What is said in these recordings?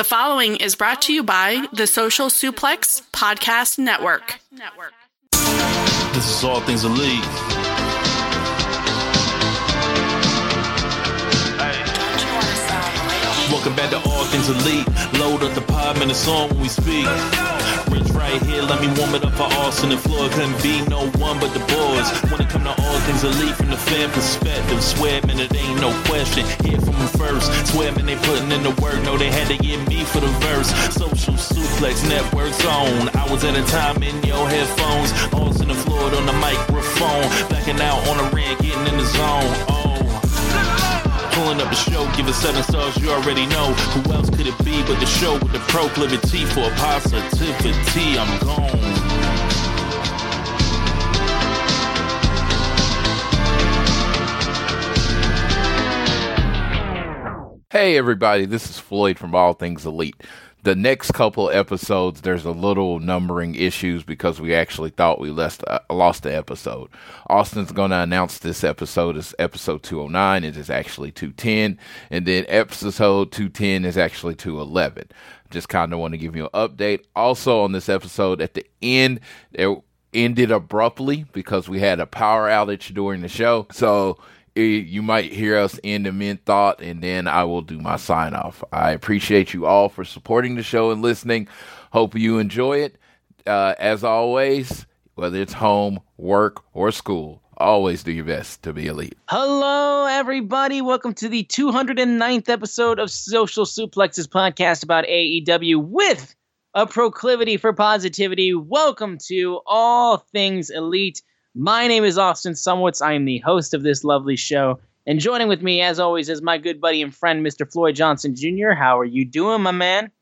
The following is brought to you by the Social Suplex Podcast Network. This is All Things Elite. Welcome back to All Things Elite. Load up the pod, man, it's on when we speak. Rich right here, let me warm it up for Austin and Floyd. Couldn't be no one but the boys. When it come to All Things Elite from the fan perspective, swear, man, it ain't no question. Hear from them first. Swear, man, they putting in the work. No, they had to get me for the verse. Social Suplex Network Zone. Hours at a time in your headphones. Austin and Floyd on the microphone. Backing out on the rant, getting in the zone. Oh. Pulling up the show, give it seven stars, you already know. Who else could it be but the show with the proclivity for positivity? I'm gone. Hey everybody, this is Floyd from All Things Elite. The next couple episodes, there's a little numbering issues because we actually thought we lost, uh, lost the episode. Austin's going to announce this episode is episode 209. It is actually 210. And then episode 210 is actually 211. Just kind of want to give you an update. Also, on this episode, at the end, it ended abruptly because we had a power outage during the show. So, you might hear us end the mid thought and then I will do my sign off. I appreciate you all for supporting the show and listening. Hope you enjoy it. Uh, as always, whether it's home, work, or school, always do your best to be elite. Hello, everybody. Welcome to the 209th episode of Social Suplexes podcast about AEW with a proclivity for positivity. Welcome to All Things Elite. My name is Austin Szumowicz. I am the host of this lovely show. And joining with me, as always, is my good buddy and friend, Mr. Floyd Johnson Jr. How are you doing, my man?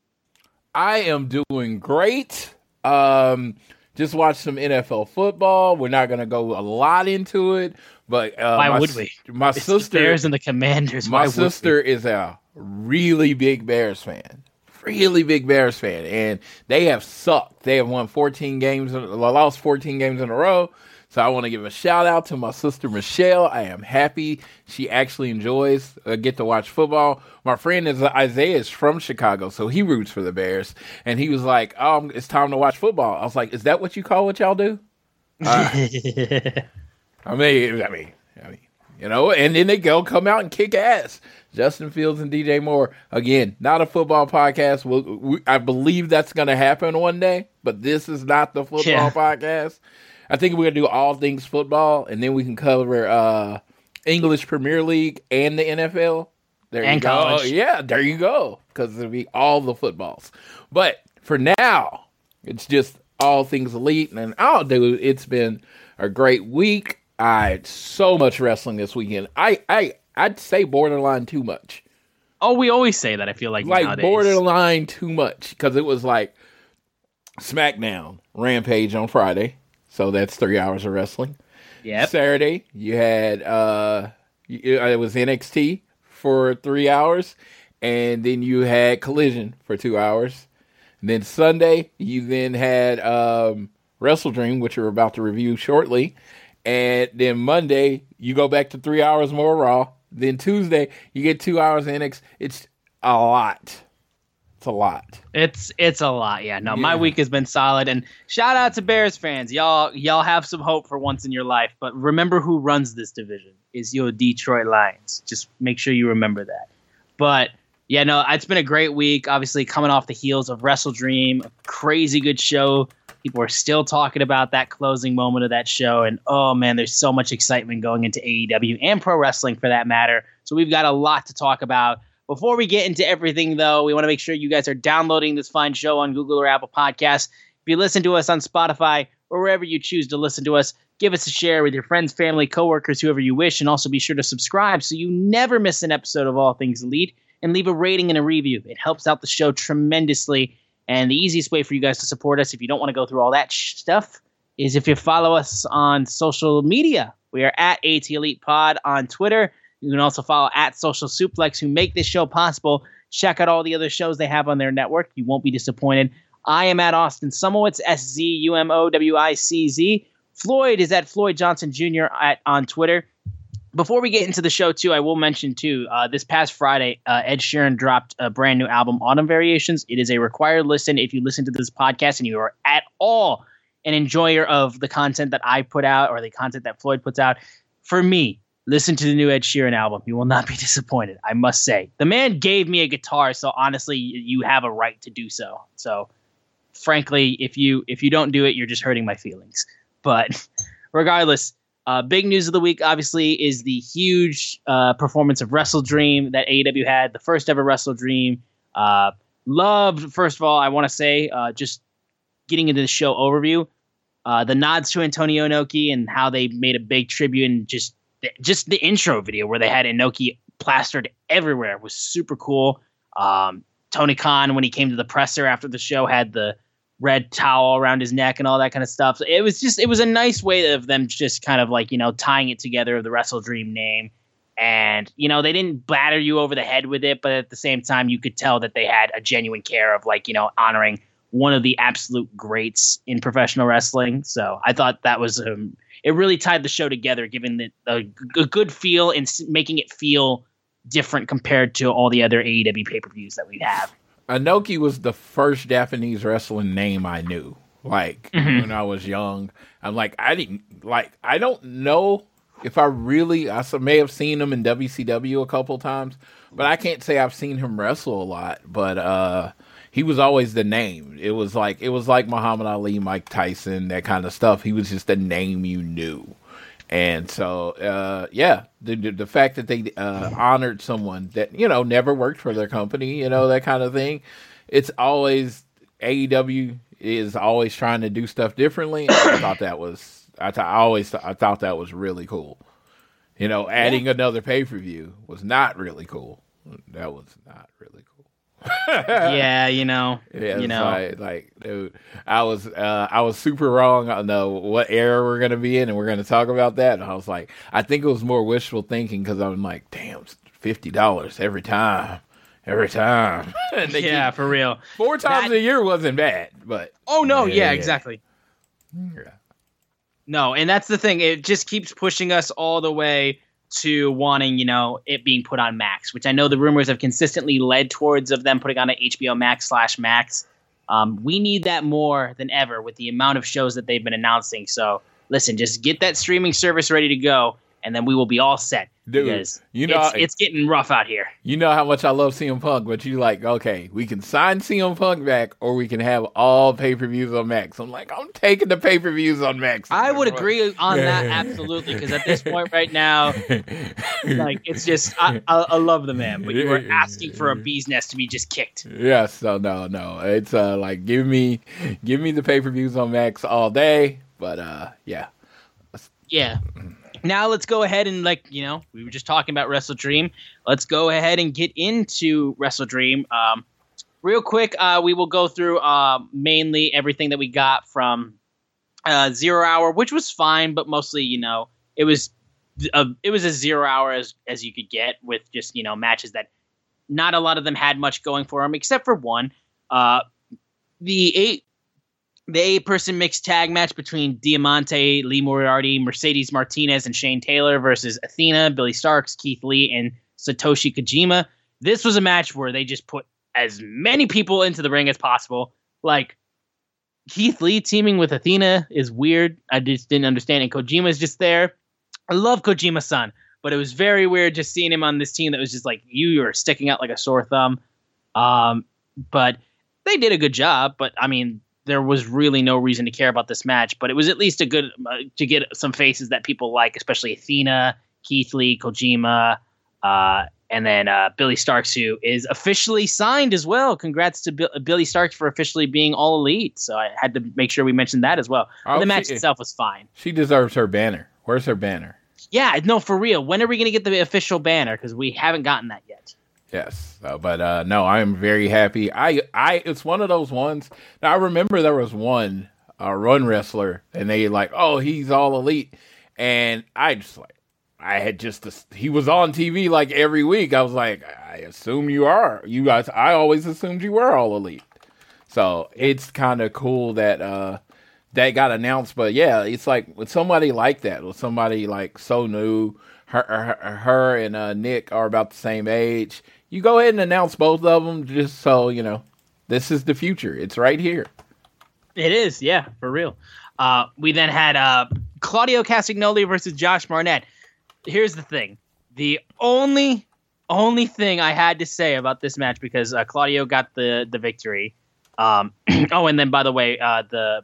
I am doing great. Um, just watched some NFL football. We're not going to go a lot into it, but uh, why my, would we? My it's sister, the Bears and the Commanders. my Why sister we? is a really big Bears fan. Really big Bears fan, and they have sucked. They have won 14 games, lost 14 games in a row. So I want to give a shout out to my sister Michelle. I am happy she actually enjoys uh, get to watch football. My friend is Isaiah is from Chicago, so he roots for the Bears, and he was like, "Um, it's time to watch football." I was like, "Is that what you call what y'all do?" Uh, I mean, I mean, I mean, you know, and then they go come out and kick ass. Justin Fields and DJ Moore again. Not a football podcast. We'll, we, I believe that's going to happen one day, but this is not the football Yeah. podcast. I think we're gonna do all things football, and then we can cover uh, English Premier League and the NFL. There you And go. college. Yeah, there you go. Because it'll be all the footballs. But for now, it's just all things elite, and I'll do. It's been a great week. I had so much wrestling this weekend. I I I'd say borderline too much oh, we always say that. I feel like like nowadays. borderline too much because it was like SmackDown, Rampage on Friday, so that's three hours of wrestling. Yeah. Saturday, you had uh, uh, it was NXT for three hours, and then you had Collision for two hours. And then Sunday, you then had um, WrestleDream, which we're about to review shortly. And then Monday, you go back to three hours more Raw. Then Tuesday, you get two hours of NXT. It's a lot. It's a lot. It's it's a lot. Yeah. No, my week has been solid. And shout out to Bears fans. Y'all y'all have some hope for once in your life. But remember who runs this division is your Detroit Lions. Just make sure you remember that. But yeah, no, it's been a great week. Obviously, coming off the heels of WrestleDream, a crazy good show. People are still talking about that closing moment of that show, and oh man, there's so much excitement going into AEW and pro wrestling for that matter. So we've got a lot to talk about. Before we get into everything, though, we want to make sure you guys are downloading this fine show on Google or Apple Podcasts. If you listen to us on Spotify or wherever you choose to listen to us, give us a share with your friends, family, coworkers, whoever you wish, and also be sure to subscribe so you never miss an episode of All Things Elite and leave a rating and a review. It helps out the show tremendously. And the easiest way for you guys to support us, if you don't want to go through all that stuff, is if you follow us on social media. We are at AT Elite Pod on Twitter. You can also follow at Social Suplex, who make this show possible. Check out all the other shows they have on their network. You won't be disappointed. I am at Austin Szumowicz, S Z U M O W I C Z. Floyd is at Floyd Johnson Jr. at on Twitter. before we get into the show, too, I will mention too. Uh, this past Friday, uh, Ed Sheeran dropped a brand new album, Autumn Variations. It is a required listen if you listen to this podcast and you are at all an enjoyer of the content that I put out or the content that Floyd puts out. For me, listen to the new Ed Sheeran album. You will not be disappointed. I must say, the man gave me a guitar, so honestly, you have a right to do so. So, frankly, if you if you don't do it, you're just hurting my feelings. But regardless uh, big news of the week, obviously, is the huge uh, performance of WrestleDream that AEW had, the first ever WrestleDream. Uh, loved, first of all, I want to say, uh, just getting into the show overview, uh, the nods to Antonio Inoki and how they made a big tribute and just just the intro video where they had Inoki plastered everywhere was super cool. Um, Tony Khan, when he came to the presser after the show, had the red towel around his neck and all that kind of stuff. It was just it was a nice way of them just kind of like you know tying it together of the WrestleDream name. And you know they didn't batter you over the head with it, but at the same time you could tell that they had a genuine care of like you know honoring one of the absolute greats in professional wrestling. So I thought that was um, it really tied the show together, giving the a, a good feel and making it feel different compared to all the other AEW pay per views that we have. Inoki was the first Japanese wrestling name I knew. Like mm-hmm. when I was young, I'm like I didn't like I don't know if I really I may have seen him in WCW a couple times, but I can't say I've seen him wrestle a lot. But uh, he was always the name. It was like it was like Muhammad Ali, Mike Tyson, that kind of stuff. He was just a name you knew. And so, uh, yeah, the, the fact that they uh, honored someone that you know never worked for their company, you know that kind of thing. It's always AEW is always trying to do stuff differently. I thought that was I, th- I always th- I thought that was really cool. You know, adding yeah. another pay per view was not really cool. That was not really cool. Yeah, you know, yeah, you know, like, like dude, I was, uh, I was super wrong on the what era we're gonna be in, and we're gonna talk about that. And I was like, I think it was more wishful thinking because I'm like, damn, fifty dollars every time, every time. yeah, for real. Four times that, a year wasn't bad, but oh no, yeah, yeah exactly. Yeah. No, and that's the thing. It just keeps pushing us all the way to wanting, you know, it being put on Max, which I know the rumors have consistently led towards of them putting on an HBO Max slash Max. Um, we need that more than ever with the amount of shows that they've been announcing. So listen, just get that streaming service ready to go, and then we will be all set. Dude, because you know it's, it's, getting rough out here. You know how much I love CM Punk, but you're like, okay, we can sign CM Punk back, or we can have all pay per views on Max. I'm like, I'm taking the pay per views on Max. I would agree on that absolutely, because at this point right now, like it's just I, I, I, love the man, but you are asking for a bee's nest to be just kicked. Yes, so no, no, it's uh like give me give me the pay per views on Max all day, but uh yeah, yeah now let's go ahead and like you know we were just talking about WrestleDream. Let's go ahead and get into WrestleDream. Um, real quick, uh, we will go through uh, mainly everything that we got from uh, Zero Hour, which was fine, but mostly you know it was a, it was a zero hour as as you could get with just you know matches that not a lot of them had much going for them except for one. Uh, the eight the eight person mixed tag match between Diamante, Lee Moriarty, Mercedes Martinez, and Shane Taylor versus Athena, Billie Starkz, Keith Lee, and Satoshi Kojima. This was a match where they just put as many people into the ring as possible. Like Keith Lee teaming with Athena is weird. I just didn't understand. And Kojima is just there. I love Kojima son, but it was very weird just seeing him on this team that was just like you are sticking out like a sore thumb. Um, but they did a good job. But I mean, there was really no reason to care about this match, but it was at least a good uh, to get some faces that people like, especially Athena, Keith Lee, Kojima, uh, and then uh, Billie Starkz, who is officially signed as well. Congrats to Bi- Billie Starkz for officially being all elite. So I had to make sure we mentioned that as well. Oh, the match she, itself was fine. She deserves her banner. Where's her banner? Yeah, no, for real. When are we going to get the official banner? Because we haven't gotten that yet. Yes, uh, but uh, no, I am very happy. I, I, it's one of those ones. Now I remember there was one uh, run wrestler, and they like, oh, he's all elite, and I just like, I had just he was on TV like every week. I was like, I assume you are. You guys, I always assumed you were all elite. So it's kind of cool that uh, that got announced. But yeah, it's like with somebody like that, with somebody like so new her her, her and uh, Nick are about the same age. You go ahead and announce both of them, just so you know this is the future. It's right here. It is, yeah, for real. Uh, we then had uh, Claudio Castagnoli versus Josh Barnett. Here's the thing: the only only thing I had to say about this match because uh, Claudio got the the victory. Um, oh, and then by the way, uh, the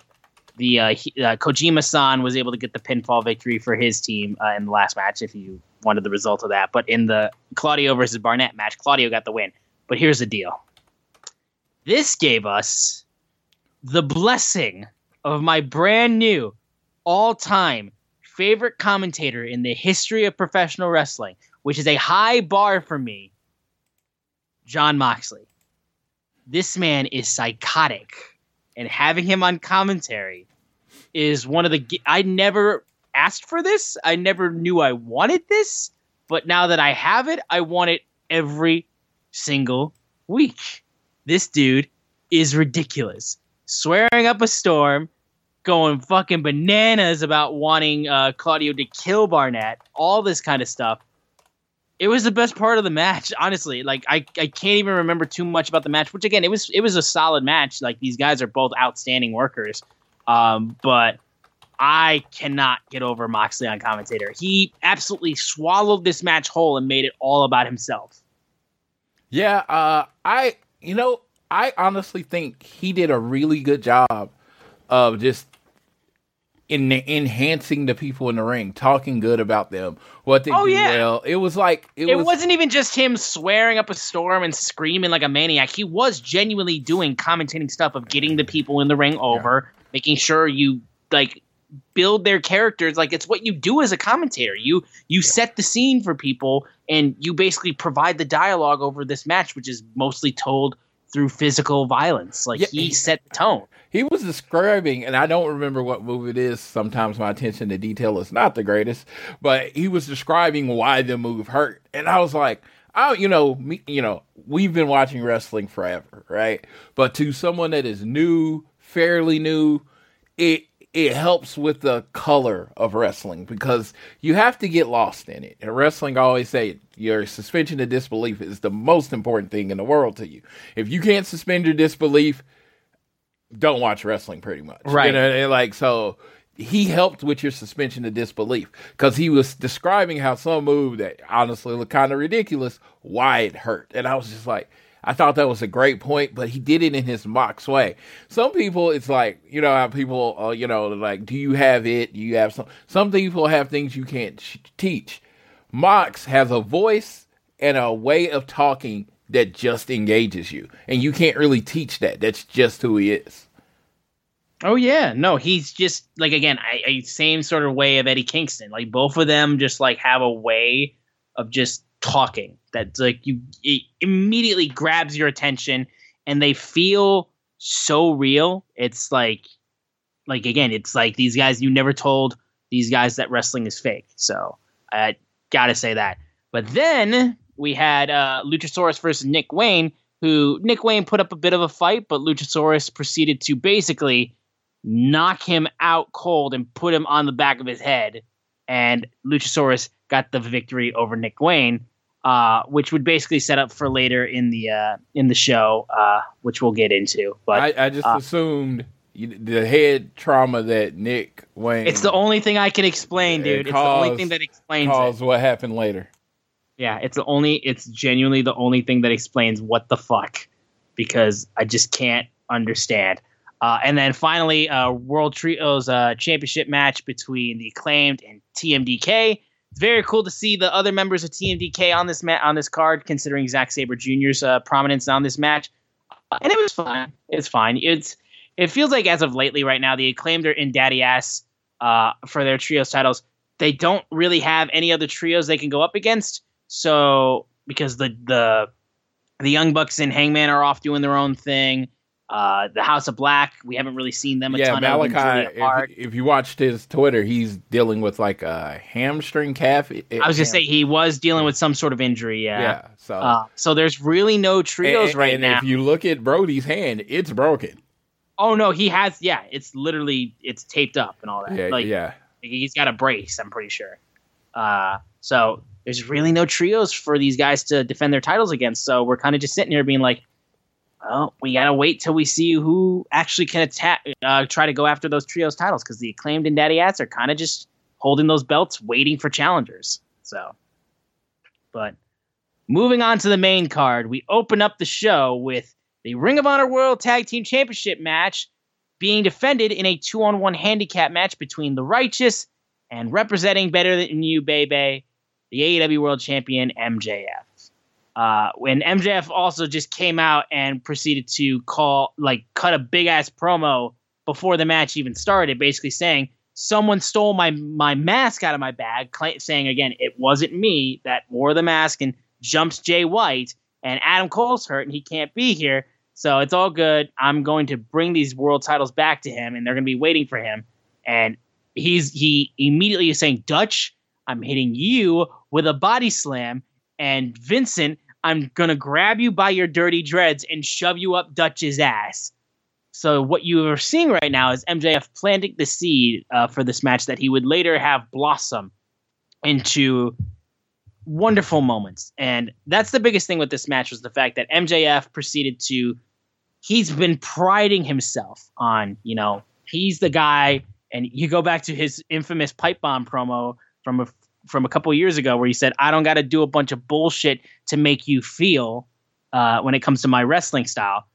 the uh, uh, Kojima-san was able to get the pinfall victory for his team in the last match. If you wanted the result of that, but in the Claudio versus Barnett match, Claudio got the win. But here's the deal: this gave us the blessing of my brand new all-time favorite commentator in the history of professional wrestling, which is a high bar for me, Jon Moxley. This man is psychotic, and having him on commentary is one of the. I never asked for this. I never knew I wanted this, but now that I have it, I want it every single week. This dude is ridiculous. Swearing up a storm, going fucking bananas about wanting uh, Claudio to kill Barnett, all this kind of stuff. It was the best part of the match, honestly. Like I, I can't even remember too much about the match. Which again, it was it was a solid match. Like these guys are both outstanding workers. Um, but I cannot get over Moxley on commentator. He absolutely swallowed this match whole and made it all about himself. Yeah, uh, I you know I honestly think he did a really good job of just in enhancing the people in the ring, talking good about them, what they oh, do yeah. well. It was like it, it was, not even just him swearing up a storm and screaming like a maniac. He was genuinely doing commentating stuff of getting the people in the ring over, yeah. making sure you like build their characters like it's what you do as a commentator you you set the scene for people and you basically provide the dialogue over this match which is mostly told through physical violence like yeah, he, he set the tone he was describing, and I don't remember what move it is. Sometimes my attention to detail is not the greatest, but he was describing why the move hurt, and I was like, "Oh, you know, me, you know, we've been watching wrestling forever, right? But to someone that is new, fairly new, it it helps with the color of wrestling because you have to get lost in it. And wrestling, I always say, your suspension of disbelief is the most important thing in the world to you. If you can't suspend your disbelief, don't watch wrestling pretty much. Right. You know, like, so he helped with your suspension of disbelief because he was describing how some move that honestly looked kind of ridiculous, why it hurt. And I was just like, I thought that was a great point, but he did it in his Mox way. Some people, it's like, you know, how people, uh, you know, like, do you have it? Do you have some? Some people have things you can't sh- teach. Mox has a voice and a way of talking that just engages you. And you can't really teach that. That's just who he is. Oh yeah, no, he's just like again, I, I, same sort of way of Eddie Kingston. Like both of them just like have a way of just talking that like you it immediately grabs your attention and they feel so real. It's like like again, it's like these guys you never told these guys that wrestling is fake. So I gotta say that. But then we had uh, Luchasaurus versus Nick Wayne, who Nick Wayne put up a bit of a fight, but Luchasaurus proceeded to basically knock him out cold and put him on the back of his head. And Luchasaurus got the victory over Nick Wayne, uh, which would basically set up for later in the uh, in the show, uh, which we'll get into. But I, I just uh, assumed the head trauma that Nick Wayne. It's the only thing I can explain, dude. Caused, it's the only thing that explains caused it. what happened later. Yeah, it's the only it's genuinely the only thing that explains what the fuck because I just can't understand. Uh, and then finally, uh, World Trios uh, Championship match between the acclaimed and TMDK. It's very cool to see the other members of TMDK on this ma- on this card, considering Zack Sabre Jr.'s uh, prominence on this match. Uh, and it was fine. It's fine. It's it feels like as of lately, right now, the acclaimed are in daddy ass uh, for their trios titles. They don't really have any other trios they can go up against. So because the the the Young Bucks and Hangman are off doing their own thing. Uh, the House of Black, we haven't really seen them a yeah, ton Malakai, if, if, you watched his Twitter, he's dealing with like a hamstring calf. I was just say he was dealing with some sort of injury. Yeah. Yeah. So, uh, so there's really no trios and, right and now. If you look at Brody's hand, it's broken. Oh no, he has. Yeah, it's literally it's taped up and all that. Yeah. Like, yeah. He's got a brace. I'm pretty sure. Uh, So there's really no trios for these guys to defend their titles against. So we're kind of just sitting here being like, well, we gotta wait till we see who actually can attack, uh, try to go after those trios titles because the acclaimed and Daddy Ass are kind of just holding those belts, waiting for challengers. So, but moving on to the main card, we open up the show with the Ring of Honor World Tag Team Championship match being defended in a two-on-one handicap match between the Righteous and representing Better Than You, baby, the AEW World Champion MJF. Uh, when MJF also just came out and proceeded to call, like, cut a big ass promo before the match even started, basically saying someone stole my my mask out of my bag, saying again it wasn't me that wore the mask and jumps Jay White, and Adam Cole's hurt and he can't be here, so it's all good. I'm going to bring these world titles back to him, and they're going to be waiting for him, and he's he immediately is saying Dutch, I'm hitting you with a body slam, and Vincent I'm gonna grab you by your dirty dreads and shove you up Dutch's ass. So what you are seeing right now is MJF planting the seed uh, for this match that he would later have blossom into wonderful moments. And that's the biggest thing with this match was the fact that MJF proceeded to he's been priding himself on, you know, he's the guy and you go back to his infamous pipe bomb promo from a from a couple years ago where he said, I don't got to do a bunch of bullshit to make you feel uh, when it comes to my wrestling style.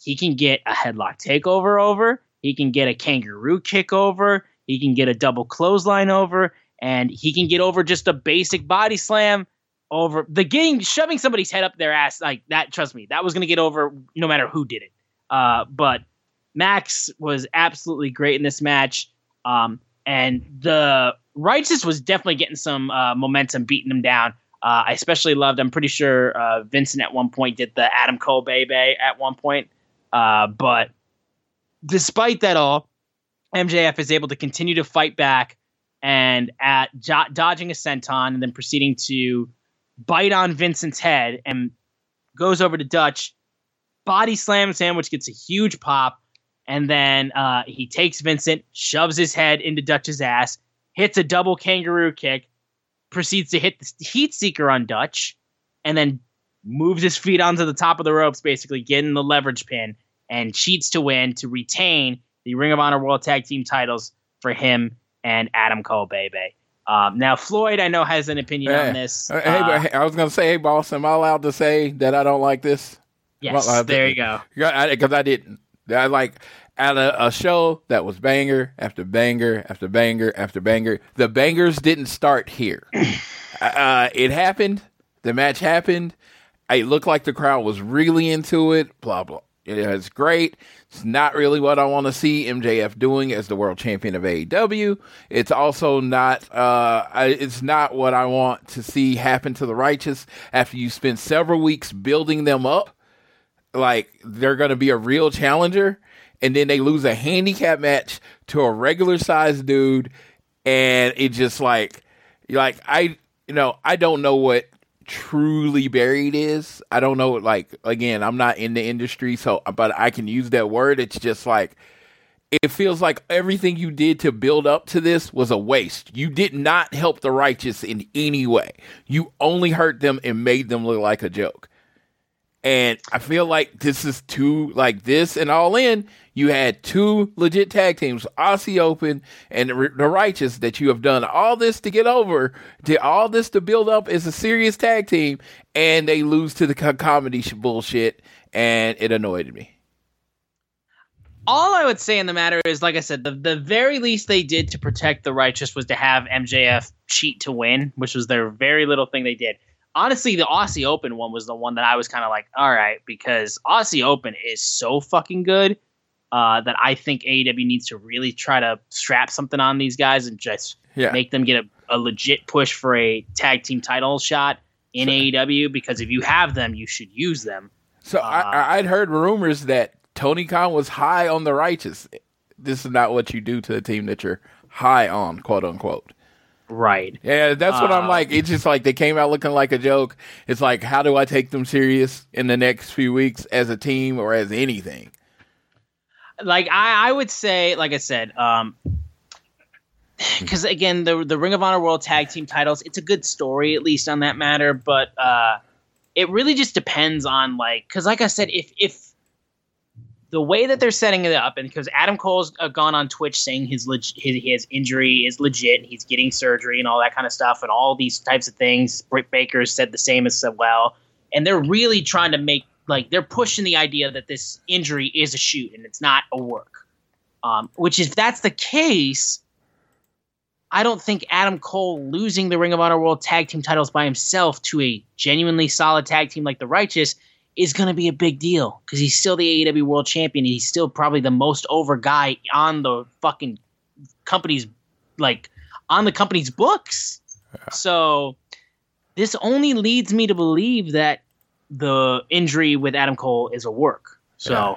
He can get a headlock takeover over. He can get a kangaroo kick over. He can get a double clothesline over. And he can get over just a basic body slam over the getting shoving somebody's head up their ass like that. Trust me, that was going to get over no matter who did it. Uh, but Max was absolutely great in this match. Um, and the Righteous was definitely getting some uh, momentum, beating him down. Uh, I especially loved. I'm pretty sure uh, Vincent at one point did the Adam Cole Baby at one point. Uh, but despite that all, MJF is able to continue to fight back and at jo- dodging a senton and then proceeding to bite on Vincent's head and goes over to Dutch, body slams him, which gets a huge pop. And then uh, he takes Vincent, shoves his head into Dutch's ass, hits a double kangaroo kick, proceeds to hit the heat seeker on Dutch, and then moves his feet onto the top of the ropes, basically getting the leverage pin, and cheats to win to retain the Ring of Honor World Tag Team titles for him and Adam Cole, baby. Um, now, Floyd, I know has an opinion hey, on this. Hey, uh, I was going to say, hey, boss, am I allowed to say that I don't like this? Yes, there you go. Because I, I, didn't. I like at a, a, show that was banger after banger after banger after banger. The bangers didn't start here. uh, it happened. The match happened. It looked like the crowd was really into it. Blah blah. It's great. It's not really what I want to see MJF doing as the world champion of AEW. It's also not. Uh, it's not what I want to see happen to the righteous after you spend several weeks building them up. Like they're going to be a real challenger and then they lose a handicap match to a regular sized dude, and it just like, like I, you know, I don't know what truly buried is. I don't know. Like again, I'm not in the industry, so but I can use that word. It's just like it feels like everything you did to build up to this was a waste. You did not help the righteous in any way. You only hurt them and made them look like a joke. And I feel like this is too like this and all in you had two legit tag teams, Aussie Open and the Righteous, that you have done all this to get over, to all this to build up as a serious tag team, and they lose to the comedy bullshit, and it annoyed me. All I would say in the matter is, like I said, the, the very least they did to protect the Righteous was to have MJF cheat to win, which was their very little thing they did honestly, the Aussie Open one was the one that I was kind of like, all right, because Aussie Open is so fucking good uh, that I think AEW needs to really try to strap something on these guys and just yeah. make them get a, a, legit push for a tag team title shot in so, AEW. Because if you have them, you should use them. So uh, I, I'd heard rumors that Tony Khan was high on the righteous. This is not what you do to a team that you're high on, quote unquote. Right. Yeah, that's what uh, I'm like. It's just like they came out looking like a joke. It's like, how do I take them serious in the next few weeks as a team or as anything? like I, I would say, like I said, um, because again, the the Ring of Honor World Tag Team titles, it's a good story at least on that matter, but uh, it really just depends on like because like I said, if if the way that they're setting it up, and because Adam Cole's uh, gone on Twitch saying his, leg- his his injury is legit, he's getting surgery and all that kind of stuff, and all these types of things. Britt Baker said the same as well, and they're really trying to make like they're pushing the idea that this injury is a shoot and it's not a work. Um, which if that's the case, I don't think Adam Cole losing the Ring of Honor World Tag Team titles by himself to a genuinely solid tag team like the Righteous is going to be a big deal because he's still the AEW World Champion. He's still probably the most over guy on the fucking company's like on the company's books. Yeah. So this only leads me to believe that the injury with Adam Cole is a work. So yeah.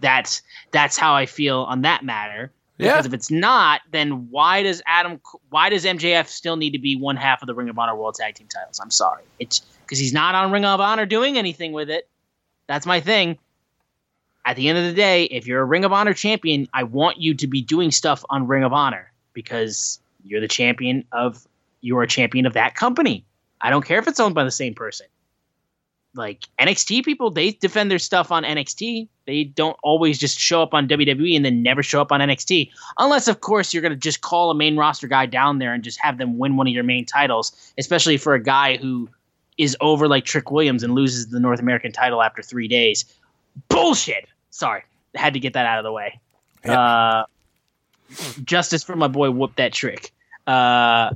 that's that's how I feel on that matter. Yeah. Because if it's not, then why does Adam? Why does MJF still need to be one half of the Ring of Honor World Tag Team titles? I'm sorry, it's because he's not on Ring of Honor doing anything with it. That's my thing. At the end of the day, if you're a Ring of Honor champion, I want you to be doing stuff on Ring of Honor because you're the champion of you're a champion of that company. I don't care if it's owned by the same person like NXT people, they defend their stuff on NXT. They don't always just show up on WWE and then never show up on NXT. Unless, of course, you're going to just call a main roster guy down there and just have them win one of your main titles, especially for a guy who is over like Trick Williams and loses the North American title after three days. Bullshit. Sorry. Had to get that out of the way. Yep. Uh, justice for my boy, whoop that trick. Uh,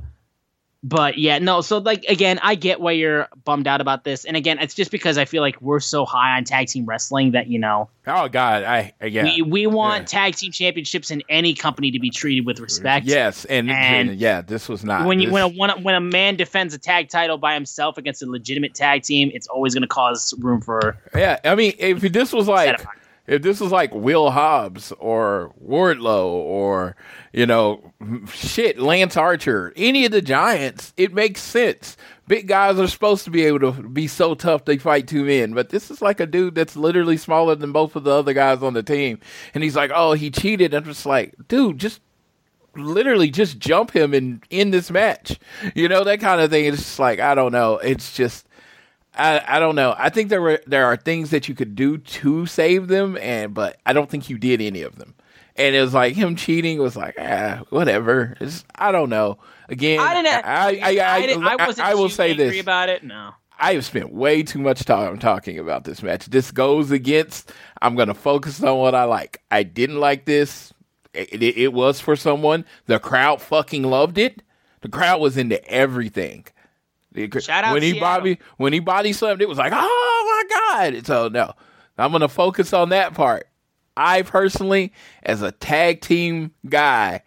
but yeah, no. So like again, I get why you're bummed out about this, and again, it's just because I feel like we're so high on tag team wrestling that you know. Oh God, I yeah. We we want yeah. tag team championships in any company to be treated with respect. Yes, and, and yeah, this was not. When you this... when a when, when a man defends a tag title by himself against a legitimate tag team, it's always going to cause room for. Yeah, I mean, if this was like if this was like Will Hobbs or Wardlow or you know shit Lance Archer, any of the giants, it makes sense. Big guys are supposed to be able to be so tough they fight two men, but this is like a dude that's literally smaller than both of the other guys on the team, and he's like, "Oh, he cheated." I'm just like, dude, just literally just jump him and end this match. You know that kind of thing. It's just like I don't know. It's just I, I don't know. I think there were there are things that you could do to save them, and but I don't think you did any of them. And it was like him cheating was like ah whatever. It's, I don't know. Again, I didn't. I I I, I, I, wasn't I will say this about it. No, I have spent way too much time talking about this match. This goes against. I'm going to focus on what I like. I didn't like this. It, it, it was for someone. The crowd fucking loved it. The crowd was into everything. Shout out when he body when he body slammed, it was like, oh my god! So no, I'm gonna focus on that part. I personally, as a tag team guy,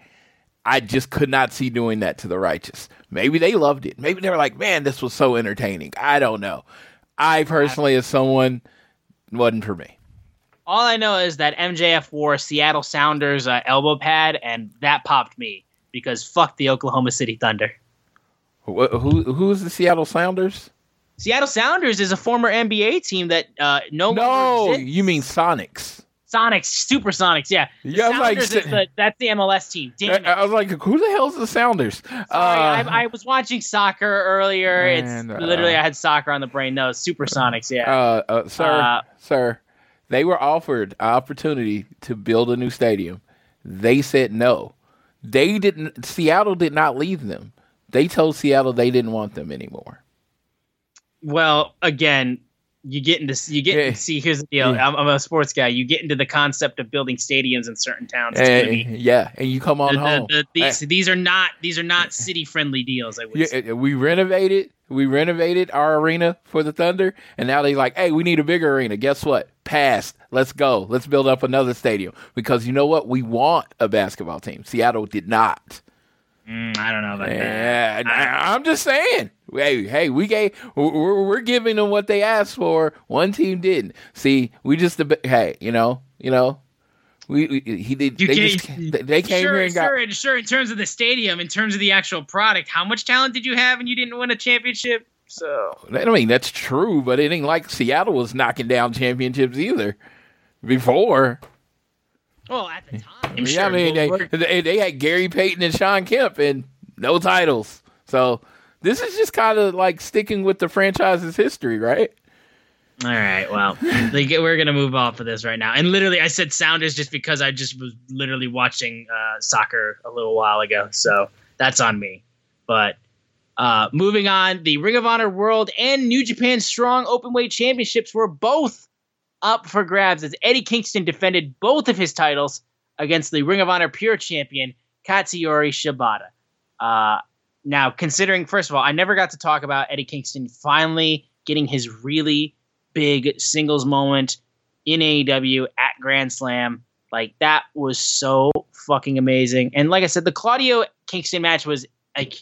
I just could not see doing that to the righteous. Maybe they loved it. Maybe they were like, man, this was so entertaining. I don't know. I personally, as someone, wasn't for me. All I know is that MJF wore Seattle Sounders uh, elbow pad, and that popped me because fuck the Oklahoma City Thunder. Who, who who's the Seattle Sounders? Seattle Sounders is a former NBA team that uh, no no you mean Sonics. Sonics, Supersonics, yeah. The yeah, Sounders like, the, that's the MLS team. Damn I, I, was like, who the hell's the Sounders? Sorry, uh, I, I, was watching soccer earlier. And, it's uh, literally I had soccer on the brain. No, Supersonics, yeah. Uh, uh sir, uh, sir, they were offered an opportunity to build a new stadium. They said no. They didn't. Seattle did not leave them. They told Seattle they didn't want them anymore. Well, again, you get into you get yeah. see here's the deal. Yeah. I'm, I'm, a sports guy. You get into the concept of building stadiums in certain towns. Be, yeah, and you come on the, home. The, the, these, these are not these are not city friendly deals. I would. Yeah, say. Uh, we renovated we renovated our arena for the Thunder, and now they're like, hey, we need a bigger arena. Guess what? Passed. Let's go. Let's build up another stadium because you know what? We want a basketball team. Seattle did not. Mm, I don't know about yeah, that. I, am just saying. Hey, hey, we gave we're, we're giving them what they asked for. One team didn't. See, we just hey, you know, you know, we, we he did. They, just, they came sure, here and sure, got sure. In terms of the stadium, in terms of the actual product, how much talent did you have and you didn't win a championship? So I mean that's true, but it ain't like Seattle was knocking down championships either before. Well, at the time, yeah, sure. I mean, Well, they, they, they had Gary Payton and Shawn Kemp and no titles. So this is just kind of like sticking with the franchise's history, right? All right, well, like, we're gonna move off of this right now. And literally, I said Sounders just because I just was literally watching uh, soccer a little while ago, so that's on me. But uh, moving on, the Ring of Honor World and New Japan Strong Openweight Championships were both up for grabs as Eddie Kingston defended both of his titles against the Ring of Honor Pure Champion Katsuyori Shibata. Uh, now, considering first of all, I never got to talk about Eddie Kingston finally getting his really big singles moment in AEW at Grand Slam. Like that was so fucking amazing. And like I said, the Claudio Kingston match was like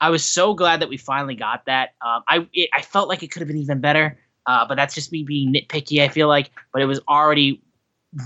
I was so glad that we finally got that. Um, I it, I felt like it could have been even better, uh, but that's just me being nitpicky. I feel like, but it was already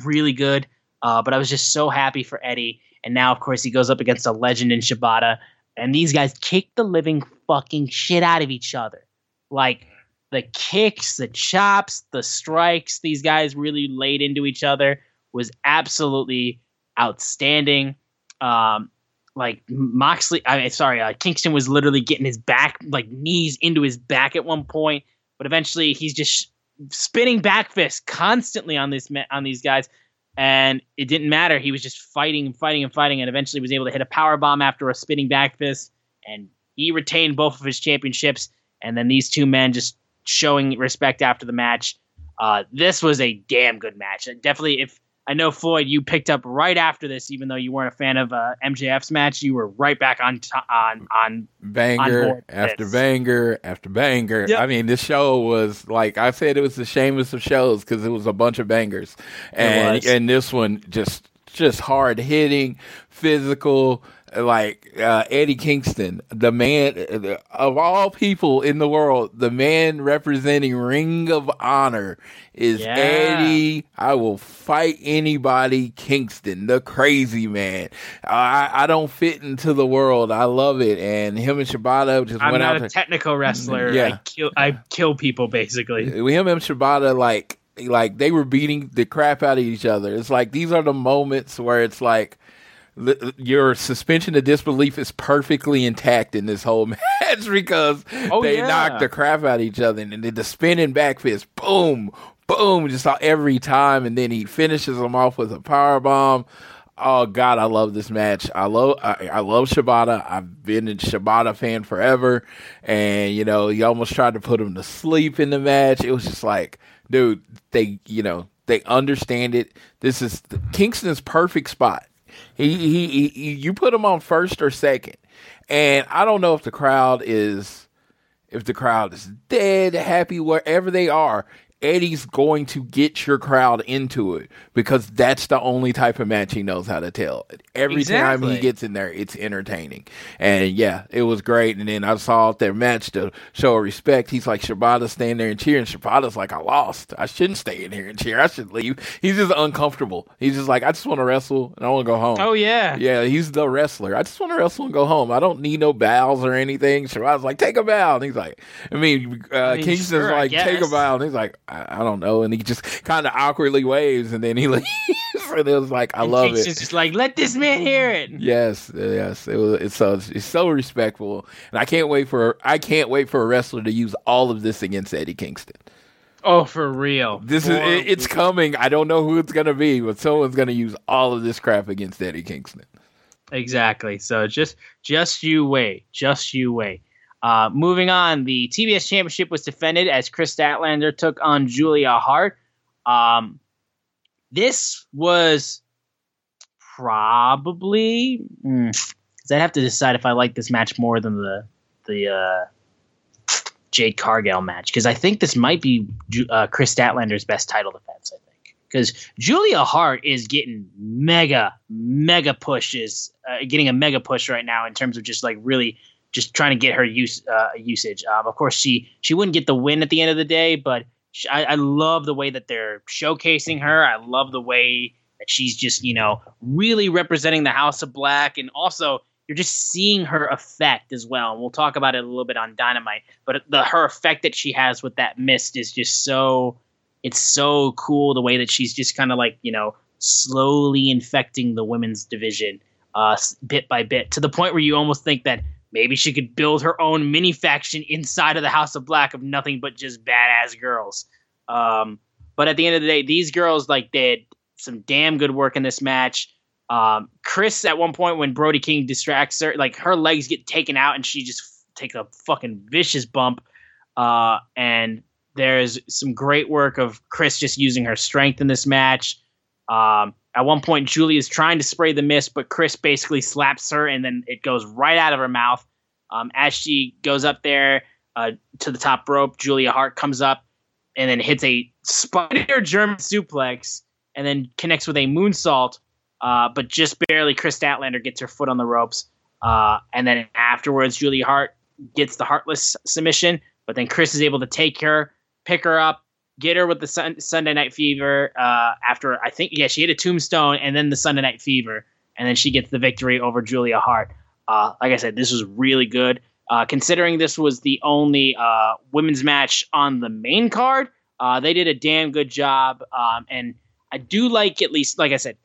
really good. Uh, but I was just so happy for Eddie. And now, of course, he goes up against a legend in Shibata, and these guys kick the living fucking shit out of each other. Like the kicks, the chops, the strikes these guys really laid into each other was absolutely outstanding. Um, like Moxley, I mean, sorry, uh, Kingston was literally getting his back, like knees into his back at one point, but eventually he's just spinning back fists constantly on this on these guys, and it didn't matter. He was just fighting and fighting and fighting, and eventually was able to hit a power bomb after a spinning back fist, and he retained both of his championships. And then these two men just showing respect after the match. Uh, this was a damn good match. Definitely, if I know Floyd, you picked up right after this, even though you weren't a fan of uh, MJF's match, you were right back on t- on on banger board with after this. banger after banger. Yep. I mean, this show was like I said, it was the shameless of shows because it was a bunch of bangers, and and this one just just hard hitting, physical. Like uh, Eddie Kingston, the man of all people in the world, the man representing Ring of Honor is Yeah. Eddie. I will fight anybody. Kingston, the crazy man. I, I don't fit into the world. I love it. And him and Shibata just I'm went not out a there. technical wrestler. Yeah. I kill I kill people basically. him and Shibata like like they were beating the crap out of each other. It's like these are the moments where it's like li- your suspension of disbelief is perfectly intact in this whole match because Oh, they yeah. knocked the crap out of each other and then the spinning back fist, boom, boom, just every time, and then he finishes them off with a power bomb. Oh God, I love this match. I love I, I love Shibata. I've been a Shibata fan forever, and you know he almost tried to put him to sleep in the match. It was just like, dude, they you know they understand it. This is Kingston's perfect spot. He, he, he, you put him on first or second, and I don't know if the crowd is if the crowd is dead, happy, wherever they are, Eddie's going to get your crowd into it because that's the only type of match he knows how to tell. Every time he gets in there, it's entertaining. And yeah, it was great. And then I saw their match to show respect. He's like, Shibata's standing there and cheering. Shibata's like, I lost. I shouldn't stay in here and cheer. I should leave. He's just uncomfortable. He's just like, I just want to wrestle and I want to go home. Oh yeah. Yeah, he's the wrestler. I just want to wrestle and go home. I don't need no bows or anything. Shibata's like, take a bow. And he's like, I mean, uh, mean, Kingston's sure, like, take a bow. And he's like, I, I don't know. And he just kind of awkwardly waves and then he leaves. and it was like, I And love Kingston's it. just like, let this man hear it. Yes, yes, it was. It's so it's so respectful, and I can't wait for I can't wait for a wrestler to use all of this against Eddie Kingston. Oh, for real. This For is it, it's coming. I don't know who it's gonna be, but someone's gonna use all of this crap against Eddie Kingston. Exactly. So just just you wait. Just you wait. Uh, moving on, the TBS Championship was defended as Kris Statlander took on Julia Hart. Um, this was probably. Mm, I'd have to decide if I like this match more than the the uh, Jade Cargill match because I think this might be uh, Kris Statlander's best title defense. I think because Julia Hart is getting mega mega pushes, uh, getting a mega push right now in terms of just like really just trying to get her use uh, usage. Um, of course, she she wouldn't get the win at the end of the day, but sh I, I love the way that they're showcasing her. I love the way that she's just you know really representing the House of Black, and also you're just seeing her effect as well. And we'll talk about it a little bit on Dynamite, but the her effect that she has with that mist is just so it's so cool the way that she's just kind of like you know slowly infecting the women's division uh, bit by bit to the point where you almost think that maybe she could build her own mini faction inside of the House of Black of nothing but just badass girls. Um, but at the end of the day, these girls like did some damn good work in this match. Um, Kris at one point when Brody King distracts her, like her legs get taken out and she just takes a fucking vicious bump. Uh, and there's some great work of Kris just using her strength in this match. Um, at one point, Julia is trying to spray the mist, but Kris basically slaps her, and then it goes right out of her mouth. Um, as she goes up there uh, to the top rope, Julia Hart comes up and then hits a spider German suplex, and then connects with a moonsault, uh, but just barely. Kris Statlander gets her foot on the ropes, uh, and then afterwards, Julia Hart gets the Heartless submission, but then Kris is able to take her, pick her up, get her with the sun, Sunday Night Fever. Uh, after I think, yeah, she hit a tombstone and then the Sunday Night Fever, and then she gets the victory over Julia Hart. Uh, like I said, this was really good. Uh, considering this was the only uh, women's match on the main card, uh, they did a damn good job. Um, and I do like, at least, like I said,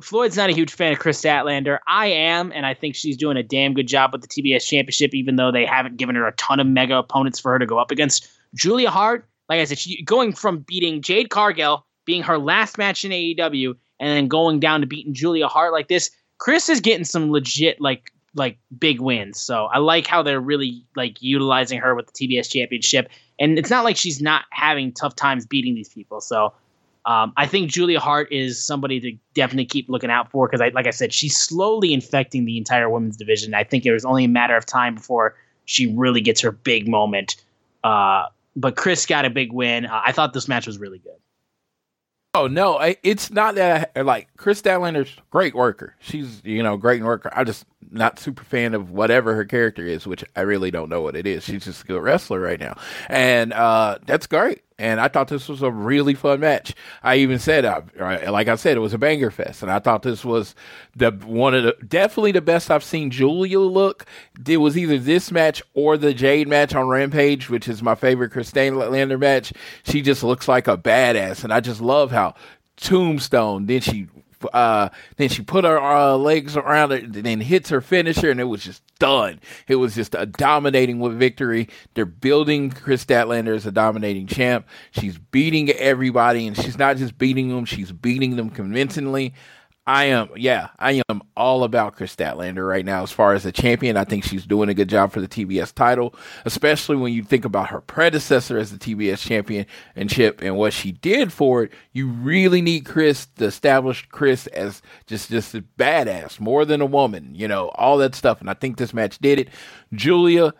Floyd's not a huge fan of Kris Statlander. I am, and I think she's doing a damn good job with the TBS Championship, even though they haven't given her a ton of mega opponents for her to go up against. Julia Hart, like I said, she, going from beating Jade Cargill, being her last match in AEW, and then going down to beating Julia Hart like this. Kris is getting some legit like like big wins. So I like how they're really like utilizing her with the TBS Championship, and it's not like she's not having tough times beating these people. So um, I think Julia Hart is somebody to definitely keep looking out for because, I, like I said, she's slowly infecting the entire women's division. I think it was only a matter of time before she really gets her big moment. Uh, but Kris got a big win. Uh, I thought this match was really good. Oh no, it's not that I, like Kris Statlander's great worker. She's you know great worker. I'm just not super fan of whatever her character is, which I really don't know what it is. She's just a good wrestler right now, and uh, that's great. And I thought this was a really fun match. I even said, uh, like I said, it was a banger fest, and I thought this was the one of the definitely the best I've seen Julia look. It was either this match or the Jade match on Rampage, which is my favorite Kris Statlander match. She just looks like a badass, and I just love how Tombstone. Then she uh, then she put her uh, legs around it and then hits her finisher, and it was just done. It was just a dominating victory. They're building Kris Statlander as a dominating champ. She's beating everybody, and she's not just beating them; she's beating them convincingly. I am, yeah, I am all about Kris Statlander right now as far as a champion. I think she's doing a good job for the TBS title, especially when you think about her predecessor as the TBS championship and chip and what she did for it. You really need Kris to establish Kris as just just a badass, more than a woman, you know, all that stuff. And I think this match did it. Julia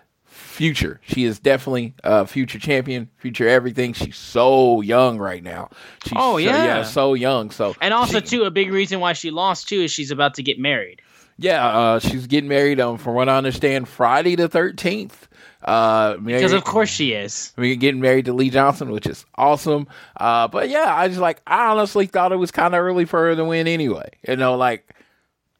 future. She is definitely a future champion, future everything. She's so young right now. She's oh yeah, so, yeah, so young. So and also she, too, a big reason why she lost too is she's about to get married. Yeah, uh, she's getting married. Um, from what I understand, Friday the thirteenth. Uh, married, because of course she is. I mean, getting married to Lee Johnson, which is awesome. Uh, but yeah, I just like I honestly thought it was kind of early for her to win anyway. You know, like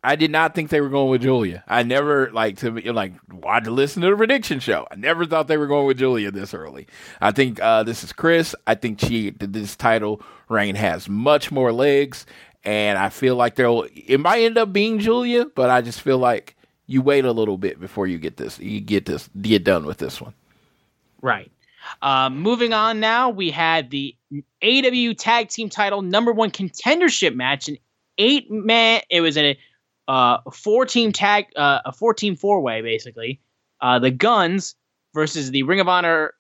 I did not think they were going with Julia. I never like to like why to listen to the prediction show. I never thought they were going with Julia this early. I think uh, this is Kris. I think she this title reign has much more legs, and I feel like they'll it might end up being Julia, but I just feel like you wait a little bit before you get this. You get this get done with this one. Right. Um, moving on now, we had the AEW Tag Team Title Number One Contendership match, an eight man. It was in a uh, four team tag, uh, a four team four way basically. Uh, the Gunns versus the Ring of Honor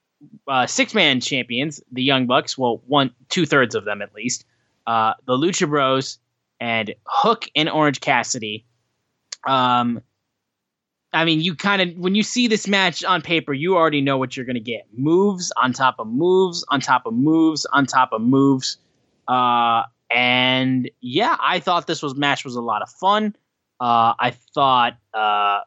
uh, six man champions, the Young Bucks. Well, one two thirds of them at least. Uh, the Lucha Bros and Hook and Orange Cassidy. Um, I mean, you kind of when you see this match on paper, you already know what you're going to get: moves on top of moves on top of moves on top of moves. Uh, and yeah, I thought this was match was a lot of fun. Uh, I thought uh,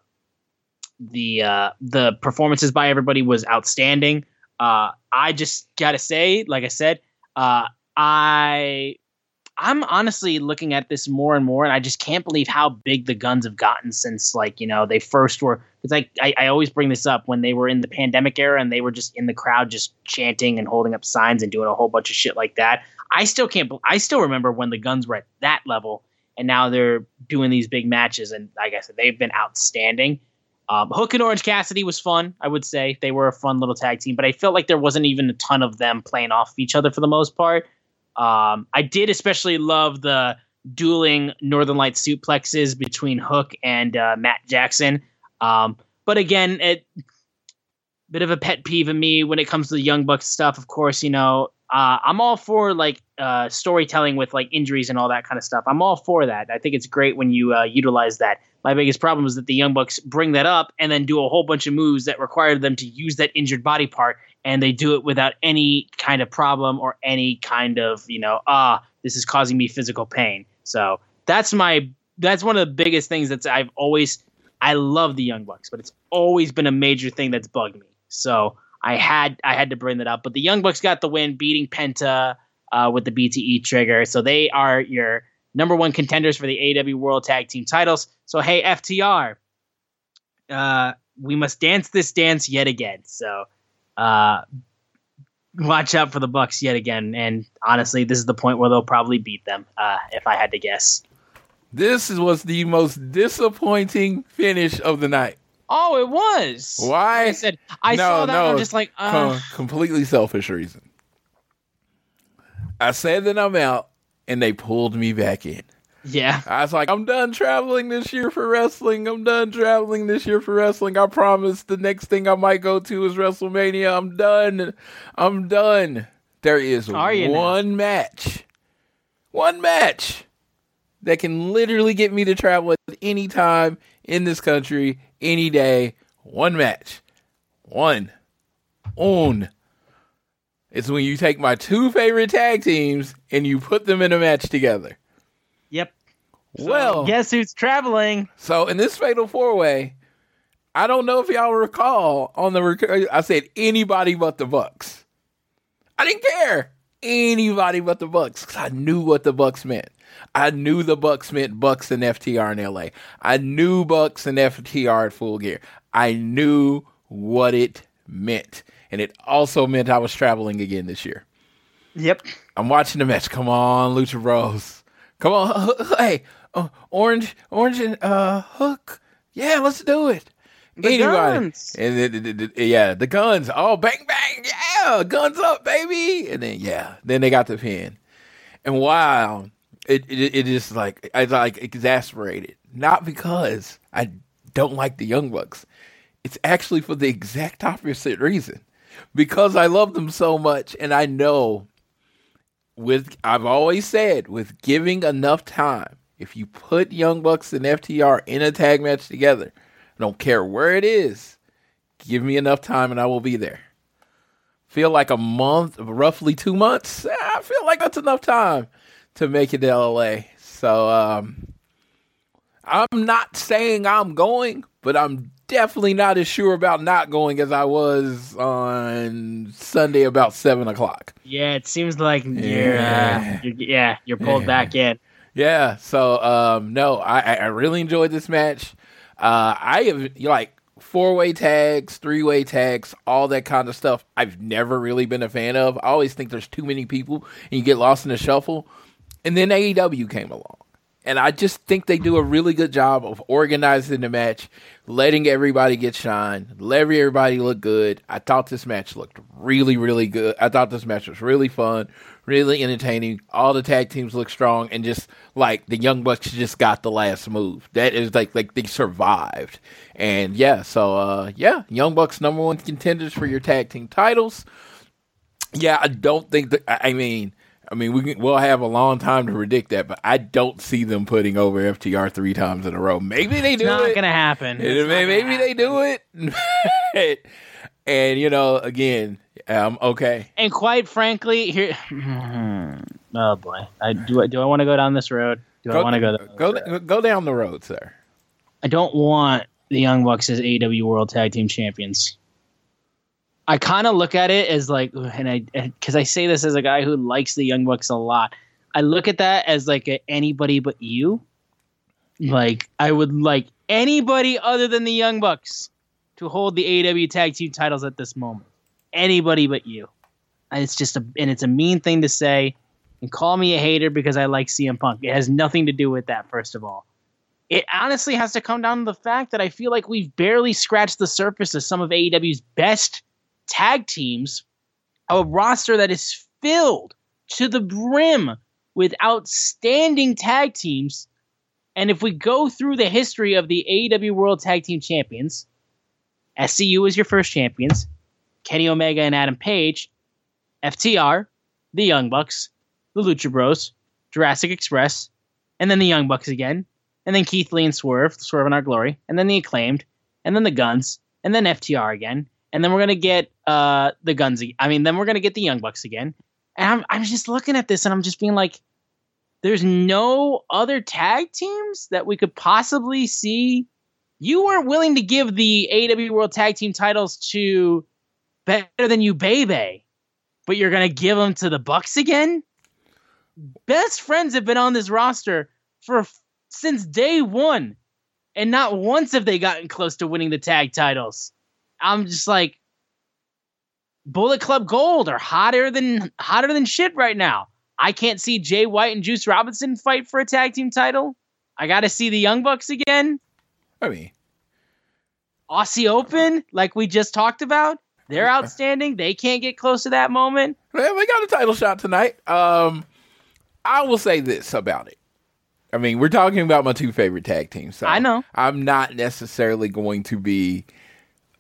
the uh, the performances by everybody was outstanding. Uh, I just gotta say, like I said, uh, I I'm honestly looking at this more and more, and I just can't believe how big the Gunns have gotten since like you know they first were. It's like I, I always bring this up when they were in the pandemic era and they were just in the crowd just chanting and holding up signs and doing a whole bunch of shit like that. I still can't. I still remember when the Gunns were at that level, and now they're doing these big matches. And like I said, they've been outstanding. Um, Hook and Orange Cassidy was fun. I would say they were a fun little tag team, but I felt like there wasn't even a ton of them playing off each other for the most part. Um, I did especially love the dueling Northern Light suplexes between Hook and uh, Matt Jackson. Um, but again, it bit of a pet peeve of me when it comes to the Young Bucks stuff. Of course, you know uh, I'm all for like uh, storytelling with like injuries and all that kind of stuff. I'm all for that. I think it's great when you uh, utilize that. My biggest problem is that the Young Bucks bring that up and then do a whole bunch of moves that require them to use that injured body part, and they do it without any kind of problem or any kind of you know ah this is causing me physical pain. So that's my that's one of the biggest things that's I've always I love the Young Bucks, but it's always been a major thing that's bugged me. So I had I had to bring that up. But the Young Bucks got the win, beating Penta uh, with the BTE trigger. So they are your number one contenders for the AEW World Tag Team titles. So hey, FTR, uh, we must dance this dance yet again. So uh, watch out for the Bucks yet again. And honestly, this is the point where they'll probably beat them, uh, if I had to guess. This was the most disappointing finish of the night. Oh, it was. Why? I said I No, saw that. no, and I'm just like, uh, Com- completely selfish reason. I said that I'm out, and they pulled me back in. yeah. I was like, I'm done traveling this year for wrestling. I'm done traveling this year for wrestling. I promise the next thing I might go to is WrestleMania. I'm done. I'm done. There is you now? one match, one match that can literally get me to travel at any time in this country, any day. One match. One. Un. It's when you take my two favorite tag teams and you put them in a match together. Yep. Well, Guess who's traveling? so in this fatal four way, I don't know if y'all recall on the rec- I said anybody but the Bucks. I didn't care anybody but the Bucks because I knew what the Bucks meant. I knew the Bucks meant Bucks and FTR in LA. I knew Bucks and FTR at Full Gear. I knew what it meant, and it also meant I was traveling again this year. Yep. I'm watching the match. Come on, Lucha Bros. Come on, hey, uh, Orange, Orange and uh, Hook. Yeah, let's do it. The Gunns. And then, the- the- the- yeah, the Gunns. Oh, bang, bang. Yeah, guns up, baby. And then, yeah, then they got the pin. And wow, it, it, it is like, I like exasperated. Not because I don't like the Young Bucks. It's actually for the exact opposite reason. Because I love them so much and I know with I've always said with giving enough time, if you put Young Bucks and FTR in a tag match together, I don't care where it is, give me enough time and I will be there. Feel like a month, roughly two months. I feel like that's enough time to make it to LA. So um, I'm not saying I'm going, but I'm definitely not as sure about not going as I was on Sunday about seven o'clock. Yeah, it seems like you're, Yeah. uh, you're yeah, you're pulled Yeah. back in. Yeah. So um no, I I really enjoyed this match. Uh I have like four way tags, three way tags, all that kind of stuff. I've never really been a fan of. I always think there's too many people and you get lost in the shuffle. And then AEW came along. And I just think they do a really good job of organizing the match, letting everybody get shine, letting everybody look good. I thought this match looked really, really good. I thought this match was really fun, really entertaining. All the tag teams look strong, and just like the Young Bucks just got the last move. That is like like they survived. And yeah, so uh yeah, Young Bucks number one contenders for your tag team titles. Yeah, I don't think that. I I mean, I mean, we can, we'll have a long time to predict that, but I don't see them putting over FTR three times in a row. Maybe they do It's not it. gonna happen. And It's not maybe gonna they happen. do it. and you know, again, um, okay. And quite frankly, here. oh boy, I do. I do. I want to go down this road. Do I want to go? Down go this road? go down the road, sir. I don't want the Young Bucks as AEW World Tag Team Champions. I kind of look at it as like, and I because I say this as a guy who likes the Young Bucks a lot. I look at that as like a anybody but you. Like I would like anybody other than the Young Bucks to hold the AEW Tag Team titles at this moment. Anybody but you. And it's just a and it's a mean thing to say, And call me a hater because I like CM Punk. It has nothing to do with that, first of all. It honestly has to come down to the fact that I feel like we've barely scratched the surface of some of AEW's best tag teams, a roster that is filled to the brim with outstanding tag teams. And if we go through the history of the AEW World Tag Team Champions, SCU is your first champions, Kenny Omega and Adam Page, FTR, the Young Bucks, the Lucha Bros, Jurassic Express, and then the Young Bucks again, and then Keith Lee and Swerve, Swerve in Our Glory, and then the Acclaimed, and then the Gunns, and then FTR again, and then we're gonna get uh the Gunns. I mean, then we're gonna get the Young Bucks again, and I'm I'm just looking at this and I'm just being like, there's no other tag teams that we could possibly see. You weren't willing to give the AEW World Tag Team titles to Better Than You, Baby, but you're gonna give them to the Bucks again. Best friends have been on this roster for since day one, and not once have they gotten close to winning the tag titles. I'm just like, Bullet Club Gold are hotter than hotter than shit right now. I can't see Jay White and Juice Robinson fight for a tag team title. I got to see the Young Bucks again. I mean, Aussie Open, like we just talked about, they're outstanding. They can't get close to that moment. well, they got a title shot tonight. Um, I will say this about it. I mean, we're talking about my two favorite tag teams. So I know. I'm not necessarily going to be.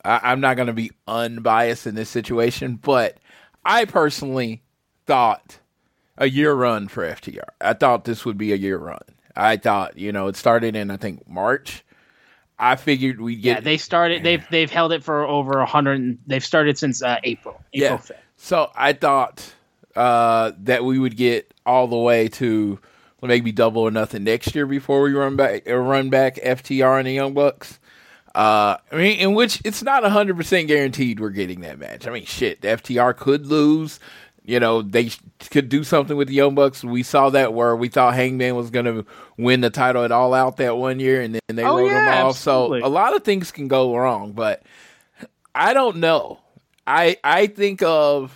I, I'm not going to be unbiased in this situation, but I personally thought a year run for FTR. I thought this would be a year run. I thought, you know, it started in I think March. I figured we'd get Yeah, they started. They've they've held it for over a hundred. They've started since uh, April. April yeah. fifth. So I thought uh, that we would get all the way to maybe double or nothing next year before we run back run back FTR and the Young Bucks. Uh, I mean, in which it's not hundred percent guaranteed we're getting that match. I mean, shit, the FTR could lose. You know, they could do something with the Young Bucks. We saw that where we thought Hangman was going to win the title at All Out that one year, and then they Oh, wrote him yeah, off. So a lot of things can go wrong, but I don't know. I I think of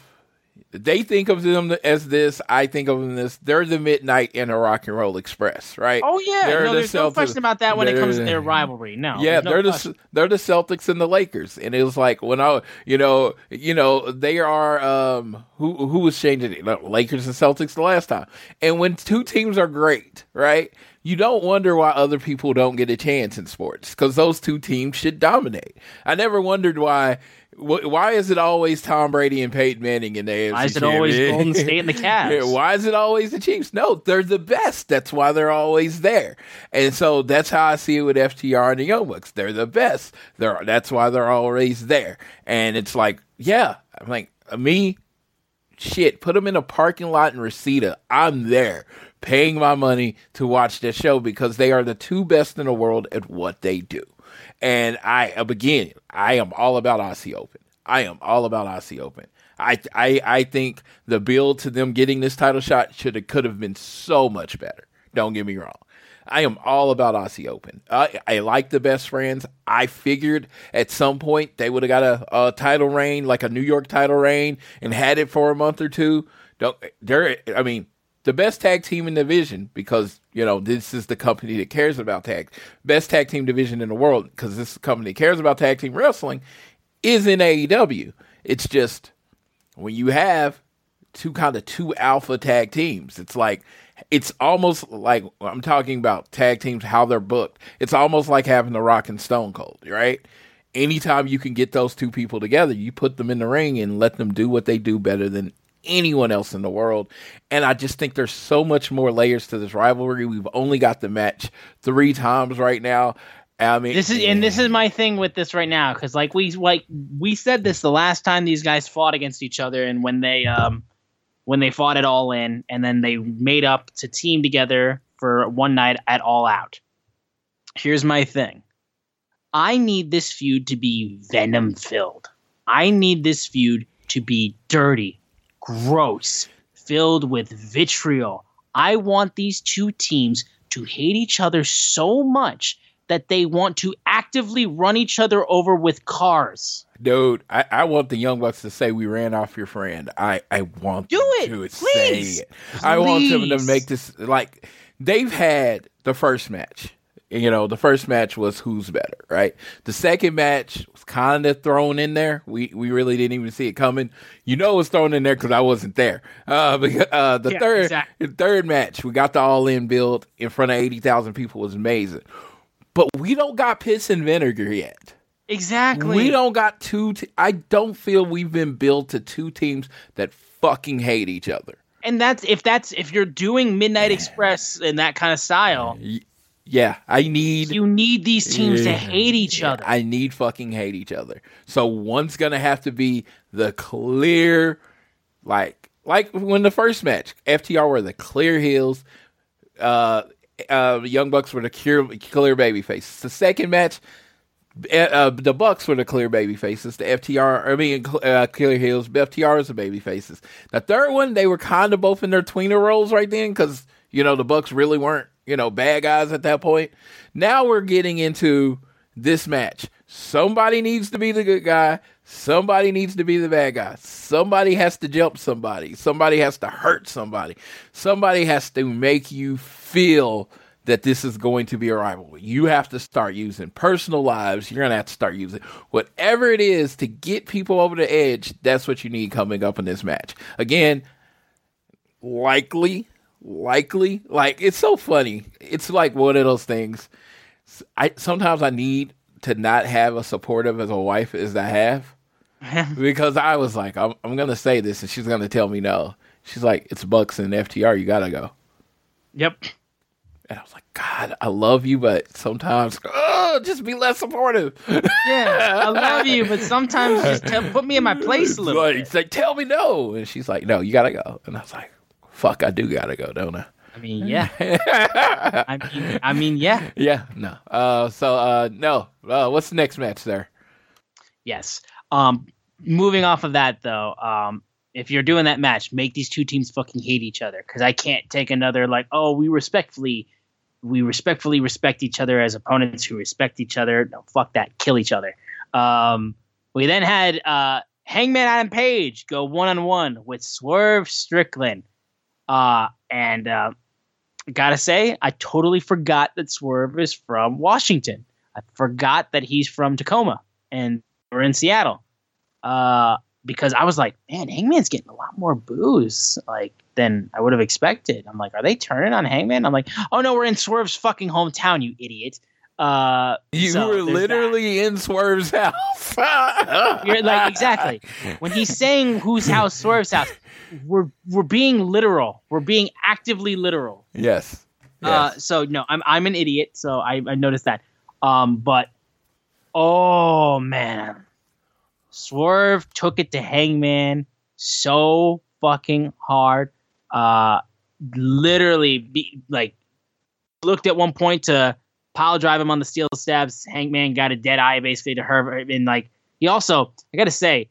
they think of them as this. I think of them as they're the Midnight and a Rock and Roll Express, right? Oh yeah, They're no, the there's no question about that when it comes to their rivalry. No, yeah, no they're the they're the Celtics and the Lakers, and it was like when I, you know, you know, they are um who who was changing it, Lakers and Celtics the last time, and when two teams are great, right? You don't wonder why other people don't get a chance in sports because those two teams should dominate. I never wondered why. Wh- Why is it always Tom Brady and Peyton Manning in the AFC Why is it always? Golden State and the Cavs? Why is it always the Chiefs? No, they're the best. That's why they're always there. And so that's how I see it with FTR and the Young Bucks. They're the best. They're that's why they're always there. And it's like, yeah, I'm like uh, me. Shit, put them in a parking lot in Reseda. I'm there, paying my money to watch that show because they are the two best in the world at what they do. And I, again, I am all about Aussie Open. I am all about Aussie Open. I, I, I think the build to them getting this title shot should have, could have been so much better. Don't get me wrong. I am all about Aussie Open. I, I like the best friends. I figured at some point they would have got a, a title reign, like a New York title reign, and had it for a month or two. Don't they're I mean, the best tag team in the division because you know this is the company that cares about tag best tag team division in the world because this company cares about tag team wrestling is in AEW. It's just when you have two kind of two alpha tag teams, it's like it's almost like I'm talking about tag teams how they're booked. It's almost like having the Rock and Stone Cold, right? Anytime you can get those two people together, you put them in the ring and let them do what they do better than anyone else in the world. And I just think there's so much more layers to this rivalry. We've only got the match three times right now. I mean, This is and this is my thing with this right now because like we like we said this the last time these guys fought against each other and when they um when they fought it all in and then they made up to team together for one night at All Out. Here's my thing. I need this feud to be venom filled. I need this feud to be dirty, gross, filled with vitriol. I want these two teams to hate each other so much that they want to actively run each other over with cars. Dude, I, I want the Young Bucks to say we ran off your friend. I, I want Do them it, to please. say it. Please. I want them to make this like they've had the first match. You know, the first match was who's better, right? The second match was kind of thrown in there. We we really didn't even see it coming. You know, it was thrown in there because I wasn't there. Uh, because, uh, the Yeah, third exactly. the third match, we got the all in build in front of eighty thousand people was amazing, but we don't got piss and vinegar yet. Exactly. We don't got two. Te- I don't feel we've been built to two teams that fucking hate each other. and that's if that's if you're doing Midnight Express in that kind of style, Yeah, I need. you need these teams to hate each other. I need fucking hate each other. So one's gonna have to be the clear, like like when the first match, FTR were the clear heels. Uh, uh, Young Bucks were the clear clear baby faces. The second match, uh, uh, the Bucks were the clear baby faces. The FTR, I mean, uh, clear heels. FTR is the baby faces. The third one, they were kind of both in their tweener roles right then because you know the Bucks really weren't you know bad guys at that point. Now we're getting into this match. Somebody needs to be the good guy. Somebody needs to be the bad guy. Somebody has to jump somebody. Somebody has to hurt somebody. Somebody has to make you feel that this is going to be a rivalry. You have to start using personal lives. You're going to have to start using whatever it is to get people over the edge. That's what you need coming up in this match. Again, likely, likely, like it's so funny. It's like one of those things. I sometimes I need to not have a supportive as a wife as I have because I was like, I'm, I'm gonna say this and she's gonna tell me no. She's like, it's Bucks and FTR. You gotta go. Yep. And I was like, God, I love you, but sometimes, oh, just be less supportive. Yeah, I love you, but sometimes just tell, put me in my place a little. like, bit. like, tell me no. And she's like, no, you gotta go. And I was like, fuck, I do gotta go, don't I? I mean, yeah. I mean, I mean, yeah. Yeah, no. Uh, so, uh, no. Uh, what's the next match there? Yes. Um, moving off of that though, um, if you're doing that match, make these two teams fucking hate each other because I can't take another like, oh, we respectfully, we respectfully respect each other as opponents who respect each other. No, fuck that, kill each other. Um, we then had uh, Hangman Adam Page go one on one with Swerve Strickland, uh, and uh, gotta say, I totally forgot that Swerve is from Washington. I forgot that he's from Tacoma and we're in Seattle. Uh, because I was like, man, Hangman's getting a lot more boos like than I would have expected. I'm like, are they turning on Hangman? I'm like, oh no, we're in Swerve's fucking hometown, you idiot. Uh, You so were there's that. literally in Swerve's house. You're like exactly when he's saying whose house, Swerve's house. We're we're being literal. We're being actively literal. Yes. Uh, Yes. so no, I'm I'm an idiot. So I, I noticed that. Um, but oh man, Swerve took it to Hangman so fucking hard. Uh, literally, be, like looked at one point to pile drive him on the steel steps. Hangman got a dead eye basically to her, and like he also, I gotta say,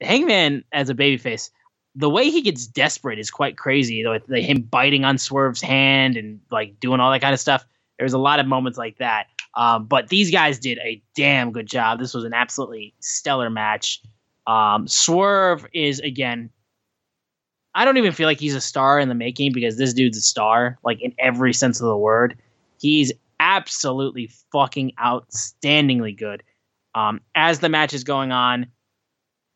Hangman as a babyface, the way he gets desperate is quite crazy. Though like, him biting on Swerve's hand and like doing all that kind of stuff. There's a lot of moments like that. Um, but these guys did a damn good job. This was an absolutely stellar match. Um, Swerve is again. I don't even feel like he's a star in the making because this dude's a star, like in every sense of the word. He's absolutely fucking outstandingly good. Um, as the match is going on,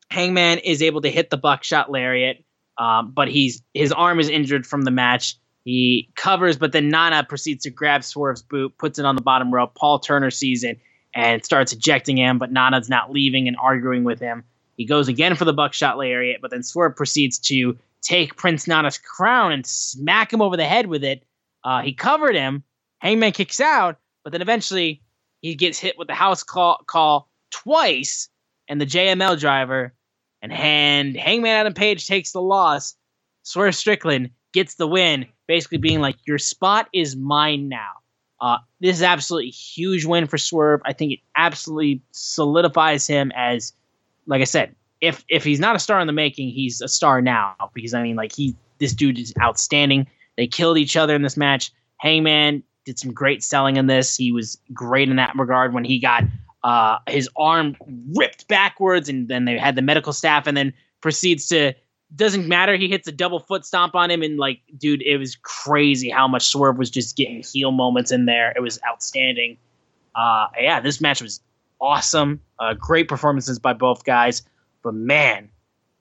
Hangman is able to hit the buckshot lariat, um, but he's his arm is injured from the match. He covers, but then Nana proceeds to grab Swerve's boot, puts it on the bottom rope. Paul Turner sees it and starts ejecting him, but Nana's not leaving and arguing with him. He goes again for the buckshot lariat, but then Swerve proceeds to take Prince Nana's crown and smack him over the head with it. Uh, he covered him. Hangman kicks out, but then eventually he gets hit with the house call, call twice, and the JML driver and hand Hangman Adam Page takes the loss. Swerve Strickland gets the win, basically being like, "Your spot is mine now." Uh, this is absolutely huge win for Swerve. I think it absolutely solidifies him as, like I said, if if he's not a star in the making, he's a star now because I mean, like he this dude is outstanding. They killed each other in this match. Hangman did some great selling in this. He was great in that regard when he got uh, his arm ripped backwards, and then they had the medical staff, and then proceeds to doesn't matter. He hits a double foot stomp on him, and like, dude, it was crazy how much Swerve was just getting heel moments in there. It was outstanding. Uh, yeah, this match was awesome. Uh, great performances by both guys, but man,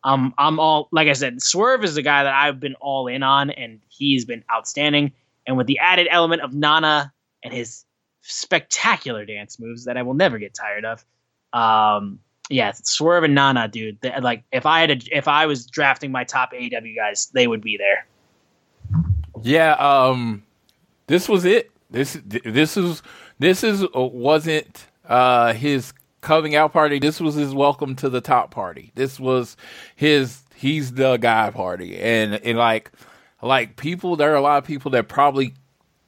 um, I'm all like I said, Swerve is the guy that I've been all in on, and he's been outstanding. And with the added element of Nana and his spectacular dance moves that I will never get tired of, um, yeah, Swerve and Nana, dude. They, like if I had a, if I was drafting my top AEW guys, they would be there. Yeah, um, this was it. This this is this is uh, wasn't uh, his coming out party. This was his welcome to the top party. This was his he's the guy party. And and like like people there are a lot of people that probably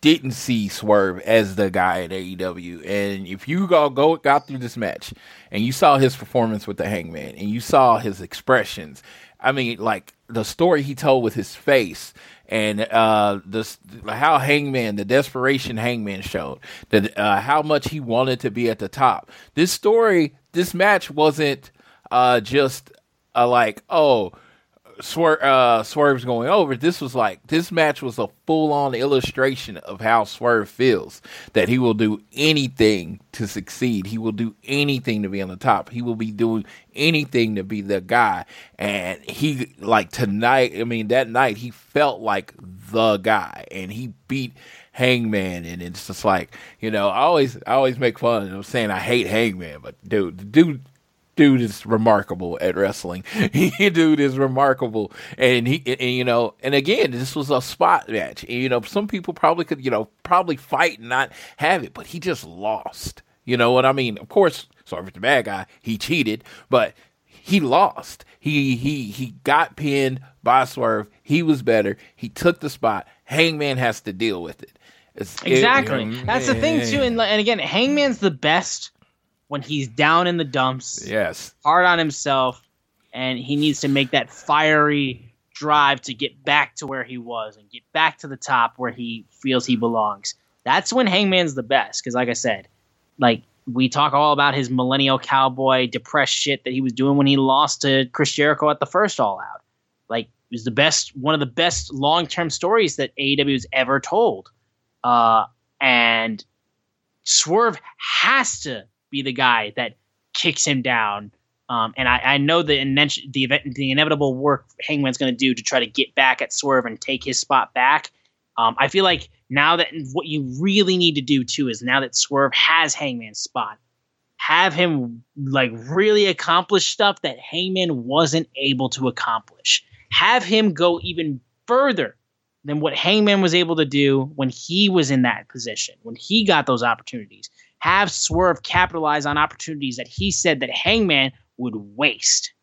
didn't see Swerve as the guy at AEW. And if you go go got through this match and you saw his performance with the Hangman and you saw his expressions, I mean, like the story he told with his face and uh, this how Hangman, the desperation Hangman showed that uh, how much he wanted to be at the top. This story, this match wasn't uh, just like oh Swerve, uh, Swerve's going over. This was like this match was a full on illustration of how Swerve feels. That he will do anything to succeed. He will do anything to be on the top. He will be doing anything to be the guy. And he like tonight. I mean that night he felt like the guy, and he beat Hangman, and it's just like you know I always I always make fun of saying I hate Hangman, but dude, the dude dude is remarkable at wrestling. dude is remarkable, and he, and, you know, and again, this was a spot match. And, you know, some people probably could, you know, probably fight and not have it, but he just lost. You know what I mean? Of course, sorry for the bad guy. He cheated, but he lost. He he he got pinned by Swerve. He was better. He took the spot. Hangman has to deal with it. It's, exactly. It, That's the thing too. And, and again, Hangman's the best when he's down in the dumps. Yes. Hard on himself, and he needs to make that fiery drive to get back to where he was and get back to the top where he feels he belongs. That's when Hangman's the best. Because, like I said, like we talk all about his millennial cowboy depressed shit that he was doing when he lost to Chris Jericho at the first All Out. Like, it was the best, one of the best long term stories that AEW has ever told. Uh, and Swerve has to be the guy that kicks him down. Um, and I, I, know the the event, the inevitable work Hangman's going to do to try to get back at Swerve and take his spot back. Um, I feel like now that what you really need to do too is now that Swerve has Hangman's spot, have him like really accomplish stuff that Hangman wasn't able to accomplish. Have him go even further than what Hangman was able to do when he was in that position, when he got those opportunities have Swerve capitalize on opportunities that he said that Hangman would waste.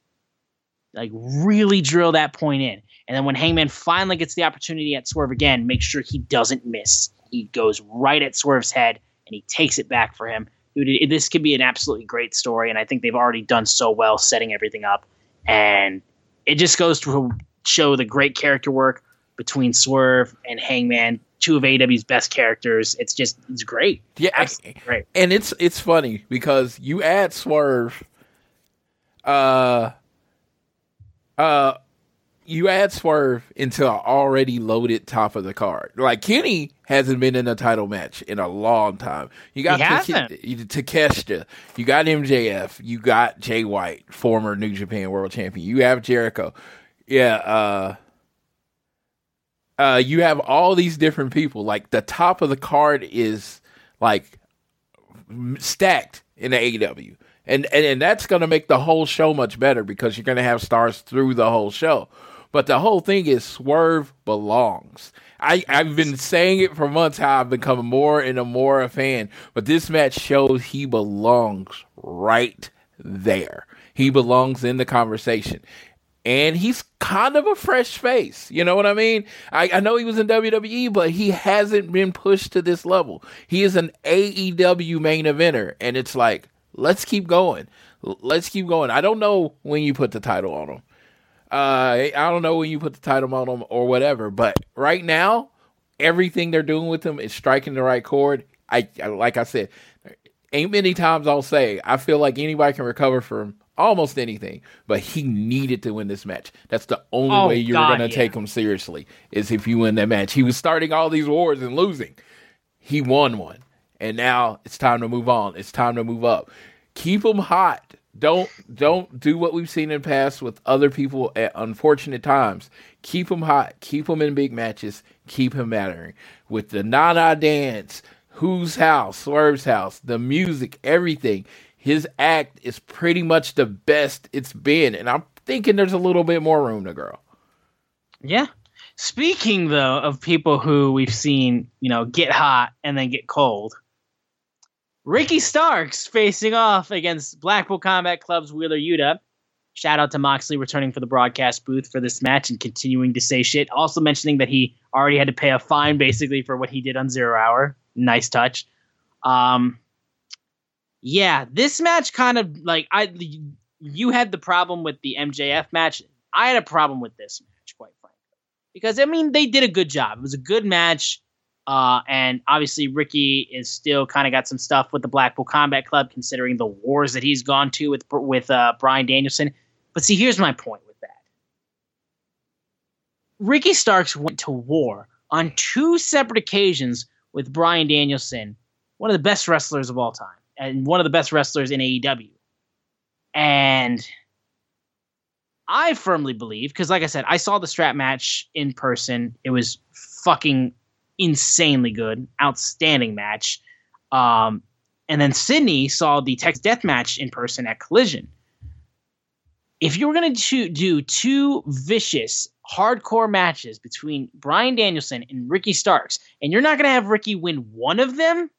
Like really drill that point in. And then when Hangman finally gets the opportunity at Swerve again, make sure he doesn't miss. He goes right at Swerve's head and he takes it back for him. Dude, this could be an absolutely great story, and I think they've already done so well setting everything up. And it just goes to show the great character work between Swerve and Hangman two of AEW's best characters. It's just it's great. Yeah, Absolutely great. And it's it's funny because you add Swerve, uh, uh, you add Swerve into an already loaded top of the card. Like Kenny hasn't been in a title match in a long time. You got Takeshita, you got MJF, you got Jay White, former New Japan World Champion. You have Jericho. Yeah, uh uh, you have all these different people. Like the top of the card is like stacked in the AEW. And, and and that's going to make the whole show much better because you're going to have stars through the whole show. But the whole thing is Swerve belongs. I, I've been saying it for months how I've become more and a more a fan, but this match shows he belongs right there. He belongs in the conversation and he's kind of a fresh face. You know what I mean? I, I, know he was in WWE, but he hasn't been pushed to this level. He is an AEW main eventer, and it's like, let's keep going. Let's keep going. I don't know when you put the title on him. Uh, I don't know when you put the title on him or whatever, but right now, everything they're doing with him is striking the right chord. I, I like I said, ain't many times I'll say I feel like anybody can recover from almost anything, but he needed to win this match. That's the only Oh, way you're God, going to yeah. take him seriously is if you win that match. He was starting all these wars and losing. He won one, and now it's time to move on. It's time to move up. Keep him hot. Don't don't do what we've seen in the past with other people at unfortunate times. Keep him hot. Keep him in big matches. Keep him mattering with the Nana dance, Who's House, Swerve's House, the music, everything. His act is pretty much the best it's been, and I'm thinking there's a little bit more room to grow. Yeah. Speaking though of people who we've seen, you know, get hot and then get cold, Ricky Starks facing off against Blackpool Combat Club's Wheeler Yuta. Shout out to Moxley returning for the broadcast booth for this match and continuing to say shit. Also mentioning that he already had to pay a fine basically for what he did on Zero Hour. Nice touch. Um, yeah, this match kind of like I you had the problem with the MJF match. I had a problem with this match, quite frankly, because I mean they did a good job. It was a good match, uh, and obviously Ricky is still kind of got some stuff with the Blackpool Combat Club, considering the wars that he's gone to with with uh, Brian Danielson. But see, here's my point with that: Ricky Starks went to war on two separate occasions with Brian Danielson, one of the best wrestlers of all time, and one of the best wrestlers in AEW. And I firmly believe, because like I said, I saw the strap match in person. It was fucking insanely good, outstanding match. Um, and then Sydney saw the Texas Death match in person at Collision. If you were going to do two vicious, hardcore matches between Brian Danielson and Ricky Starks, and you're not going to have Ricky win one of them,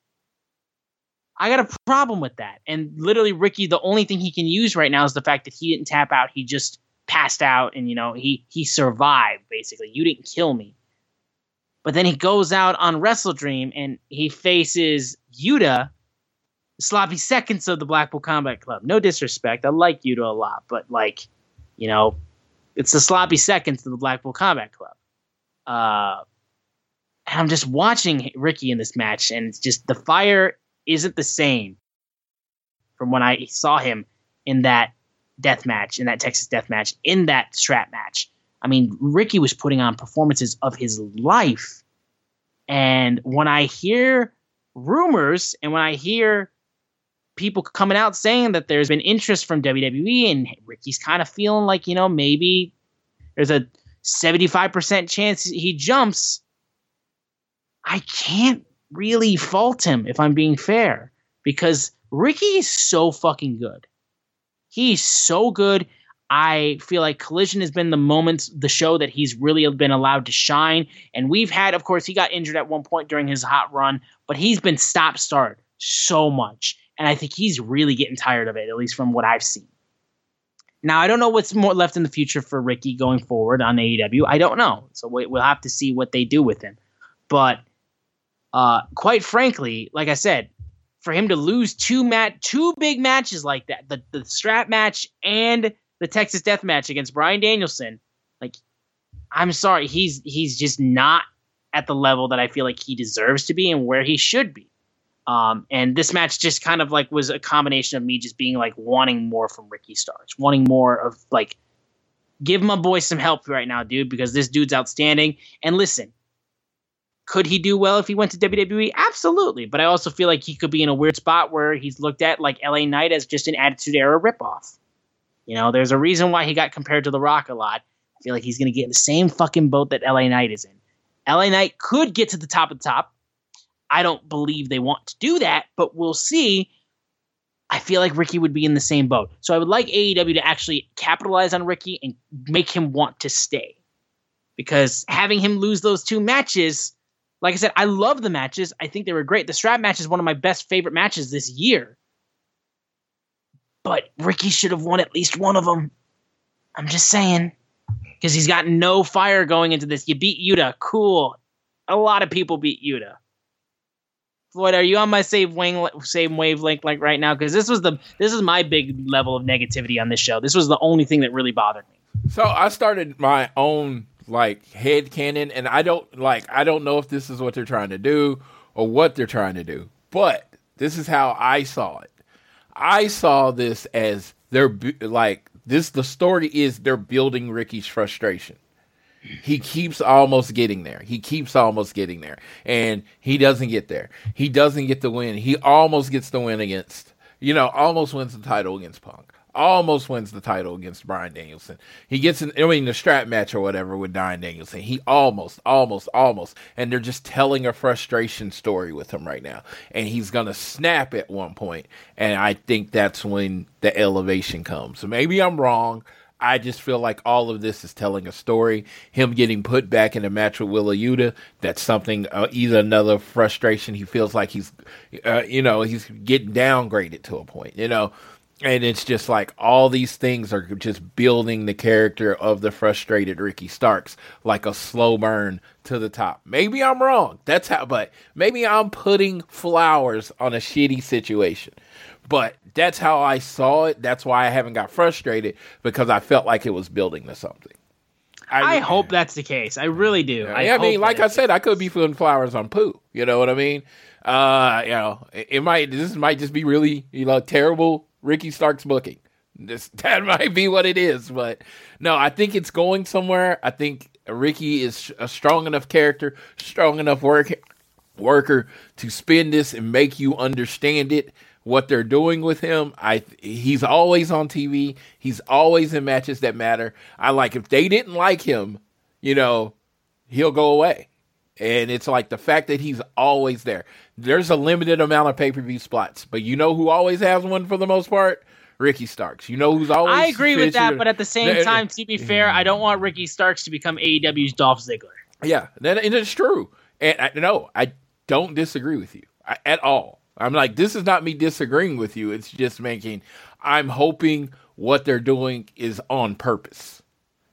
I got a problem with that. And literally, Ricky, the only thing he can use right now is the fact that he didn't tap out. He just passed out, and you know he he survived. Basically, you didn't kill me. But then he goes out on WrestleDream and he faces Yuta, sloppy seconds of the Blackpool Combat Club. No disrespect, I like Yuta a lot, but like, you know, it's the sloppy seconds of the Blackpool Combat Club. Uh, and I'm just watching Ricky in this match, and it's just the fire isn't the same from when I saw him in that death match, in that Texas death match, in that strap match. I mean, Ricky was putting on performances of his life. And when I hear rumors and when I hear people coming out saying that there's been interest from WWE and Ricky's kind of feeling like, you know, maybe there's a 75% chance he jumps, I can't really fault him if I'm being fair because Ricky is so fucking good. He's so good. I feel like Collision has been the moment, the show that he's really been allowed to shine. And we've had, of course, he got injured at one point during his hot run, but he's been stop start so much. And I think he's really getting tired of it, at least from what I've seen. Now, I don't know what's more left in the future for Ricky going forward on AEW. I don't know. So we, we'll have to see what they do with him. But uh, quite frankly, like I said, for him to lose two mat two big matches like that, the, the strap match and the Texas Death match against Brian Danielson, like I'm sorry, he's he's just not at the level that I feel like he deserves to be and where he should be. Um, and this match just kind of like was a combination of me just being like wanting more from Ricky Starks, wanting more of like give my boy some help right now, dude, because this dude's outstanding. And listen, could he do well if he went to WWE? Absolutely. But I also feel like he could be in a weird spot where he's looked at like LA Knight as just an Attitude Era ripoff. You know, there's a reason why he got compared to The Rock a lot. I feel like he's going to get in the same fucking boat that LA Knight is in. LA Knight could get to the top of the top. I don't believe they want to do that, but we'll see. I feel like Ricky would be in the same boat. So I would like AEW to actually capitalize on Ricky and make him want to stay. Because having him lose those two matches, like I said, I love the matches. I think they were great. The strap match is one of my best favorite matches this year. But Ricky should have won at least one of them. I'm just saying. Because he's got no fire going into this. You beat Yuta. Cool. A lot of people beat Yuta. Floyd, are you on my same wing, same wavelength like right now? Because this was the this is my big level of negativity on this show. This was the only thing that really bothered me. So I started my own like head canon and I don't like I don't know if this is what they're trying to do or what they're trying to do, but this is how I saw it. I saw this as they're like this. The story is they're building Ricky's frustration. He keeps almost getting there. He keeps almost getting there, and he doesn't get there. He doesn't get the win. He almost gets the win against, you know, almost wins the title against Punk almost wins the title against Brian Danielson. He gets in, I mean, the strap match or whatever with Brian Danielson. He almost, almost, almost, and they're just telling a frustration story with him right now. And he's gonna snap at one point, and I think that's when the elevation comes. So maybe I'm wrong. I just feel like all of this is telling a story. Him getting put back in a match with Wheeler Yuta, that's something, uh, either another frustration. He feels like he's, uh, you know, he's getting downgraded to a point, you know and it's just like all these things are just building the character of the frustrated Ricky Starks like a slow burn to the top. Maybe I'm wrong. That's how, but maybe I'm putting flowers on a shitty situation. But that's how I saw it. That's why I haven't got frustrated because I felt like it was building to something. I, I hope that's the case. I really do. I, I mean, like I said, I could be putting flowers on poo. You know what I mean? Uh, you know, it, it might. This might just be really, you know, terrible Ricky Starks booking. This that might be what it is, but no, I think it's going somewhere. I think Ricky is a strong enough character, strong enough work worker to spin this and make you understand it. What they're doing with him, I he's always on TV. He's always in matches that matter. I like if they didn't like him, you know, he'll go away. And it's like the fact that he's always there. There's a limited amount of pay per view spots, but you know who always has one for the most part? Ricky Starks. You know who's always. I agree with that, but at the same time, to be fair, I don't want Ricky Starks to become AEW's Dolph Ziggler. Yeah, that, and it's true. And I, no, I don't disagree with you at all. I'm like, this is not me disagreeing with you. It's just making. I'm hoping what they're doing is on purpose.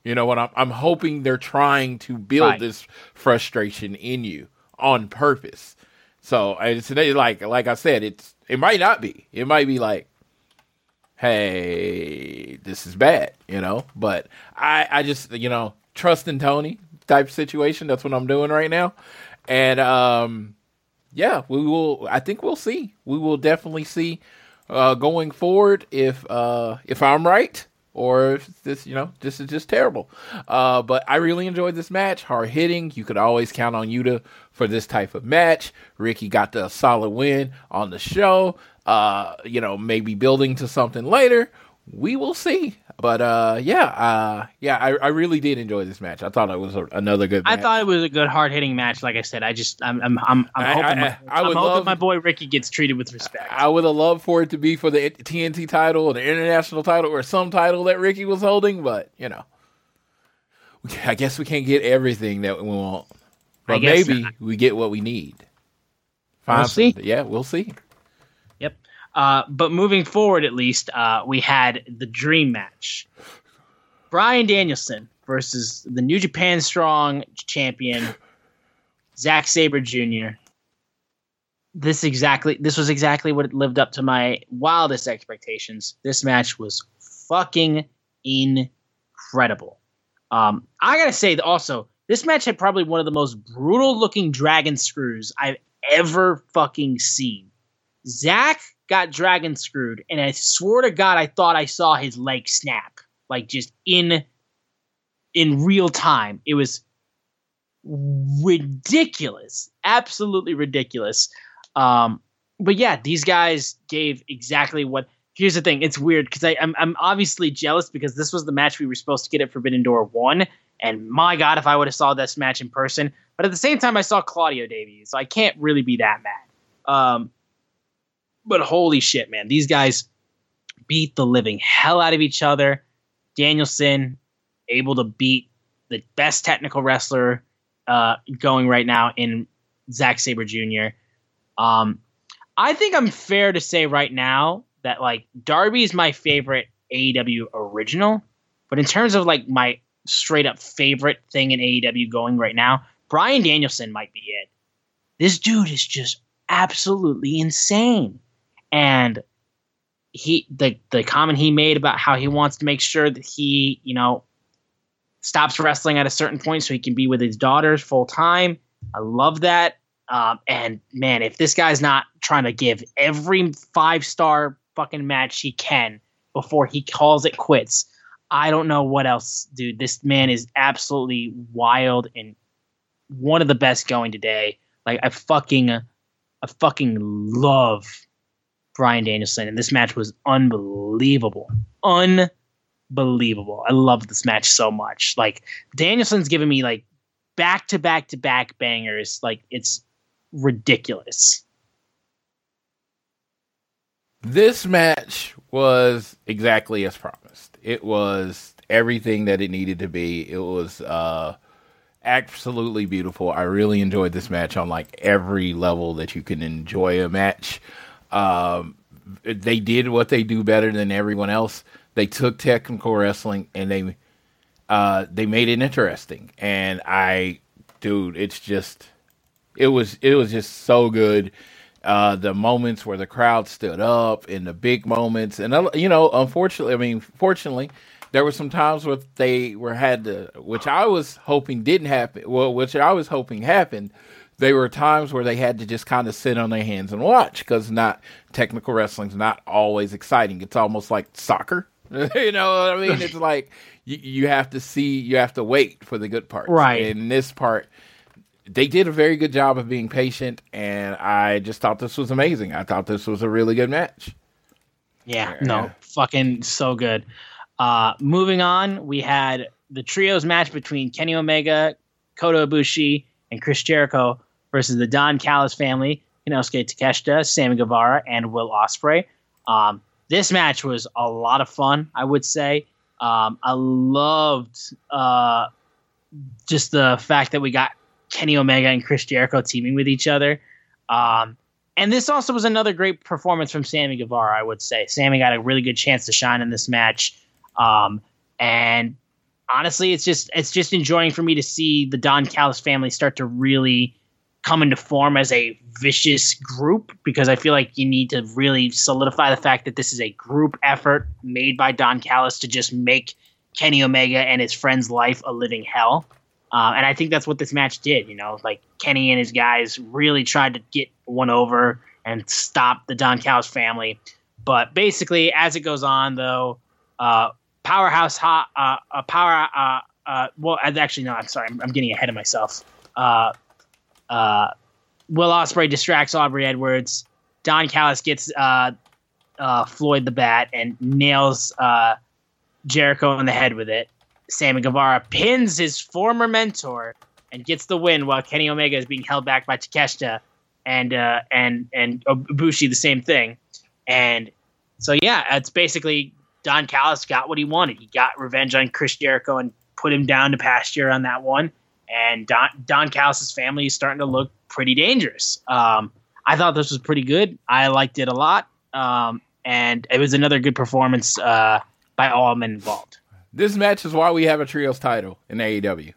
You know what? I'm, I'm hoping they're trying to build right. this frustration in you on purpose. So it's like like I said, it's it might not be. It might be like, hey, this is bad, you know. But I I just you know trust in Tony type situation. That's what I'm doing right now, and um, yeah, we will. I think we'll see. We will definitely see uh, going forward if uh, if I'm right or if this, you know, this is just terrible. Uh, but I really enjoyed this match. Hard hitting. You could always count on Yuta for this type of match. Ricky got the solid win on the show. Uh, you know, maybe building to something later. We will see. But uh, yeah, uh, yeah, I, I really did enjoy this match. I thought it was a, another good. Match. I thought it was a good, hard hitting match. Like I said, I just, I'm, I'm, I'm, I'm hoping, I, my, I, would I'm love, my boy Ricky gets treated with respect. I would have loved for it to be for the TNT title or the international title or some title that Ricky was holding, but you know, I guess we can't get everything that we want. But maybe not. we get what we need. We'll see. Yeah, we'll see. Uh, but moving forward, at least, uh, we had the dream match: Bryan Danielson versus the New Japan Strong champion Zack Sabre Jr. This exactly this was exactly what lived up to my wildest expectations. This match was fucking incredible. Um, I gotta say also, this match had probably one of the most brutal looking dragon screws I've ever fucking seen. Zack got dragon screwed, and I swear to God, I thought I saw his leg snap, like just in in real time. It was ridiculous, absolutely ridiculous. Um, but yeah, these guys gave exactly what. Here's the thing: it's weird because I'm I'm obviously jealous because this was the match we were supposed to get at Forbidden Door one, and my God, if I would have saw this match in person. But at the same time, I saw Claudio Davies, so I can't really be that mad. Um, but holy shit, man, these guys beat the living hell out of each other. Danielson able to beat the best technical wrestler uh, going right now in Zack Sabre Jr. Um, I think I'm fair to say right now that like Darby is my favorite AEW original, but in terms of like my straight up favorite thing in AEW going right now, Bryan Danielson might be it. This dude is just absolutely insane and he the the comment he made about how he wants to make sure that he you know stops wrestling at a certain point so he can be with his daughters full time. I love that. Um, and man, if this guy's not trying to give every five star fucking match he can before he calls it quits, I don't know what else, dude. This man is absolutely wild and one of the best going today. Like I fucking, I fucking love Bryan Danielson, and this match was unbelievable, unbelievable. I love this match so much. Like Danielson's giving me like back to back to back bangers. Like it's ridiculous. This match was exactly as promised. It was everything that it needed to be. It was uh absolutely beautiful. I really enjoyed this match on like every level that you can enjoy a match. Um they did what they do better than everyone else. They took technical wrestling and they uh they made it interesting. And I dude, it's just it was it was just so good. Uh, the moments where the crowd stood up and the big moments, and uh, you know, unfortunately, I mean, fortunately, there were some times where they were had to, which I was hoping didn't happen. Well, which I was hoping happened. There were times where they had to just kind of sit on their hands and watch because not technical wrestling's not always exciting. It's almost like soccer. you know what I mean? It's like you, you have to see, you have to wait for the good parts. Right. And this part, they did a very good job of being patient, and I just thought this was amazing. I thought this was a really good match. Yeah, no, fucking so good. Uh, moving on, we had the trios match between Kenny Omega, Kota Ibushi, and Chris Jericho versus the Don Callis family, Konosuke Takeshita, Sammy Guevara, and Will Ospreay. Um, this match was a lot of fun, I would say. Um, I loved uh, just the fact that we got Kenny Omega and Chris Jericho teaming with each other. Um, and this also was another great performance from Sammy Guevara, I would say. Sammy got a really good chance to shine in this match. Um, and honestly, it's just it's just enjoying for me to see the Don Callis family start to really come into form as a vicious group because I feel like you need to really solidify the fact that this is a group effort made by Don Callis to just make Kenny Omega and his friend's life a living hell. Uh, and I think that's what this match did. You know, like Kenny and his guys really tried to get one over and stop the Don Callis family. But basically, as it goes on, though, uh, Powerhouse Hobbs, uh, uh, Power, uh, uh, well, actually, no, I'm sorry, I'm, I'm getting ahead of myself. Uh, Will Ospreay distracts Aubrey Edwards. Don Callis gets uh, uh, Floyd the Bat and nails uh, Jericho in the head with it. Sammy Guevara pins his former mentor and gets the win while Kenny Omega is being held back by Takeshita and uh, and and Ibushi the same thing. And so yeah, it's basically Don Callis got what he wanted. He got revenge on Chris Jericho and put him down to pasture on that one. And Don Don Callis's family is starting to look pretty dangerous. Um, I thought this was pretty good. I liked it a lot, um, and it was another good performance uh, by all men involved. This match is why we have a trios title in AEW.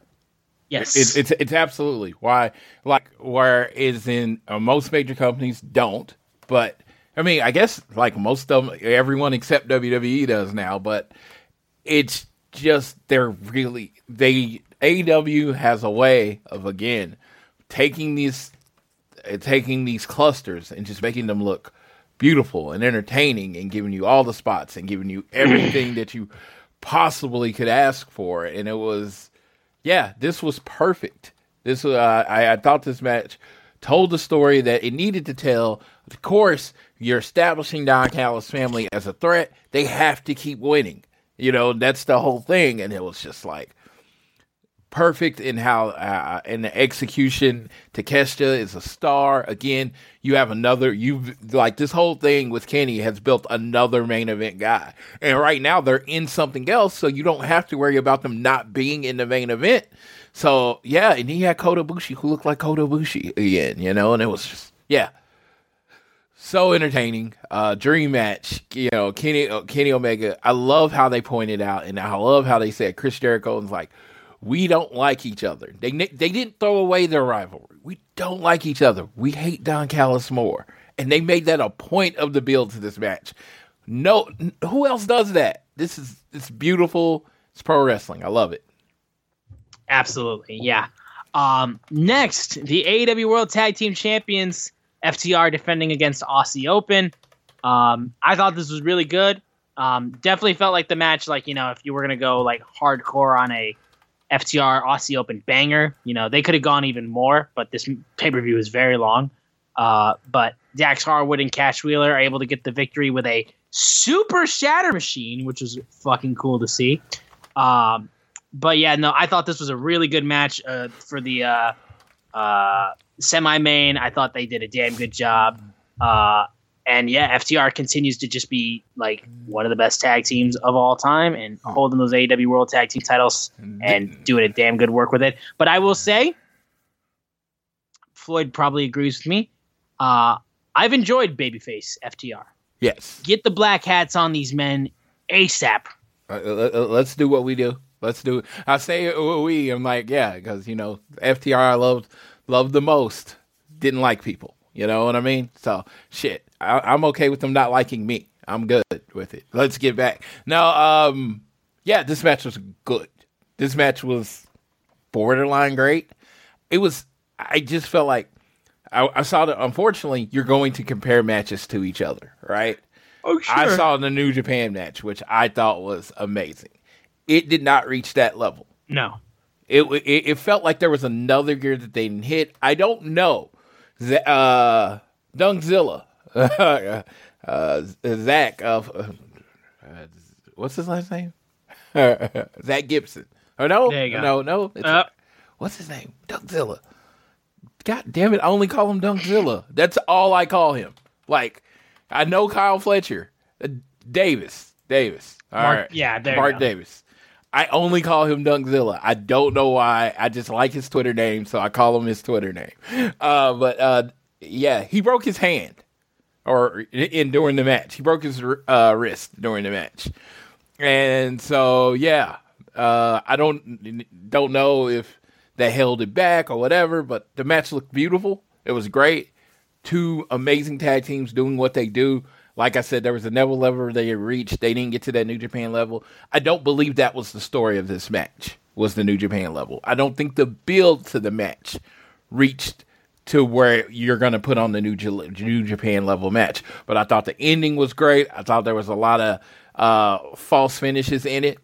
Yes, It's it's it's absolutely why like where is in uh, most major companies don't, but I mean I guess like most of them, everyone except WWE does now, but it's just they're really they AEW has a way of again taking these uh, taking these clusters and just making them look beautiful and entertaining and giving you all the spots and giving you everything that you possibly could ask for. And it was yeah this was perfect. This uh, I, I thought this match told the story that it needed to tell. Of course you're establishing Don Callis family as a threat. They have to keep winning. You know that's the whole thing. And it was just like perfect in how uh, in the execution. Takeshita is a star. Again, you have another. You've like this whole thing with Kenny has built another main event guy, and right now they're in something else, so you don't have to worry about them not being in the main event. So yeah, and he had Kota Ibushi who looked like Kota Ibushi again, you know, and it was just yeah. So entertaining, uh, dream match. You know, Kenny Kenny Omega. I love how they pointed out, and I love how they said Chris Jericho was like, we don't like each other. They they didn't throw away their rivalry. We don't like each other. We hate Don Callis more, and they made that a point of the build to this match. No, who else does that? This is it's beautiful. It's pro wrestling. I love it. Absolutely, yeah. Um, next, the AEW World Tag Team Champions FTR defending against Aussie Open. Um, I thought this was really good. Um, definitely felt like the match, like you know, if you were gonna go like hardcore on a FTR Aussie Open banger, you know, they could have gone even more. But this pay per view is very long. Uh, but Dax Harwood and Cash Wheeler are able to get the victory with a super shatter machine, which was fucking cool to see. Um, but yeah, no, I thought this was a really good match uh, for the uh, uh, semi main. I thought they did a damn good job. Uh, and yeah, FTR continues to just be like one of the best tag teams of all time and holding those AEW World Tag Team titles and doing a damn good work with it. But I will say, Floyd probably agrees with me. Uh, I've enjoyed Babyface FTR. Yes. Get the black hats on these men ASAP. Uh, let- let- let's do what we do. Let's do it. I say uh, we. I'm like, yeah, because you know, FTR I loved loved the most. Didn't like people. You know what I mean? So shit, I, I'm okay with them not liking me. I'm good with it. Let's get back now. Um, yeah, this match was good. This match was borderline great. It was. I just felt like I, I saw that. Unfortunately, you're going to compare matches to each other, right? Oh, sure. I saw the New Japan match, which I thought was amazing. It did not reach that level. No. It it, it felt like there was another gear that they didn't hit. I don't know. Z- uh, Dunkzilla, uh, Zach of uh, uh, what's his last name? Zach Gibson. Oh no, There you go. no, no. It's, Uh. what's his name? Dunkzilla. God damn it! I only call him Dunkzilla. That's all I call him. Like I know Kyle Fletcher, uh, Davis, Davis. All Mark- right, yeah, Mark. Davis. I only call him Dunkzilla. I don't know why. I just like his Twitter name, so I call him his Twitter name. Uh, but uh, yeah, he broke his hand, or in during the match, he broke his uh, wrist during the match, and so yeah, uh, I don't don't know if they held it back or whatever, but the match looked beautiful. It was great. Two amazing tag teams doing what they do. Like I said, there was a level level they reached. They didn't get to that New Japan level. I don't believe that was the story of this match. Was the New Japan level? I don't think the build to the match reached to where you're going to put on the New, J- New Japan level match. But I thought the ending was great. I thought there was a lot of uh, false finishes in it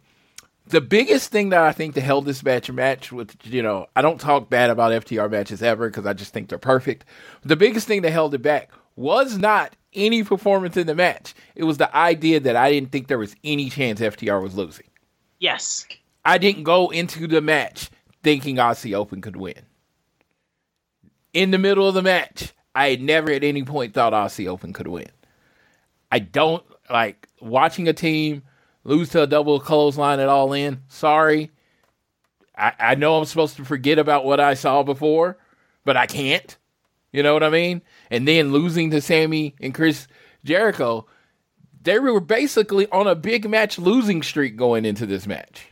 the biggest thing that I think that held this match match with you know I don't talk bad about FTR matches ever because I just think they're perfect. The biggest thing that held it back was not any performance in the match. It was the idea that I didn't think there was any chance FTR was losing. Yes. I didn't go into the match thinking Aussie Open could win. In the middle of the match, I never at any point thought Aussie Open could win. I don't like watching a team lose to a double clothesline at all in. Sorry. I, I know I'm supposed to forget about what I saw before, but I can't. You know what I mean? And then losing to Sammy and Chris Jericho, they were basically on a big match losing streak going into this match.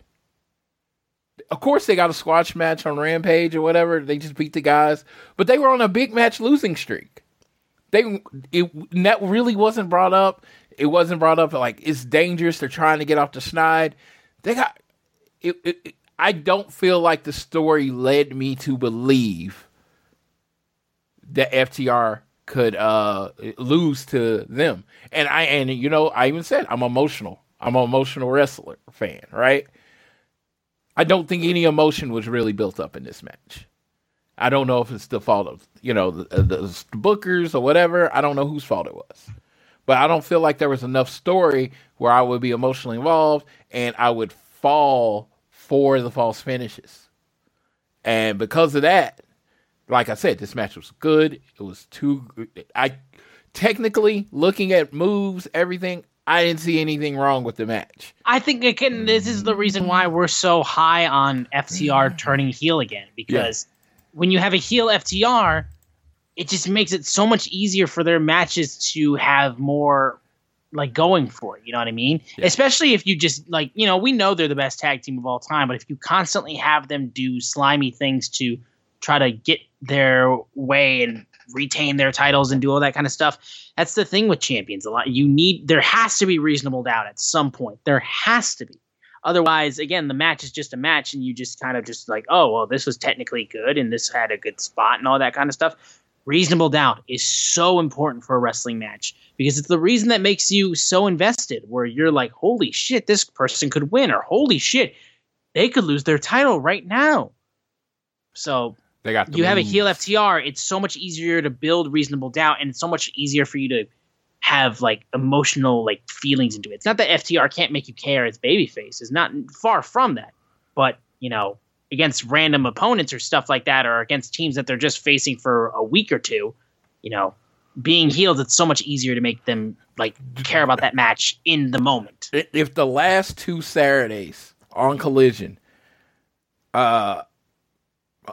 Of course, they got a squash match on Rampage or whatever. They just beat the guys, but they were on a big match losing streak. They it that really wasn't brought up. It wasn't brought up like it's dangerous. They're trying to get off the schneid. They got it, it, it- I don't feel like the story led me to believe that FTR could uh, lose to them. And I and you know I even said I'm emotional. I'm an emotional wrestler fan, right? I don't think any emotion was really built up in this match. I don't know if it's the fault of you know the, the, the bookers or whatever. I don't know whose fault it was, but I don't feel like there was enough story where I would be emotionally involved and I would fall for the false finishes. And because of that, like I said, this match was good. It was too. I technically looking at moves, everything. I didn't see anything wrong with the match. I think again, this is the reason why we're so high on FTR mm. turning heel again because when you have a heel FTR, it just makes it so much easier for their matches to have more like going for it. You know what I mean? Especially if you just like you know we know they're the best tag team of all time, but if you constantly have them do slimy things to try to get their way and retain their titles and do all that kind of stuff. That's the thing with champions. A lot you need there has to be reasonable doubt at some point. There has to be. Otherwise, again, the match is just a match, and you just kind of just like, oh, well, this was technically good, and this had a good spot, and all that kind of stuff. Reasonable doubt is so important for a wrestling match because it's the reason that makes you so invested, where you're like, holy shit, this person could win, or holy shit, they could lose their title right now. So They got the you have a moves. heel FTR, it's so much easier to build reasonable doubt, and it's so much easier for you to have like emotional like feelings into it. It's not that FTR can't make you care as babyface. It's not far from that. But you know, against random opponents or stuff like that, or against teams that they're just facing for a week or two, you know, being healed, it's so much easier to make them like care about that match in the moment. If the last two Saturdays on Collision, uh,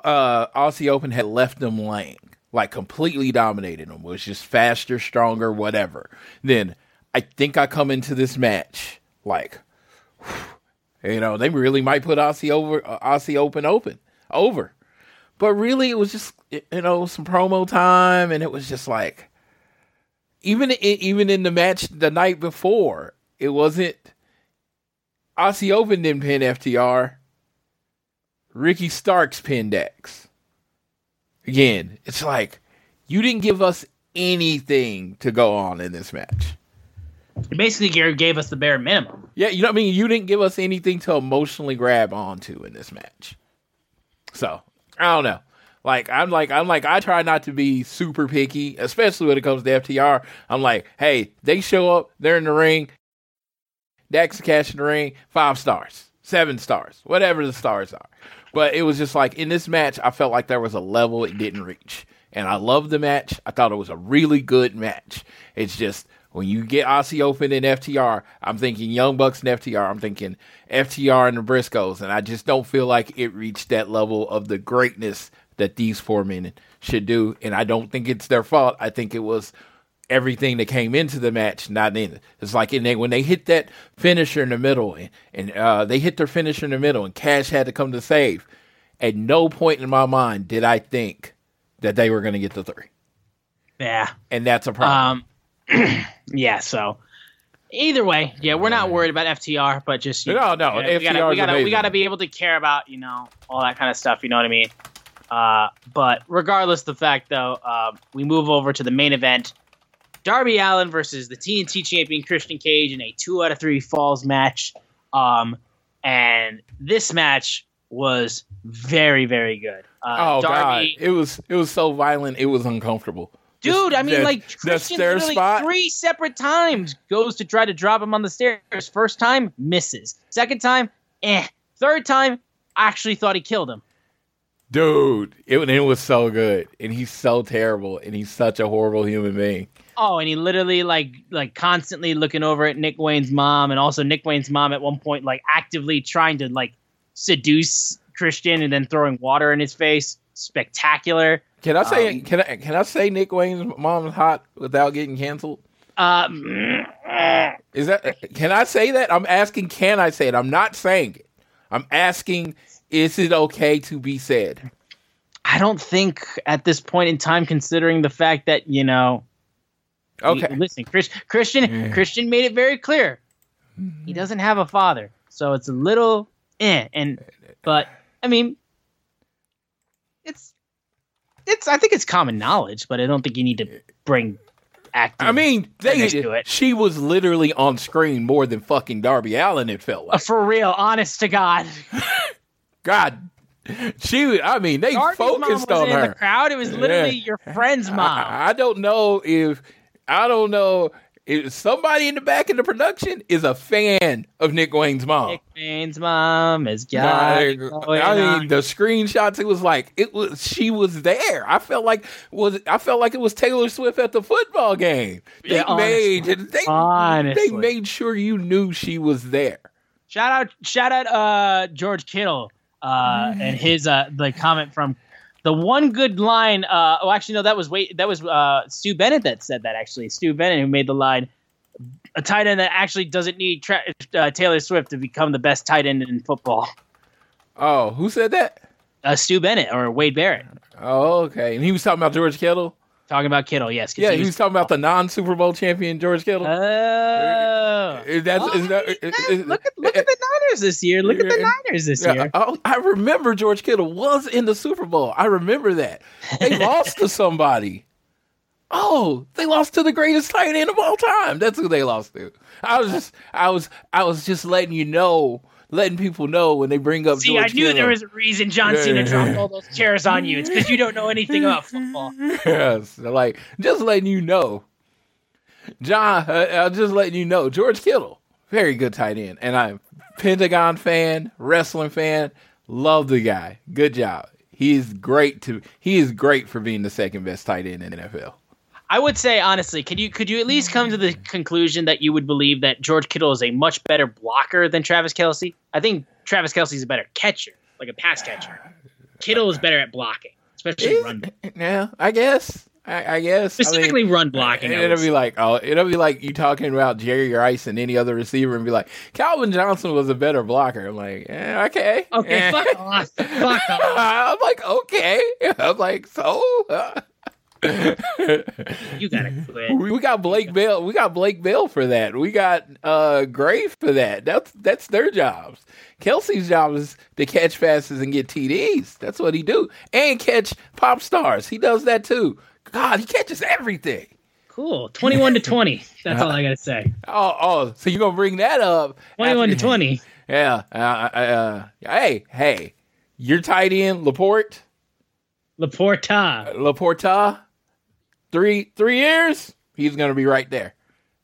uh, Aussie Open had left them laying, like completely dominated them, was just faster, stronger, whatever. Then I think I come into this match like, you know, they really might put Aussie over, uh, Aussie Open open over, but really it was just you know some promo time, and it was just like. Even even in the match the night before, it wasn't Aussie Open didn't pin FTR. Ricky Starks pinned X. Again, it's like you didn't give us anything to go on in this match. Basically gave gave us the bare minimum. Yeah, you know what I mean? You didn't give us anything to emotionally grab onto in this match. So, I don't know. Like I'm like I'm like I try not to be super picky, especially when it comes to FTR. I'm like, hey, they show up, they're in the ring, Dax Cash in the ring, five stars, seven stars, whatever the stars are. But it was just like in this match, I felt like there was a level it didn't reach. And I loved the match. I thought it was a really good match. It's just when you get Aussie Open and FTR, I'm thinking Young Bucks and FTR. I'm thinking FTR and the Briscoes. And I just don't feel like it reached that level of the greatness that these four men should do. And I don't think it's their fault. I think it was everything that came into the match not in it. It's like in they, when they hit that finisher in the middle and, and uh, they hit their finisher in the middle and Cash had to come to save. At no point in my mind did I think that they were going to get the three. Yeah. And that's a problem. Um, yeah. So either way, yeah, we're not worried about FTR, but just you No, no, yeah, we gotta, we gotta, we gotta be able to care about you know all that kind of stuff. You know what I mean? Uh, but regardless of the fact, though, uh, we move over to the main event: Darby Allin versus the TNT champion Christian Cage in a two out of three falls match. Um, and this match was very, very good. Uh, oh Darby, god, it was it was so violent. It was uncomfortable. Dude, I mean, the- like Christian literally spot? three separate times goes to try to drop him on the stairs. First time, misses. Second time, eh. Third time, actually thought he killed him. Dude, it, it was so good, and he's so terrible, and he's such a horrible human being. Oh, and he literally like like constantly looking over at Nick Wayne's mom, and also Nick Wayne's mom at one point like actively trying to like seduce Christian, and then throwing water in his face. Spectacular. Can I say Um, can I can I say Nick Wayne's mom's hot without getting canceled? Uh, Is that can I say that? I'm asking can I say it? I'm not saying it. I'm asking is it okay to be said? I don't think at this point in time, considering the fact that you know Okay. Listen, Chris, Christian Yeah. Christian made it very clear he doesn't have a father, so it's a little eh. And but I mean, it's it's I think it's common knowledge, but I don't think you need to bring. I mean, they Finish to it. she was literally on screen more than fucking Darby Allin it felt like. for real, honest to God, God. She I mean, they Darby's focused on in her. the crowd. It was literally Yeah. your friend's mom. I, I don't know if I don't know if somebody in the back of the production is a fan of Nick Wayne's mom. Nick Wayne's mom is Nah, got I it going I mean, the screenshots. It was like it was. She was there. I felt like was. I felt like it was Taylor Swift at the football game. They Yeah, made. honestly. They, Honestly. they made sure you knew she was there. Shout out, shout out, uh, George Kittle, uh, and his uh, the comment from the one good line. Uh, oh, actually, no, that was wait, that was uh, Stu Bennett that said that. Actually, Stu Bennett who made the line. A tight end that actually doesn't need tra- uh, Taylor Swift to become the best tight end in football. Oh, who said that? Uh, Stu Bennett or Wade Barrett. Oh, okay. And he was talking about George Kittle. Talking about Kittle, yes. Yeah, he he was talking about the non Super Bowl champion George Kittle. Oh. Is that- Oh, is that- is- is- look at look at the Niners this year. Look at the Niners this year. I, I remember George Kittle was in the Super Bowl. I remember that. They lost to somebody. Oh, they lost to the greatest tight end of all time. That's who they lost to. I was just, I was, I was just letting you know, letting people know when they bring up See, George I knew Kittle. there was a reason John Cena dropped all those chairs on you. It's because you don't know anything about football. yes, like just letting you know, John. Uh, I'm just letting you know, George Kittle, very good tight end, and I'm Pentagon fan, wrestling fan. Love the guy. Good job. He is great to. He is great for being the second best tight end in the NFL. I would say honestly, could you could you at least come to the conclusion that you would believe that George Kittle is a much better blocker than Travis Kelce? I think Travis Kelce is a better catcher, like a pass catcher. Kittle is better at blocking, especially Is- run Yeah, I guess. I, I guess. I mean, specifically run blocking. It'll be like, oh, it'll be like you talking about Jerry Rice and any other receiver, and be like, Calvin Johnson was a better blocker. I'm like, eh, okay, okay, Eh. fuck off, fuck off. I'm like, okay. I'm like, so. You gotta quit. we we got Blake Bell. We got Blake Bell for that. We got uh Gray for that. That's that's their jobs. Kelce's job is to catch passes and get TDs. That's what he do, and catch pop stars. He does that too. God, he catches everything. Cool, twenty-one to twenty. That's all I gotta say. Oh, oh, so you're gonna bring that up? Twenty-one to twenty. Yeah. Uh, uh, uh, hey, hey, you're tight end Laporte, LaPorta. LaPorta. Three three years, he's gonna be right there.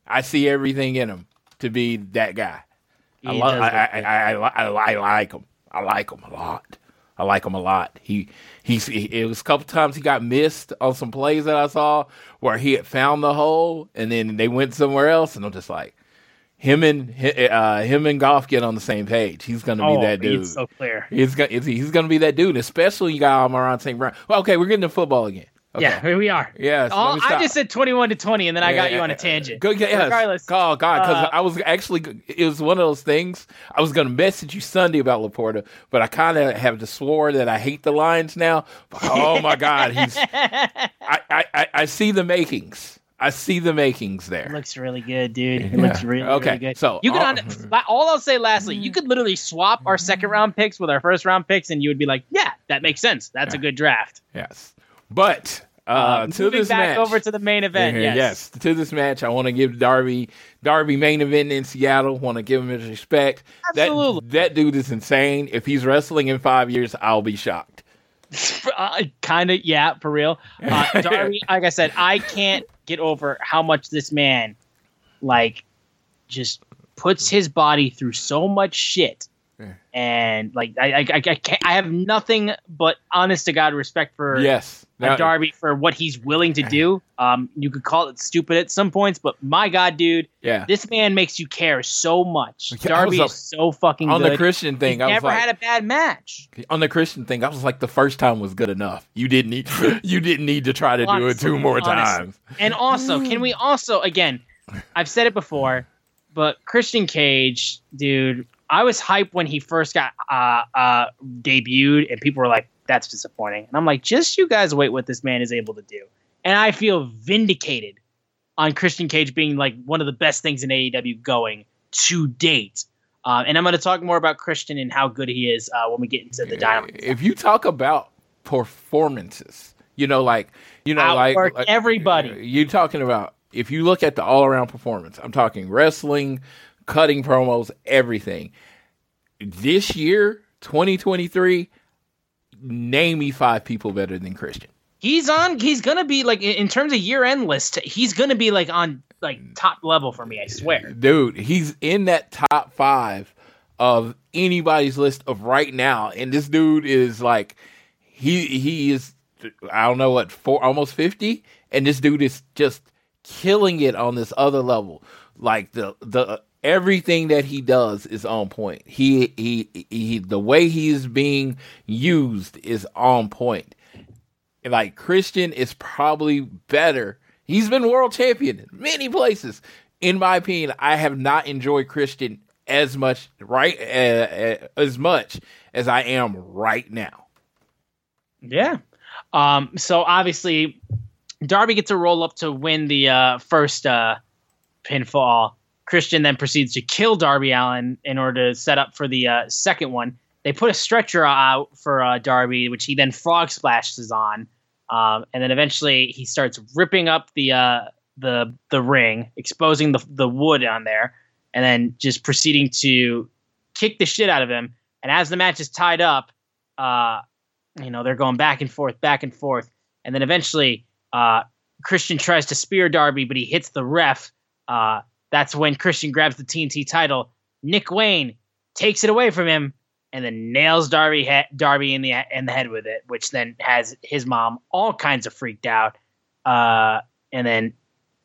I see everything in him to be that guy. I, He I, look I. I, I, I, I like him. I like him a lot. I like him a lot. He he's he, it was a couple times he got missed on some plays that I saw where he had found the hole and then they went somewhere else and I'm just like him and uh, him and Goff get on the same page. He's gonna be Oh, that dude. so clear. He's gonna he's gonna be that dude, especially you got Amon St. Brown. Well, okay, we're getting to football again. Okay. Yeah, here we are. Yes, let All, I just said twenty-one to twenty, and then I got you on a tangent. Go, yes. Regardless, Oh God, because uh, I was actually it was one of those things. I was going to message you Sunday about LaPorta, but I kind of have to swore that I hate the Lions now. Oh my God, he's I, I, I, I see the makings. I see the makings It there. looks really good, dude. It Yeah. looks really, Okay, really good. so, you could all- on, all I'll say lastly, you could literally swap our second round picks with our first round picks, and you would be like, yeah, that makes sense. That's a good draft. Yes, but uh, to moving this back match, over to the main event. Yeah, Yes. to this match, I want to give Darby Darby main event in Seattle. Want to give him his respect. Absolutely. That that dude is insane. If he's wrestling in five years, I'll be shocked. uh, kind of, yeah, for real. Uh, Darby, like I said, I can't get over how much this man, like, just puts his body through so much shit. And like I, I, I, can't. I have nothing but honest to god respect for Yes, Now- Darby for what he's willing to do. Um, you could call it stupid at some points, but my God, dude, Yeah. this man makes you care so much. Darby up- is so fucking on good. the Christian He's thing, I was never like, had a bad match. on the Christian thing, I was like, the first time was good enough. You didn't need, you didn't need to try to do it two more honestly. times. And also, can we also again? I've said it before, but Christian Cage, dude, I was hyped when he first got uh, uh, debuted, and people were like, "That's disappointing." And I'm like, "Just you guys wait what this man is able to do." And I feel vindicated on Christian Cage being like one of the best things in AEW going to date. Uh, and I'm going to talk more about Christian and how good he is uh, when we get into the Dynamite. If you talk about performances, you know, like you know, like, like everybody. You're talking about if you look at the all around performance, I'm talking wrestling, cutting promos, everything. This year, 2023, name me five people better than Christian. He's on. He's gonna be like in terms of year end list. He's gonna be like on like top level for me. I swear. dude, he's in that top five of anybody's list of right now, and this dude is like, he he is, I don't know what, four almost fifty, and this dude is just killing it on this other level. Like the the everything that he does is on point. He he he the way he is being used is on point. Like Christian is probably better. He's been world champion in many places. In my opinion, I have not enjoyed Christian as much right uh, as much as I am right now. Yeah. Um. So obviously, Darby gets a roll up to win the uh, first uh, pinfall. Christian then proceeds to kill Darby Allin in order to set up for the uh, second one. They put a stretcher out for uh, Darby, which he then frog splashes on, um, and then eventually he starts ripping up the uh, the the ring, exposing the the wood on there, and then just proceeding to kick the shit out of him. And as the match is tied up, uh, you know they're going back and forth, back and forth, and then eventually uh, Christian tries to spear Darby, but he hits the ref. Uh, that's when Christian grabs the TNT title. Nick Wayne takes it away from him and then nails Darby he- Darby in the in the head with it, which then has his mom all kinds of freaked out. Uh, and then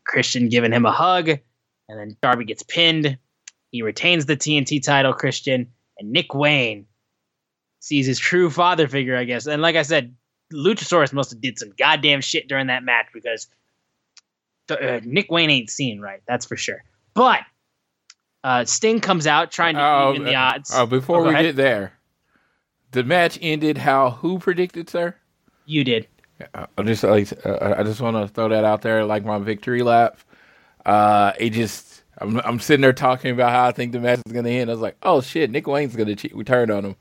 Christian giving him a hug, and then Darby gets pinned. He retains the TNT title, Christian, and Nick Wayne sees his true father figure, I guess. And like I said, Luchasaurus must have did some goddamn shit during that match because uh, Nick Wayne ain't seen right. That's for sure. But uh, Sting comes out trying to Oh, even the uh, odds. Oh, before Oh, we ahead. get there, the match ended how who predicted, sir? you did. I just like uh, I just want to throw that out there, like my victory lap. Uh, it just I'm I'm sitting there talking about how I think the match is gonna end. I was like, oh shit, Nick Wayne's gonna cheat, We turned on him.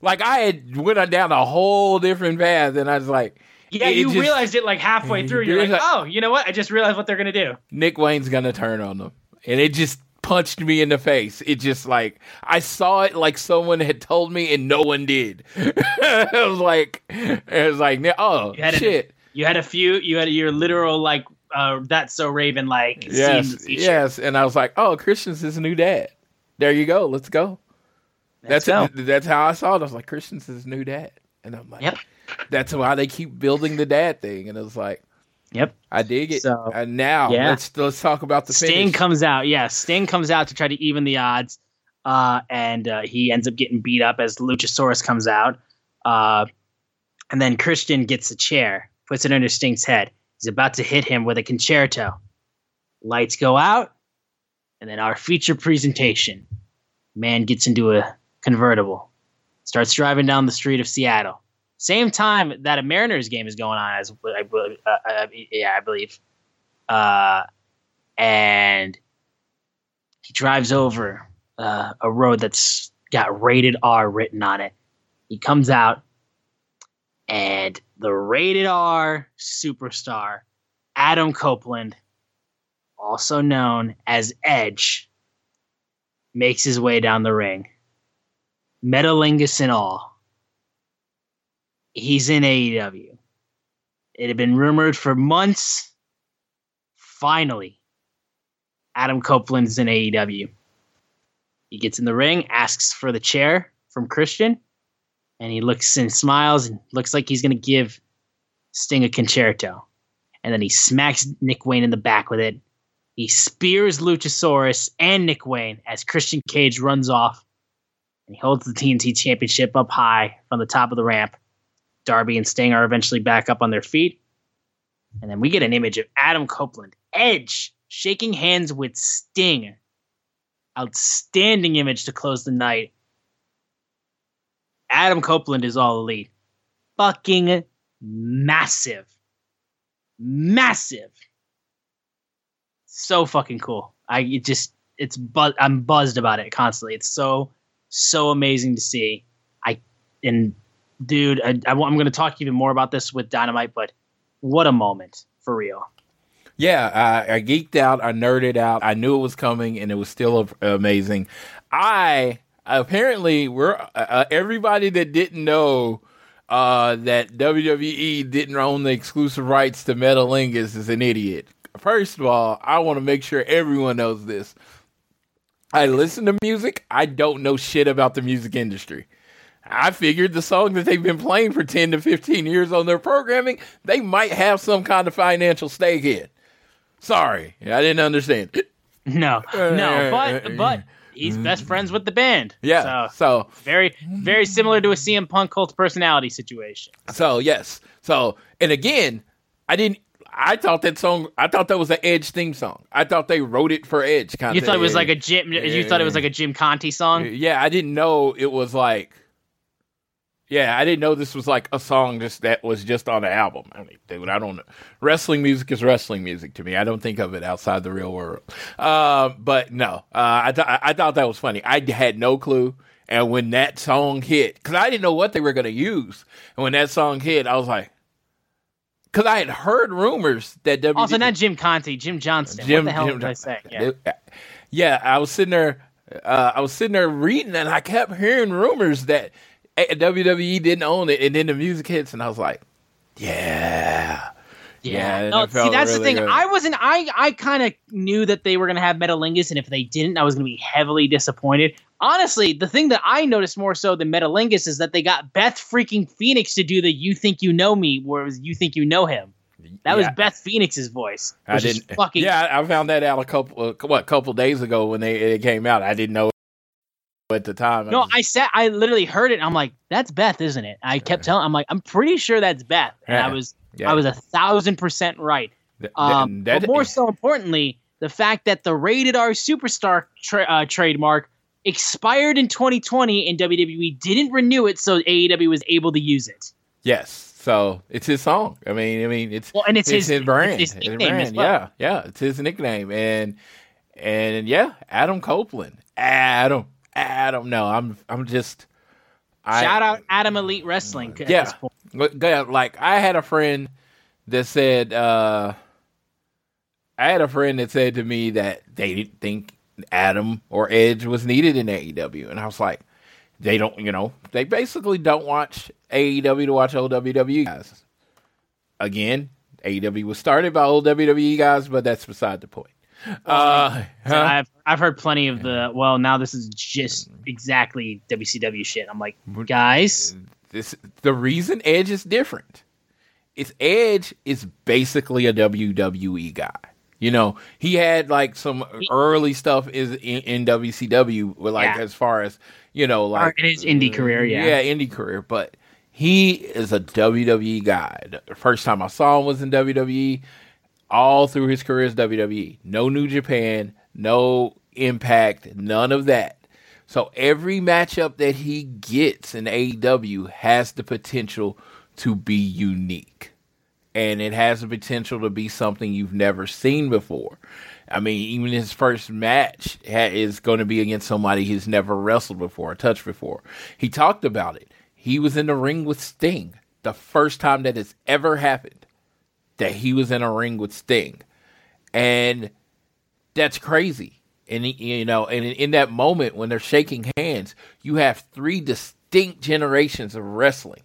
Like I had went down a whole different path, and I was like, Yeah, you just- realized it like halfway through. You're like, oh, you know what? I just realized what they're gonna do. Nick Wayne's gonna turn on them, and it just punched me in the face. It just like I saw it like someone had told me, and no one did. it was like it was like oh You had a- shit. You had a few. You had your literal like uh, that's so Raven like scene in the Yes, yes, and I was like, "Oh, Christian's his new dad." There you go. Let's go. Let's that's go. that's how I saw it. I was like, "Christian's his new dad," and I'm like, Yep. That's why they keep building the dad thing, and it was like, Yep. I dig it. So, and now yeah. let's let's talk about the Sting finish. comes out. Yeah, Sting comes out to try to even the odds, uh, and uh, he ends up getting beat up as Luchasaurus comes out. Uh, and then Christian gets a chair, puts it under Sting's head. He's about to hit him with a concerto. Lights go out, and then our feature presentation. Man gets into a convertible, starts driving down the street of Seattle. Same time that a Mariners game is going on, as I, uh, uh, yeah, I believe. Uh, and he drives over uh, a road that's got rated R written on it. He comes out, and the rated R superstar, Adam Copeland, also known as Edge, makes his way down the ring. Metalingus and all. He's in AEW. It had been rumored for months. Finally, Adam Copeland's in AEW. He gets in the ring, asks for the chair from Christian, and he looks and smiles and looks like he's going to give Sting a concerto. And then he smacks Nick Wayne in the back with it. He spears Luchasaurus and Nick Wayne as Christian Cage runs off. And he holds the TNT Championship up high from the top of the ramp. Darby and Sting are eventually back up on their feet. And then we get an image of Adam Copeland, Edge, shaking hands with Sting. Outstanding image to close the night. Adam Copeland is all elite. Fucking massive. Massive. So fucking cool. I it just it's bu- I'm buzzed about it constantly. It's so so amazing to see. I and dude, I, I, am going to talk even more about this with Dynamite, but what a moment for real. Yeah, I, I geeked out. I nerded out. I knew it was coming, and it was still a- amazing. I apparently we're uh, everybody that didn't know uh, that WWE didn't own the exclusive rights to Metalingus is an idiot. First of all, I want to make sure everyone knows this. I listen to music. I don't know shit about the music industry. I figured the song that they've been playing for 10 to 15 years on their programming, they might have some kind of financial stake in. Sorry, I didn't understand. No, no, but but he's best friends with the band. Yeah. so So, very very similar to a CM Punk cult personality situation. so yes. So, and again, I didn't. I thought that song. I thought that was an Edge theme song. I thought they wrote it for Edge. Kind You of. thought it was like a Jim. You thought it was like a Jim Conti song. Yeah, I didn't know it was like Yeah, I didn't know this was like a song just that was just on the album. I mean, dude, I don't know. Wrestling music is wrestling music to me. I don't think of it outside the real world. Uh, but no, uh, I, th- I thought that was funny. I had no clue. And when that song hit, because I didn't know what they were going to use, and when that song hit, I was like, because I had heard rumors that WWE. Also, not Jim Conti, Jim Johnston. Jim, what the hell Jim did I say? Yeah. yeah, I was sitting there. Uh, I was sitting there reading, and I kept hearing rumors that WWE didn't own it, and then the music hits, and I was like, yeah. Yeah, yeah no, see, that's really the thing. Good. I wasn't. I I kind of knew that they were going to have Metalingus, and if they didn't, I was going to be heavily disappointed. Honestly, the thing that I noticed more so than Metalingus is that they got Beth freaking Phoenix to do the "You Think You Know Me," whereas "You Think You Know Him." That yeah. was Beth Phoenix's voice. I didn't. Fucking, yeah, I found that out a couple uh, what couple days ago when they it came out. I didn't know at the time. No, I said I literally heard it. I'm like, that's Beth, isn't it? I kept telling. I'm like, I'm pretty sure that's Beth. And yeah. I was, yeah. I was a thousand percent right. Um, that, but more so importantly, the fact that the rated R superstar tra- uh, trademark expired in 2020 and WWE didn't renew it, so AEW was able to use it. Yes. So it's his song. I mean, I mean, it's well, and it's, it's his, his, brand. It's his nickname brand. as well. Yeah, yeah, it's his nickname, and and yeah, Adam Copeland, Adam, Adam. No, I'm I'm just. I, Shout out Adam Elite Wrestling. Yeah, like I had a friend that said, uh, I had a friend that said to me that they didn't think Adam or Edge was needed in AEW, and I was like, they don't, you know, they basically don't watch AEW to watch old WWE guys. Again, AEW was started by old WWE guys, but that's beside the point. Uh, huh? I've I've heard plenty of the well. Now this is just exactly WCW shit. I'm like, guys, this the reason Edge is different. Is Edge is basically a WWE guy. You know, he had like some early stuff is in, in WCW, with like yeah. as far as you know, like in his indie career, yeah, yeah, indie career. But he is a WWE guy. The first time I saw him was in WWE all through his career as WWE. No New Japan, no Impact, none of that. So every matchup that he gets in AEW has the potential to be unique. And it has the potential to be something you've never seen before. I mean, even his first match is going to be against somebody he's never wrestled before, or touched before. He talked about it. He was in the ring with Sting the first time that has ever happened that he was in a ring with Sting. And that's crazy. And you know, and in that moment when they're shaking hands, you have three distinct generations of wrestling.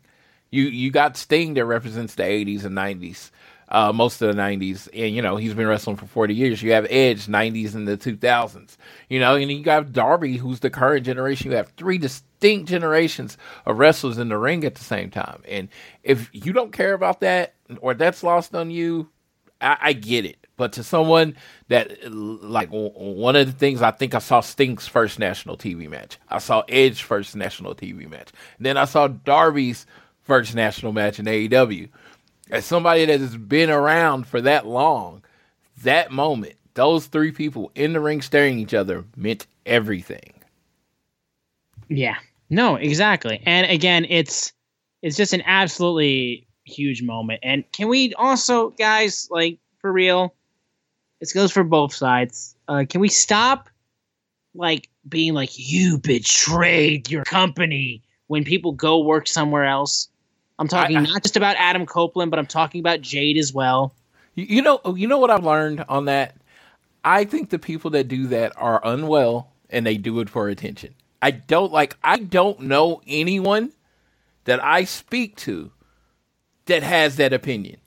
You you got Sting that represents the 80s and 90s. Uh, most of the 90s. And, you know, he's been wrestling for 40 years. You have Edge, 90s and the 2000s. You know, and you got Darby, who's the current generation. You have three distinct generations of wrestlers in the ring at the same time. And if you don't care about that, or that's lost on you, I, I get it. But to someone that, like, one of the things I think I saw Sting's first national TV match, I saw Edge first national TV match, and then I saw Darby's first national match in AEW. As somebody that has been around for that long, that moment, those three people in the ring staring each other meant everything. Yeah. No, exactly. And again, it's it's just an absolutely huge moment. And can we also, guys, like for real, this goes for both sides. Uh, can we stop like being like you betrayed your company when people go work somewhere else? I'm talking I, I, not just about Adam Copeland, but I'm talking about Jade as well. You know, you know what I've learned on that. I think the people that do that are unwell and they do it for attention. I don't like. I don't know anyone that I speak to that has that opinion.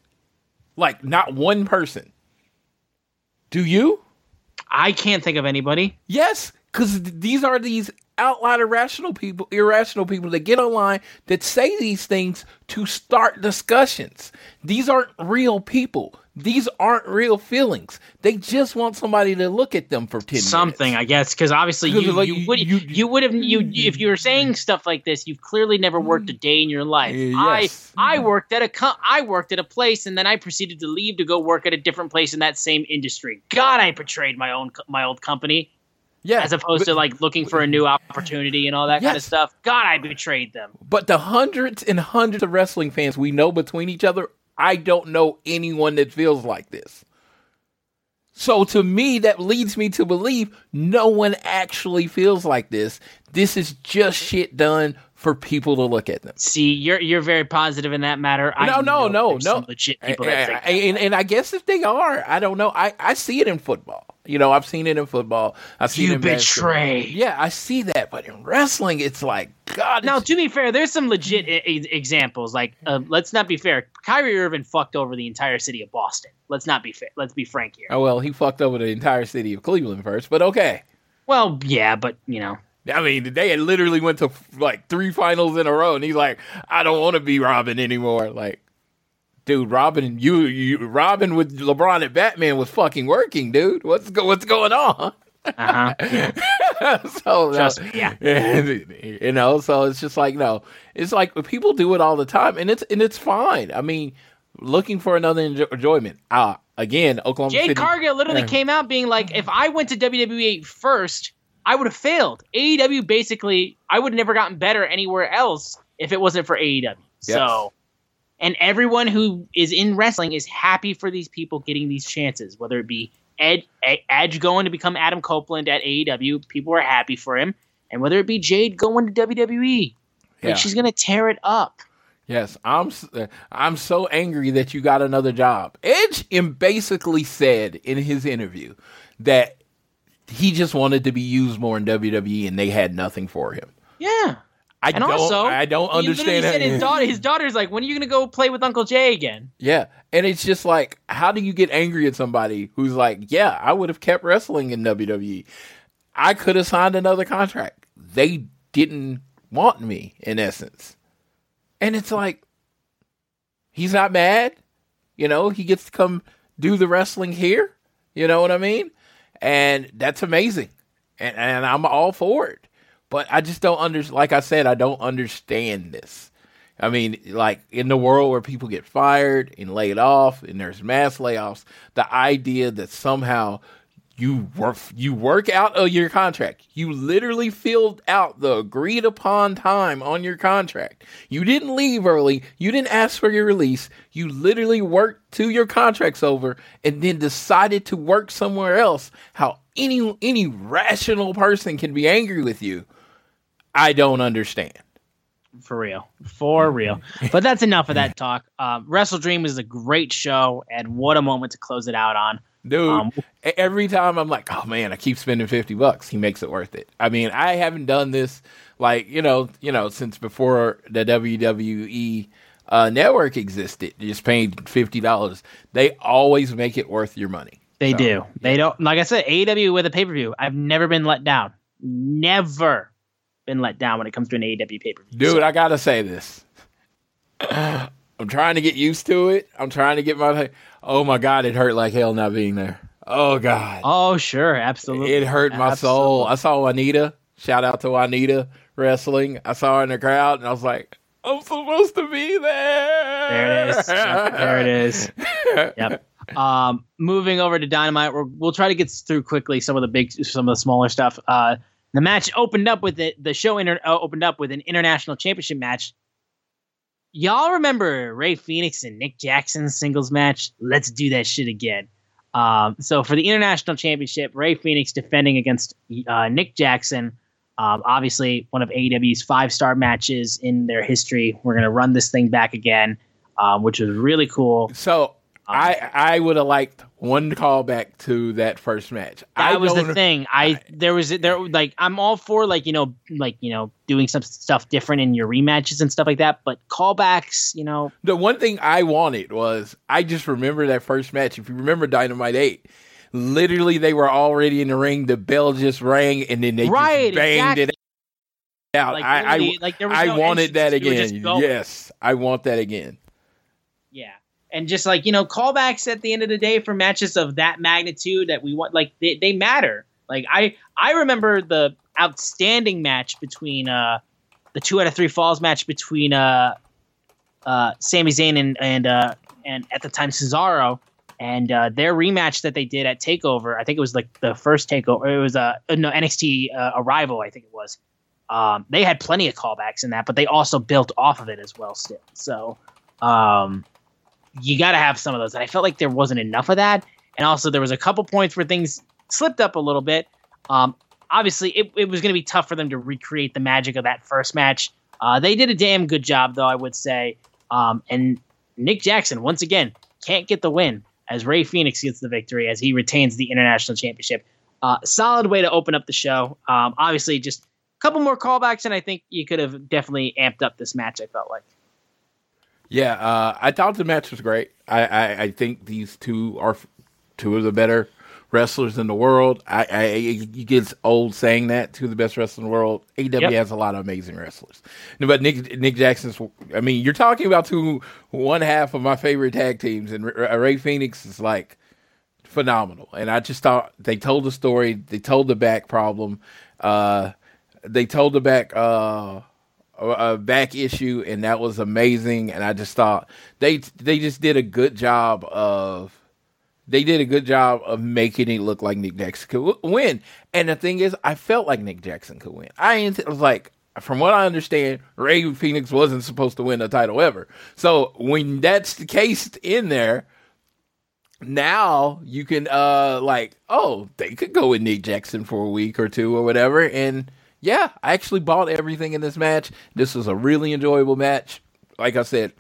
Like, not one person. Do you? I can't think of anybody. Yes, because these are these outlier irrational people, irrational people that get online that say these things to start discussions. These aren't real people. These aren't real feelings. They just want somebody to look at them for ten something, minutes. I guess, because obviously you, like, you, would you, you would have you if you were saying stuff like this, you've clearly never worked a mm. day in your life. Yes. I I worked at a I worked at a place, and then I proceeded to leave to go work at a different place in that same industry. God, I betrayed my own my old company. Yeah, as opposed but- to like looking for a new opportunity and all that kind of stuff. God, I betrayed them. But the hundreds and hundreds of wrestling fans we know between each other, I don't know anyone that feels like this. So to me, that leads me to believe no one actually feels like this. This is just shit done for people to look at them. See, you're you're very positive in that matter. I no, no, know no, no. some legit people that and, and, and I guess if they are, I don't know. I, I see it in football. You know, I've seen it in football. I've seen it you basketball. betray. Yeah, I see that. But in wrestling, it's like God. Now, to be fair, there's some legit e- e- examples. Like, uh, let's not be fair. Kyrie Irving fucked over the entire city of Boston. Let's not be fair. Let's be frank here. oh well, he fucked over the entire city of Cleveland first. But okay. Well, yeah, but you know, I mean, they had literally went to like three finals in a row, and he's like, "I don't want to be Robin anymore." Like, dude, Robin, you, you, Robin with LeBron and Batman was fucking working, dude. What's go, what's going on? uh huh. so Trust no, me, yeah. you know, so it's just like no, it's like people do it all the time, and it's and it's fine. I mean, looking for another enjo- enjoyment. Ah, again, Oklahoma Jade City. Cargill literally Yeah. came out being like, if I went to WWE first, I would have failed. AEW basically, I would have never gotten better anywhere else if it wasn't for AEW. So, and everyone who is in wrestling is happy for these people getting these chances, whether it be Ed, E- Edge going to become Adam Copeland at AEW, people are happy for him, and whether it be Jade going to WWE, Yeah. like she's gonna tear it up. Yes, I'm. I'm so angry that you got another job. Edge basically said in his interview that he just wanted to be used more in WWE, and they had nothing for him. Yeah. I And don't. also, I don't he understand. Said his daughter, his daughter's like, "When are you gonna go play with Uncle Jay again?" Yeah, and it's just like, how do you get angry at somebody who's like, yeah, I would have kept wrestling in WWE. I could have signed another contract. They didn't want me, in essence. And it's like, he's not mad. You know, he gets to come do the wrestling here. You know what I mean? And that's amazing. And, and I'm all for it. But I just don't under like I said, I don't understand this. I mean, like in the world where people get fired and laid off and there's mass layoffs, the idea that somehow you work you work out of your contract. You literally filled out the agreed upon time on your contract. You didn't leave early. You didn't ask for your release. You literally worked till your contract's over and then decided to work somewhere else. How any any rational person can be angry with you. I don't understand. For real, for real. But that's enough of that talk. Um, WrestleDream is a great show, and what a moment to close it out on. Dude, Um, every time I'm like, oh man, I keep spending 50 bucks. He makes it worth it. I mean, I haven't done this like, you know, you know, since before the WWE uh, network existed, just paying $50. They always make it worth your money. They So, do. They don't. Like I said, AEW with a pay per view. I've never been let down. Never been let down when it comes to an AEW pay per view. Dude, I got to say this. I'm trying to get used to it. I'm trying to get my Oh my god, it hurt like hell not being there. Oh god. Oh, sure, absolutely. It hurt my soul. I saw Juanita. Shout out to Juanita wrestling. I saw her in the crowd, and I was like, "I'm supposed to be there." There it is. Yep, there it is. Yep. Um, moving over to Dynamite, we're, we'll try to get through quickly some of the big, some of the smaller stuff. Uh, the match opened up with it. The show inter- uh, opened up with an international championship match. Y'all remember Rey Fenix and Nick Jackson singles match? Let's do that shit again. Um, so for the international championship, Rey Fenix defending against uh, Nick Jackson. Um, obviously, one of AEW's five star matches in their history. We're gonna run this thing back again, um, which was really cool. So I um, I would have liked one callback to that first match. I That was the thing. I there was there like I'm all for like you know like you know doing some stuff different in your rematches and stuff like that. But callbacks, you know, The one thing I wanted was I just remember that first match. If you remember Dynamite Eight, literally they were already in the ring. The bell just rang, and then they Right, just banged exactly. it out. like, I I, like there was I no wanted that entrance, you were just again. Yes, I want that again. Yeah. And just like, you know, callbacks at the end of the day for matches of that magnitude that we want like they, they matter. Like I I remember the outstanding match between uh the two out of three falls match between uh uh Sami Zayn and and uh and at the time Cesaro And uh, their rematch that they did at Takeover, I think it was like the first Takeover. It was uh, no NXT uh, Arrival, I think it was. Um, they had plenty of callbacks in that, but they also built off of it as well. Still, so um, you got to have some of those. And I felt like there wasn't enough of that. And also, there was a couple points where things slipped up a little bit. Um, obviously, it, it was going to be tough for them to recreate the magic of that first match. Uh, they did a damn good job, though, I would say. Um, and Nick Jackson, once again, can't get the win as Rey Fenix gets the victory as he retains the international championship. Uh, solid way to open up the show. Um, obviously, just a couple more callbacks, and I think you could have definitely amped up this match. I felt like. Yeah, uh, I thought the match was great. I, I, I, think these two are two of the better wrestlers in the world. I, I you get old saying that two of the best wrestlers in the world. AW yep. has a lot of amazing wrestlers, but Nick Nick Jackson's. I mean, you're talking about two one half of my favorite tag teams, and Rey Fenix is like phenomenal. And I just thought they told the story. They told the back problem. Uh, they told the back. Uh, a back issue, and that was amazing. And I just thought they they just did a good job of they did a good job of making it look like Nick Jackson could win. And the thing is, I felt like Nick Jackson could win. I was like, from what I understand, Rey Fenix wasn't supposed to win the title ever. So when that's the case in there, now you can uh like, oh, they could go with Nick Jackson for a week or two or whatever. And yeah, I actually bought everything in this match. This was a really enjoyable match. Like I said,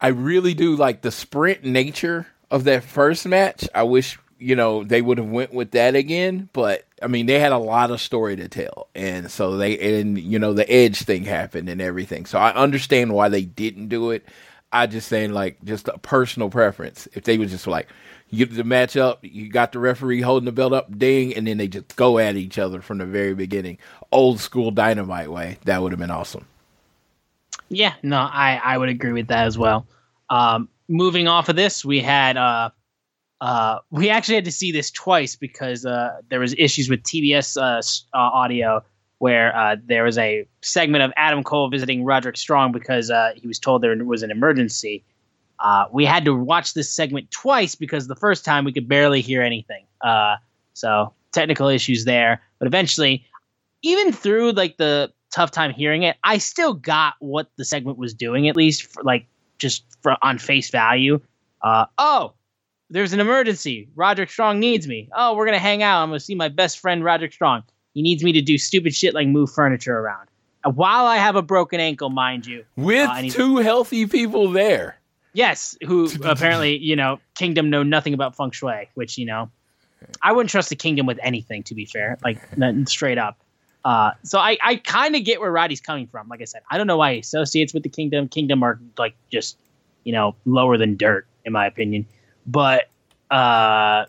I really do like the sprint nature of that first match. I wish you know they would have went with that again, but I mean they had a lot of story to tell, and so they and you know the edge thing happened and everything. So I understand why they didn't do it. I just saying like just a personal preference. If they was just like you get the match up, you got the referee holding the belt up, ding, and then they just go at each other from the very beginning, old school dynamite way. That would have been awesome. Yeah, no, I I would agree with that as well. Um, moving off of this, we had uh, uh, we actually had to see this twice because uh, there was issues with TBS uh, uh, audio where uh, there was a segment of Adam Cole visiting Roderick Strong because uh, he was told there was an emergency. Uh, we had to watch this segment twice because the first time we could barely hear anything. Uh, so technical issues there, but eventually, even through like the tough time hearing it, I still got what the segment was doing at least for like just for, on face value. Uh, oh, there's an emergency. Roderick Strong needs me. Oh, we're gonna hang out. I'm gonna see my best friend Roderick Strong. He needs me to do stupid shit like move furniture around. While I have a broken ankle, mind you, with uh, two healthy people there. Yes, who apparently you know Kingdom know nothing about feng shui, which you know I wouldn't trust the Kingdom with anything. To be fair, like straight up. Uh, so I, I kind of get where Roddy's coming from. Like I said, I don't know why he associates with the kingdom. Kingdom are like just, you know, lower than dirt in my opinion. But uh,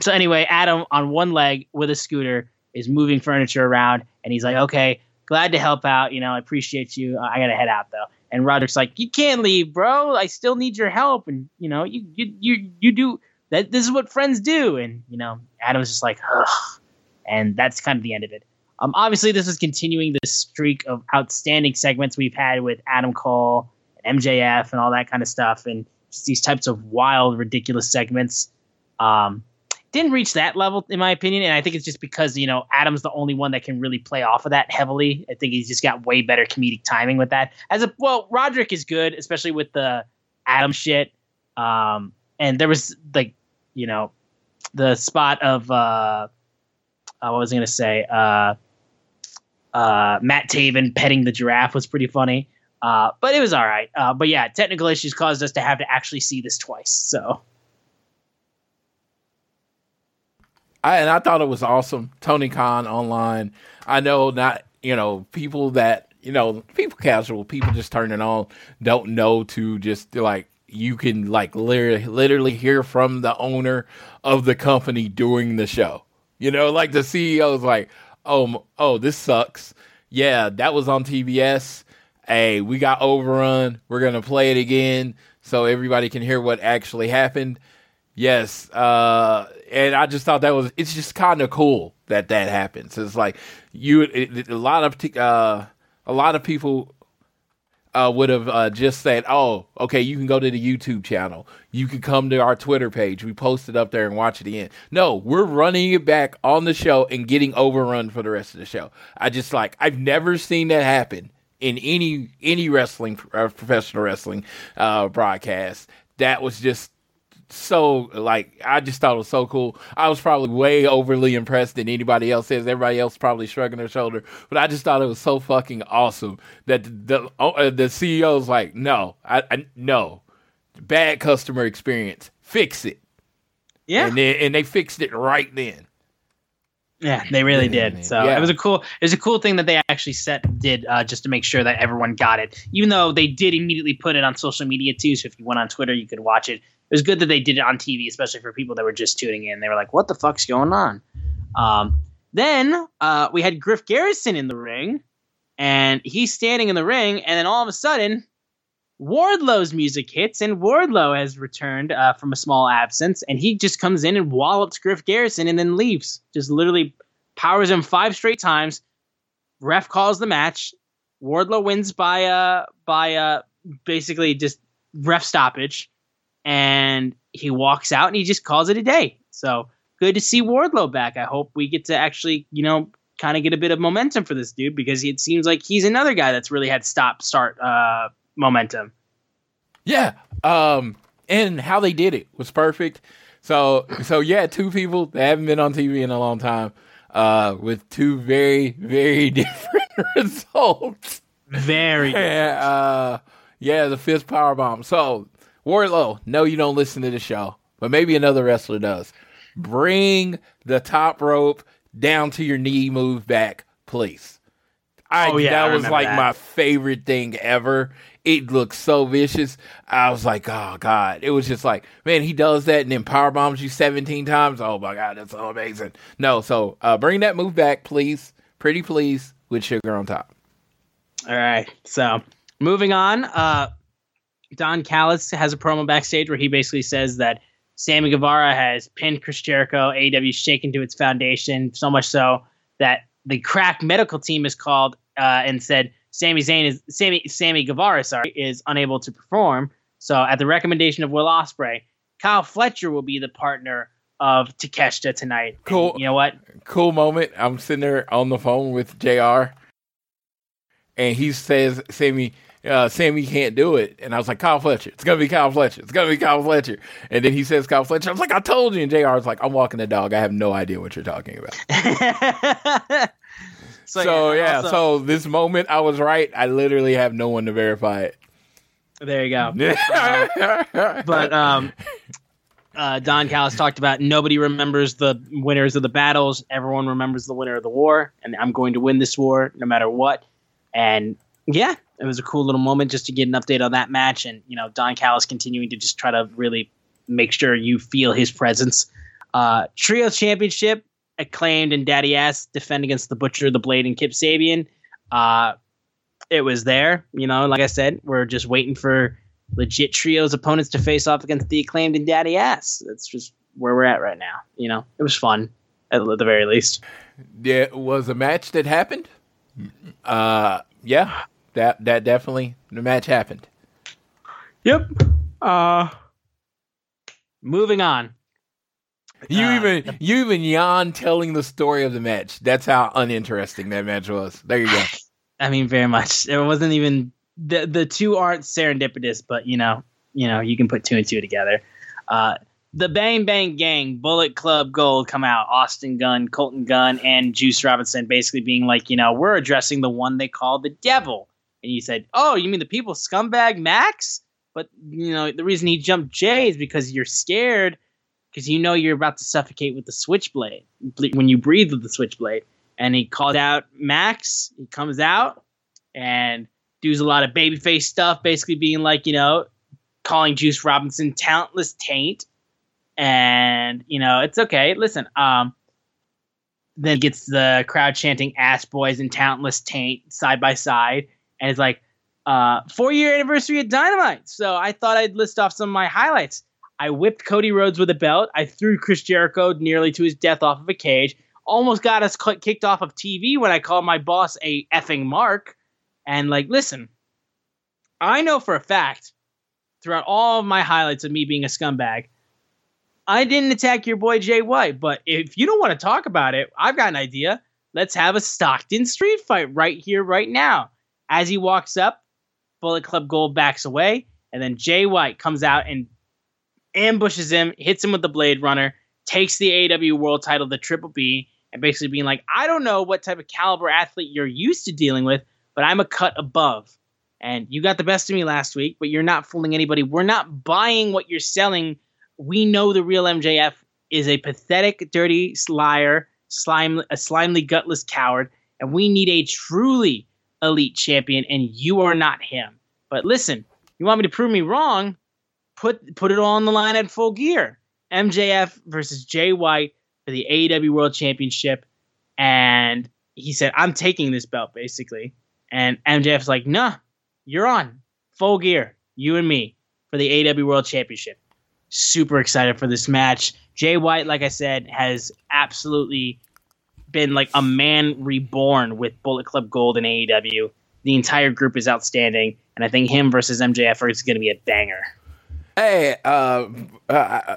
so anyway, Adam on one leg with a scooter is moving furniture around, and he's like, "Okay, glad to help out. You know, I appreciate you. I gotta head out though." And Roderick's like, "You can't leave, bro. I still need your help, and you know, you you you you do that. This is what friends do." And you know, Adam's just like, "Ugh," and that's kind of the end of it. Um, obviously, this is continuing the streak of outstanding segments we've had with Adam Cole, MJF, and all that kind of stuff, and just these types of wild, ridiculous segments. Um, didn't reach that level, in my opinion, and I think it's just because you know Adam's the only one that can really play off of that heavily. I think he's just got way better comedic timing with that. As a well, Roderick is good, especially with the Adam shit. Um, and there was like, you know, the spot of uh, uh what was I gonna say? Uh, uh, Matt Taven petting the giraffe was pretty funny. Uh, but it was all right. Uh, but yeah, technical issues caused us to have to actually see this twice. So. I, and I thought it was awesome. Tony Khan online. I know not, you know, people that, you know, people casual, people just turning on, don't know to just like, you can like literally, literally hear from the owner of the company during the show. You know, like the CEO is like, oh, oh, this sucks. Yeah, that was on TBS. Hey, we got overrun. We're gonna play it again so everybody can hear what actually happened. Yes, uh, and I just thought that was it's just kind of cool that that happens. It's like you it, a lot of uh, a lot of people uh, would have uh, just said, "Oh, okay, you can go to the YouTube channel. You can come to our Twitter page. We post it up there and watch it again." No, we're running it back on the show and getting overrun for the rest of the show. I just like I've never seen that happen in any any wrestling uh, professional wrestling uh, broadcast. That was just so like I just thought it was so cool. I was probably way overly impressed than anybody else is. Everybody else probably shrugging their shoulder, but I just thought it was so fucking awesome that the the, uh, the CEO's like, no, I, I no, bad customer experience, fix it. Yeah, and, then, and they fixed it right then. Yeah, they really did. So Yeah. it was a cool, it was a cool thing that they actually set did uh, just to make sure that everyone got it. Even though they did immediately put it on social media too, so if you went on Twitter, you could watch it. It was good that they did it on TV, especially for people that were just tuning in. They were like, "What the fuck's going on?" Um, then uh, we had Griff Garrison in the ring, and he's standing in the ring, and then all of a sudden, Wardlow's music hits, and Wardlow has returned uh, from a small absence, and he just comes in and wallops Griff Garrison and then leaves. Just literally powers him five straight times. Ref calls the match. Wardlow wins by uh by uh basically just ref stoppage, and he walks out and he just calls it a day. So good to see Wardlow back. I hope we get to actually you know kind of get a bit of momentum for this dude because it seems like he's another guy that's really had stop start uh momentum. Yeah. Um, and how they did it was perfect. So, so yeah, two people that haven't been on TV in a long time, uh, with two very, very different results. Very good. And, uh, yeah, the fifth power bomb. So, Wardlow, no, you don't listen to the show, but maybe another wrestler does. Bring the top rope down to your knee move back, please. I, Oh, yeah, that I was like that. my favorite thing ever. It looked so vicious. I was like, oh god. It was just like, man, he does that and then power bombs you seventeen times. Oh my god, that's so amazing. No, so uh, bring that move back, please. Pretty please with sugar on top. All right. So moving on, uh, Don Callis has a promo backstage where he basically says that Sammy Guevara has pinned Chris Jericho. AEW shaken to its foundation, so much so that the crack medical team is called uh, and said Sami Zayn is Sammy Sammy Guevara, sorry, is unable to perform. So at the recommendation of Will Ospreay, Kyle Fletcher will be the partner of Takeshita tonight. And Cool. you know what? cool moment. I'm sitting there on the phone with Jr. And he says, "Sammy, uh, Sammy can't do it." And I was like, "Kyle Fletcher. It's gonna be Kyle Fletcher. It's gonna be Kyle Fletcher." And then he says, "Kyle Fletcher." I was like, "I told you." And Jr. was like, "I'm walking the dog. I have no idea what you're talking about." So, yeah, also- so this moment I was right. I literally have no one to verify it. there you go. but um, uh, Don Callis talked about nobody remembers the winners of the battles. Everyone remembers the winner of the war, and I'm going to win this war no matter what. And yeah, it was a cool little moment just to get an update on that match, and you know Don Callis continuing to just try to really make sure you feel his presence. Uh, Trio Championship acclaimed and Daddy Ass defend against the Butcher, the Blade, and Kip Sabian. Uh, it was there, you know. Like I said, we're just waiting for legit trios opponents to face off against the acclaimed and daddy ass. That's just where we're at right now. You know, it was fun at the very least. There was a match that happened. Uh, yeah, that that definitely the match happened. Yep. Uh, moving on. You Uh, even you even yawn telling the story of the match. That's how uninteresting that match was. There you go. I mean, very much. It wasn't even the the two aren't serendipitous, but you know, you know, you can put two and two together. Uh, the Bang Bang Gang, Bullet Club Gold come out. Austin Gunn, Colton Gunn, and Juice Robinson basically being like, you know, we're addressing the one they call the devil. And you said, oh, you mean the people scumbag Max? But you know, the reason he jumped Jay is because you're scared because you know you're about to suffocate with the switchblade when you breathe with the switchblade. And he called out Max. He comes out and does a lot of babyface stuff, basically being like, you know, calling Juice Robinson talentless taint. And, you know, it's okay. Listen, um, then gets the crowd chanting ass boys and talentless taint side by side. And it's like, uh, four year anniversary of Dynamite. So I thought I'd list off some of my highlights. I whipped Cody Rhodes with a belt. I threw Chris Jericho nearly to his death off of a cage. Almost got us kicked off of TV when I called my boss a effing mark. And like, listen, I know for a fact, throughout all of my highlights of me being a scumbag, I didn't attack your boy Jay White. But if you don't want to talk about it, I've got an idea. Let's have a Stockton street fight right here, right now. As he walks up, Bullet Club Gold backs away, and then Jay White comes out and ambushes him, hits him with the Blade Runner, takes the AEW World Title, the Triple B, and basically being like, I don't know what type of caliber athlete you're used to dealing with, but I'm a cut above. And you got the best of me last week, but you're not fooling anybody. We're not buying what you're selling. We know the real MJF is a pathetic, dirty liar, slime, a slimely, gutless coward, and we need a truly elite champion, and you are not him. But listen, you want me to prove me wrong? Put put it all on the line at full gear. MJF versus Jay White for the AEW World Championship, and he said, "I'm taking this belt," basically. And MJF's like, "Nah, you're on full gear, you and me for the AEW World Championship." Super excited for this match. Jay White, like I said, has absolutely been like a man reborn with Bullet Club Gold and AEW. The entire group is outstanding, and I think him versus MJF is going to be a banger. Hey, uh, uh,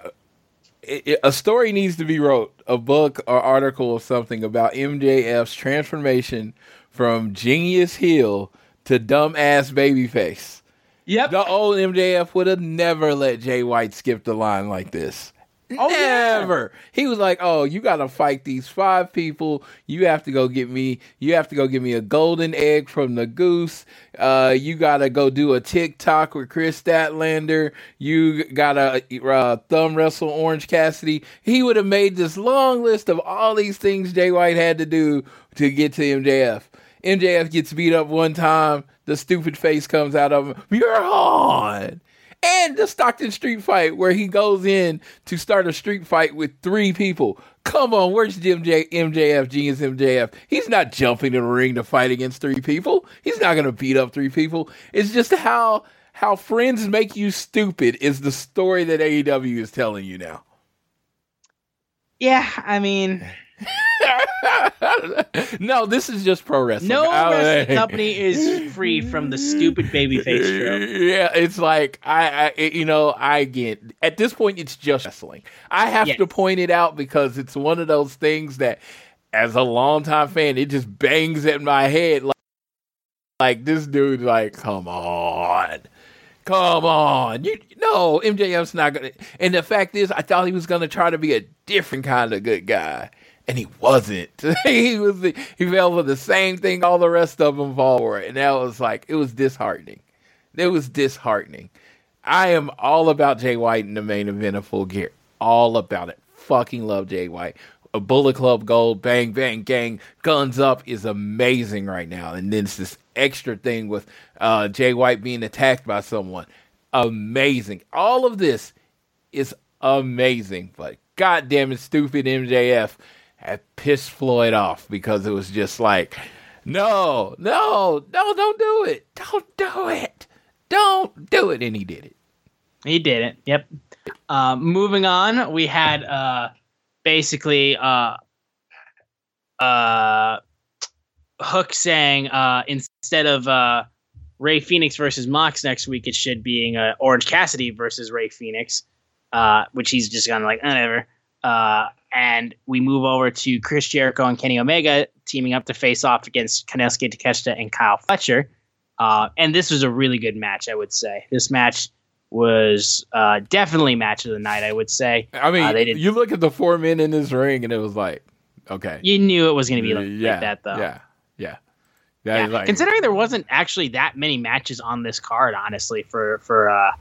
a story needs to be wrote, a book or article or something about MJF's transformation from genius heel to dumbass babyface. Yep. The old MJF would have never let Jay White skip the line like this. Oh, Never. yeah. He was like, "Oh, you got to fight these five people. You have to go get me. You have to go get me a golden egg from the goose. Uh, you got to go do a TikTok with Kris Statlander. You got to uh, thumb wrestle Orange Cassidy. He would have made this long list of all these things Jay White had to do to get to MJF. MJF gets beat up one time. The stupid face comes out of him. You're on and the Stockton street fight where he goes in to start a street fight with three people. Come on, where's MJ, MJF, genius MJF? He's not jumping in the ring to fight against three people. He's not going to beat up three people. It's just how how friends make you stupid is the story that AEW is telling you now. Yeah, I mean, no, this is just pro wrestling. no I- wrestling company is free from the stupid babyface trope. Yeah, it's like I, I, you know, I get at this point it's just wrestling. I have Yes. to point it out because it's one of those things that, as a longtime fan, it just bangs at my head. Like, like this dude, like, come on, come on, you no MJF's not gonna. And the fact is, I thought he was gonna try to be a different kind of good guy. And he wasn't. he was. He fell for the same thing all the rest of them fall for, and that was like it was disheartening. It was disheartening. I am all about Jay White in the main event of Full Gear. All about it. Fucking love Jay White. A Bullet Club Gold, Bang Bang Gang, Guns Up is amazing right now. And then it's this extra thing with uh, Jay White being attacked by someone. Amazing. All of this is amazing. But goddamn it, stupid MJF pissed Floyd off because it was just like, no, no, no, don't do it. Don't do it. Don't do it. And he did it. He did it. Yep. Uh, moving on, we had uh, basically uh, uh, Hook saying uh, instead of uh, Rey Fenix versus Mox next week, it should be uh, Orange Cassidy versus Rey Fenix, uh, which he's just kind of like whatever. Uh, and we move over to Chris Jericho and Kenny Omega teaming up to face off against Konosuke Takeshita and Kyle Fletcher. Uh, and this was a really good match, I would say. This match was uh, definitely match of the night, I would say. I mean, Uh, you look at the four men in this ring, and it was like, okay, You knew it was going to be like, yeah, like that, though. yeah, yeah. Yeah, like- considering there wasn't actually that many matches on this card, honestly, for for uh,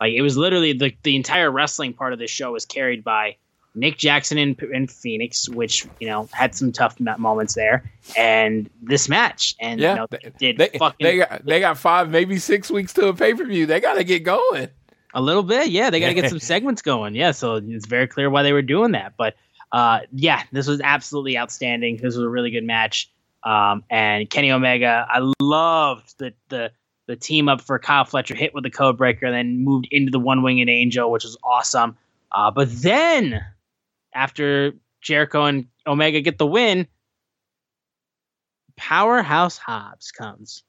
like it was literally the the entire wrestling part of this show was carried by Nick Jackson in, in Fenix, which you know had some tough moments there, and this match, and yeah, you know, they, did they, fucking they got they got five, maybe six weeks to a pay per view. They got to get going. A little bit, yeah. They got to get some segments going, yeah. So it's very clear why they were doing that. But uh, yeah, this was absolutely outstanding. This was a really good match. Um, and Kenny Omega, I loved the the the team up for Kyle Fletcher hit with the code breaker, and then moved into the one winged angel, which was awesome. Uh, but then after Jericho and Omega get the win, Powerhouse Hobbs comes,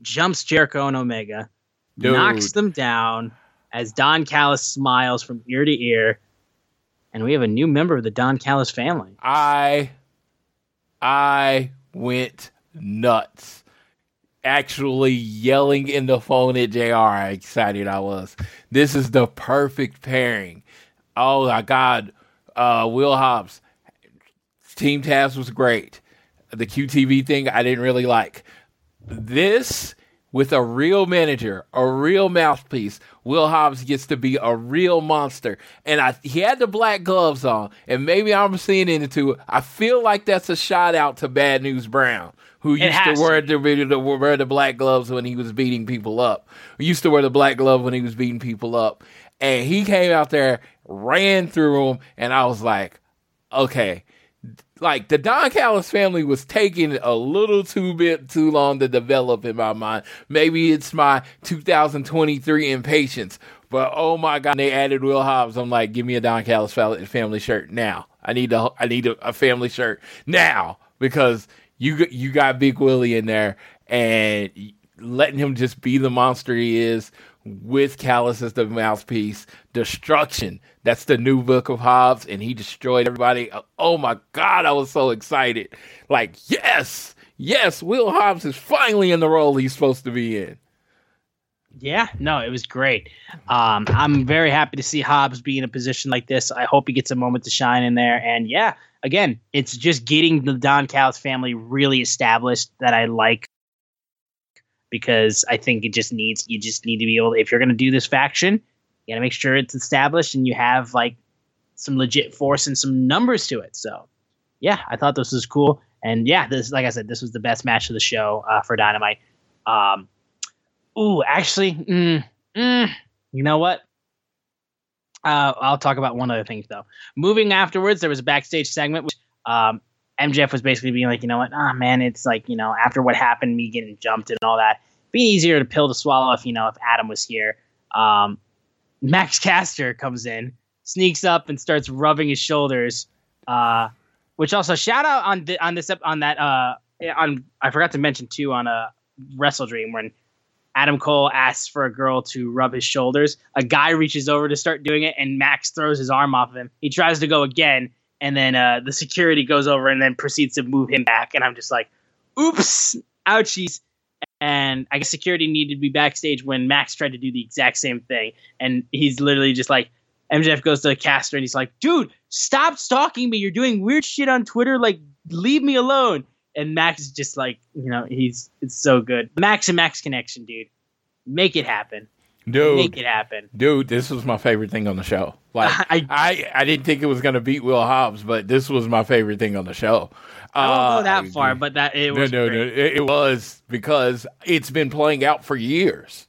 jumps Jericho and Omega, Dude. knocks them down as Don Callis smiles from ear to ear. And we have a new member of the Don Callis family. I I went nuts. Actually yelling in the phone at JR how excited I was. This is the perfect pairing. Oh my god. Uh Will Hobbs. Team Taz was great. The QTV thing I didn't really like. This with a real manager, a real mouthpiece, Will Hobbs gets to be a real monster. And I, he had the black gloves on, and maybe I'm seeing into it. I feel like that's a shout out to Bad News Brown, who It used to wear the, the wear the black gloves when he was beating people up. Who used to wear the black glove when he was beating people up, and he came out there, ran through them, and I was like, okay like the Don Callis family was taking a little too bit too long to develop in my mind. Maybe it's my 2023 impatience, but oh my god, they added Will Hobbs. I'm like, give me a Don Callis family shirt now. I need a I need a, a family shirt now because you you got Big Willie in there and letting him just be the monster he is with Callis as the mouthpiece. Destruction. That's the new book of Hobbs, and he destroyed everybody. Oh my God, I was so excited. Like, yes, yes, Will Hobbs is finally in the role he's supposed to be in. Yeah, no, it was great. Um, I'm very happy to see Hobbs be in a position like this. I hope he gets a moment to shine in there. And yeah, again, it's just getting the Don Callis family really established that I like because I think it just needs you just need to be able if you're going to do this faction, you got to make sure it's established and you have like some legit force and some numbers to it. So, yeah, I thought this was cool. And yeah, this like I said, this was the best match of the show uh, for Dynamite. Um, ooh, actually, mm, mm, you know what? Uh, I'll talk about one other thing though. Moving afterwards, there was a backstage segment. Which, um, MJF was basically being like, you know what, ah, man, it's like, you know, after what happened, me getting jumped and all that, be easier to pill to swallow if, you know, if Adam was here. Um, Max Caster comes in, sneaks up and starts rubbing his shoulders. Uh, which also shout out on the, on this on that uh on I forgot to mention too on a WrestleDream when Adam Cole asks for a girl to rub his shoulders. A guy reaches over to start doing it, and Max throws his arm off of him. He tries to go again, and then uh, the security goes over and then proceeds to move him back. And I'm just like, oops, ouchies. And I guess security needed to be backstage when Max tried to do the exact same thing. And he's literally just like, MJF goes to the Caster and he's like, dude, stop stalking me. You're doing weird shit on Twitter. Like, leave me alone. And Max is just like, you know, he's it's so good. Max and Max connection, dude. Make it happen. Dude, Make it happen. dude, this was my favorite thing on the show. Like, I- I, I, didn't think it was gonna beat Will Hobbs, but this was my favorite thing on the show. I won't Uh, go that far, but that it was no, great. no. It, it was because it's been playing out for years.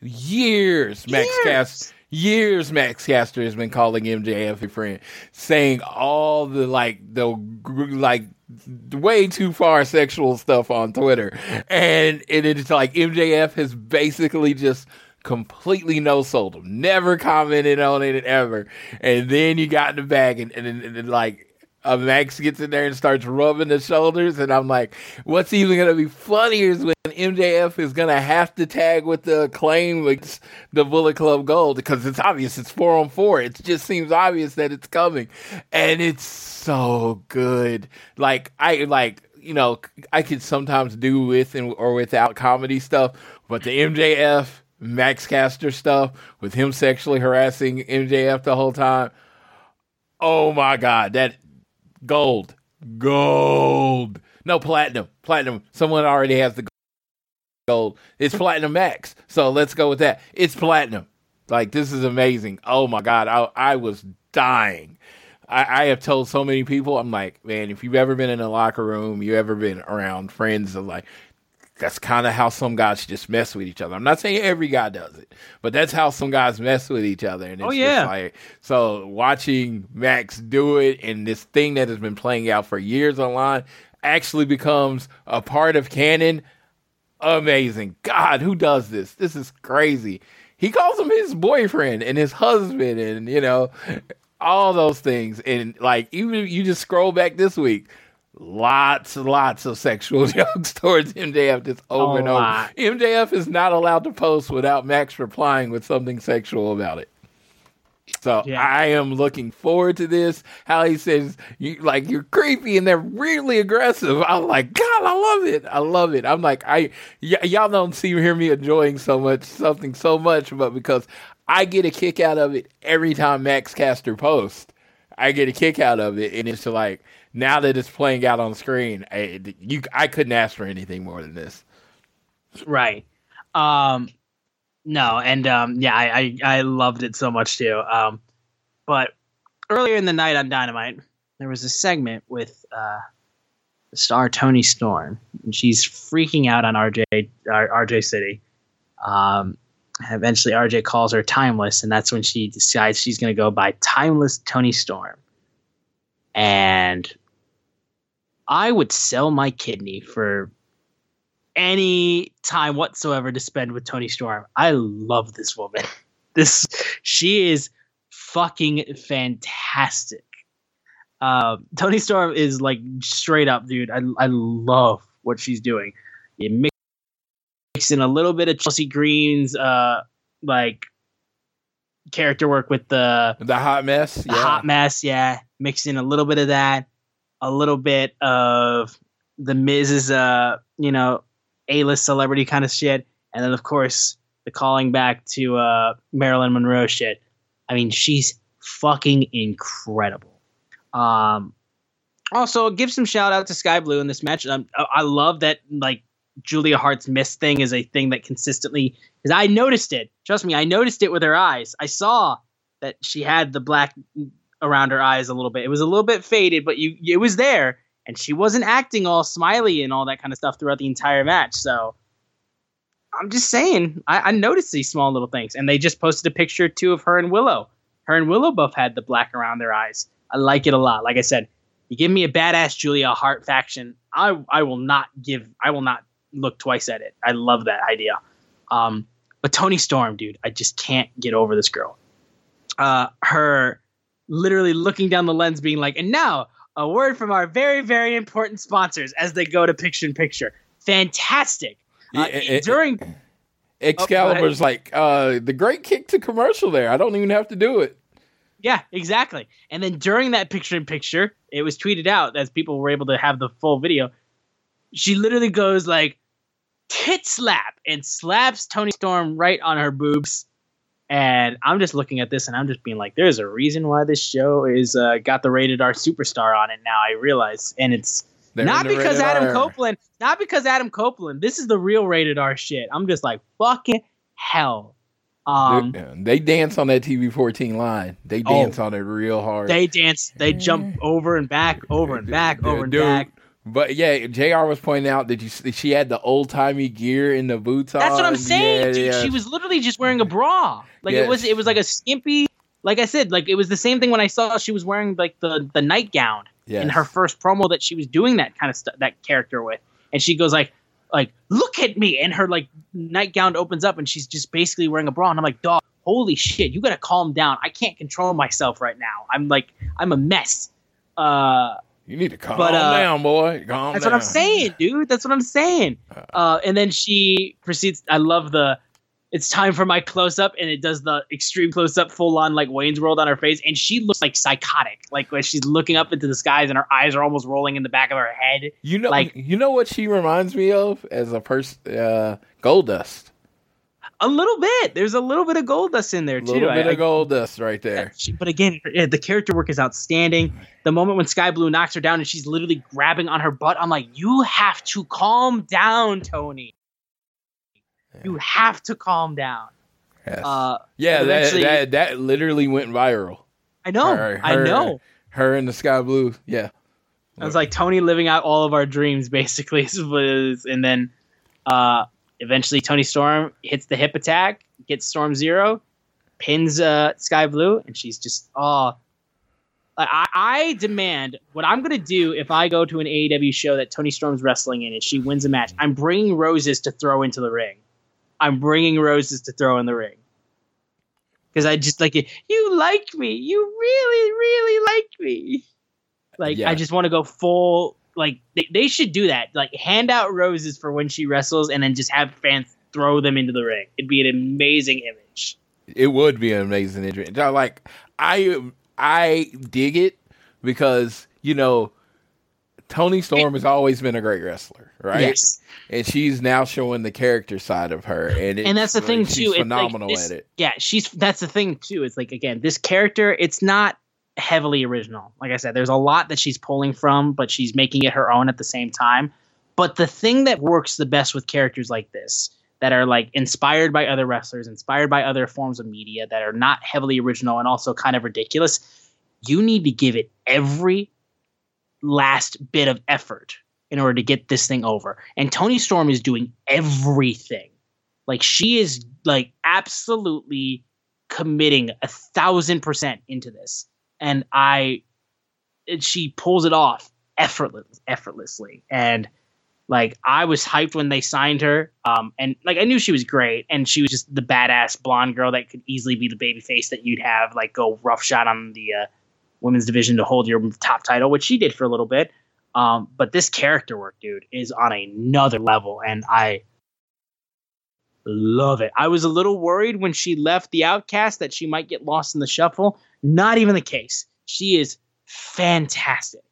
Years, Max Years. Caster. Years, Max Caster has been calling MJF a friend, saying all the like the like way too far sexual stuff on Twitter, and it is like MJF has basically just completely no sold him, never commented on it ever, and then you got in the bag and and, and, and like uh, Max gets in there and starts rubbing the shoulders, and I'm like, what's even gonna be funnier is when MJF is gonna have to tag with the claim with the Bullet Club Gold because it's obvious it's four on four. It just seems obvious that it's coming, and it's so good. Like I like you know I could sometimes do with and or without comedy stuff, but the MJF Max Caster stuff with him sexually harassing MJF the whole time. Oh my god, that gold, gold. No platinum, platinum. Someone already has the gold. It's platinum max. So let's go with that. It's platinum. Like this is amazing. Oh my god, I I was dying. I, I have told so many people. I'm like, man, if you've ever been in a locker room, you ever been around friends of like. That's kind of how some guys just mess with each other. I'm not saying every guy does it, but that's how some guys mess with each other. And oh, it's Oh, just yeah. like so watching Max do it and this thing that has been playing out for years online actually becomes a part of canon. Amazing. God, who does this? This is crazy. He calls him his boyfriend and his husband and you know all those things and like even if you just scroll back this week lots and lots of sexual jokes towards MJF just over A and over. lot. MJF is not allowed to post without Max replying with something sexual about it. So Yeah. I am looking forward to this. How he says you like you're creepy and they're really aggressive. I'm like, God, I love it. I love it. I'm like, I y- y'all don't see hear me enjoying so much something so much, but because I get a kick out of it every time Max Caster posts. I get a kick out of it, and it's like now that it's playing out on screen, I, you I couldn't ask for anything more than this. Right. Um no, and um yeah, I, I I loved it so much too. Um but earlier in the night on Dynamite, there was a segment with uh star Toni Storm, and she's freaking out on RJ RJ City. Um eventually RJ calls her timeless, and that's when she decides she's gonna go by timeless Toni Storm. And I would sell my kidney for any time whatsoever to spend with Toni Storm. I love this woman. This she is fucking fantastic. Uh, Toni Storm is like straight up, dude. I I love what she's doing. You mix, mix in a little bit of Chelsea Green's uh like character work with the The hot mess, the hot mess, yeah. Mix in a little bit of that, a little bit of the Miz's, uh, you know, A-list celebrity kind of shit, and then of course the calling back to uh, Marilyn Monroe shit. I mean, she's fucking incredible. Um, also, give some shout out to Skye Blue in this match. Um, I love that like Julia Hart's miss thing is a thing that consistently because I noticed it. Trust me, I noticed it with her eyes. I saw that she had the black around her eyes a little bit. It was a little bit faded, but you it was there, and she wasn't acting all smiley and all that kind of stuff throughout the entire match. So I'm just saying, I, I noticed these small little things, and they just posted a picture too of her and Willow. Her and Willow both had the black around their eyes. I like it a lot. Like I said, you give me a badass Julia Hart faction, I I will not give I will not look twice at it. I love that idea. Um, but Toni Storm, dude, I just can't get over this girl. Uh, her literally looking down the lens, being like, and now a word from our very, very important sponsors as they go to picture in picture. Fantastic. Uh, Yeah, it- during Excalibur's like uh, the great kick to commercial there. I don't even have to do it. Yeah, exactly. And then during that picture in picture, it was tweeted out as people were able to have the full video. She literally goes like tit slap and slaps Toni Storm right on her boobs. And I'm just looking at this and I'm just being like, there's a reason why this show is uh, got the rated R superstar on it now. I realize, and it's They're not because Adam R. Copeland, not because Adam Copeland. This is the real rated R shit. I'm just like fucking hell. Um, They- dance on that TV fourteen line. They Oh. dance on it real hard. they dance, they jump over and back, over and back, over and back. But yeah, Jr. was pointing out that you see- she had the old timey gear in the boots on. That's what I'm saying, Yeah, dude. yeah. She was literally just wearing a bra. Like Yeah. it was, it was like a skimpy. Like I said, like it was the same thing when I saw she was wearing like the the nightgown in her first promo that she was doing that kind of stuff, that character with, and she goes like, like look at me, and her like nightgown opens up, and she's just basically wearing a bra, and I'm like, dog, holy shit, you gotta calm down. I can't control myself right now. I'm like, I'm a mess. Uh, You need to calm But, uh, down, boy. Calm down. That's down. what I'm saying, dude. That's what I'm saying. Uh, and then she proceeds. I love the. It's time for my close up, and it does the extreme close up, full on like Wayne's World on her face, and she looks like psychotic, like when she's looking up into the skies, and her eyes are almost rolling in the back of her head. You know, like- you know what she reminds me of as a person, uh, Goldust. A little bit. There's a little bit of Goldust in there too. A little bit I- of Goldust right there. but again, the character work is outstanding. The moment when Skye Blue knocks her down and she's literally grabbing on her butt, I'm like, you have to calm down, Toni. You have to calm down. Yes. Uh, yeah, that, that that literally went viral. I know. Her- I know. Her and the Skye Blue. Yeah. It was like Toni living out all of our dreams, basically. and then uh, eventually Toni Storm hits the hip attack, gets Storm Zero, pins uh, Skye Blue, and she's just oh. I, I demand what I'm gonna do if I go to an AEW show that Toni Storm's wrestling in and she wins a match. I'm bringing roses to throw into the ring. I'm bringing roses to throw in the ring because I just like it. You like me. You really, really like me. Like Yeah. I just want to go full like they, they should do that. Like hand out roses for when she wrestles, and then just have fans throw them into the ring. It'd be an amazing image. It would be an amazing image. Like I I dig it because you know Toni Storm has always been a great wrestler, right? Yes. And she's now showing the character side of her, and and that's the thing she's too. It's like Phenomenal this- at it. Yeah, she's that's the thing too. It's like again, this character, it's not heavily original. Like I said, there's a lot that she's pulling from, but she's making it her own at the same time. But the thing that works the best with characters like this, that are like inspired by other wrestlers, inspired by other forms of media, that are not heavily original and also kind of ridiculous, you need to give it every last bit of effort in order to get this thing over. And Toni Storm is doing everything. Like she is like absolutely committing a thousand percent into this. And I and she pulls it off effortless effortlessly. And like I was hyped when they signed her. Um and like I knew she was great and she was just the badass blonde girl that could easily be the baby face that you'd have like go roughshod on the uh, women's division to hold your top title, which she did for a little bit. Um, but this character work, dude, is on another level, and I love it. I was a little worried when she left the Outcast that she might get lost in the shuffle. Not even the case. She is fantastic,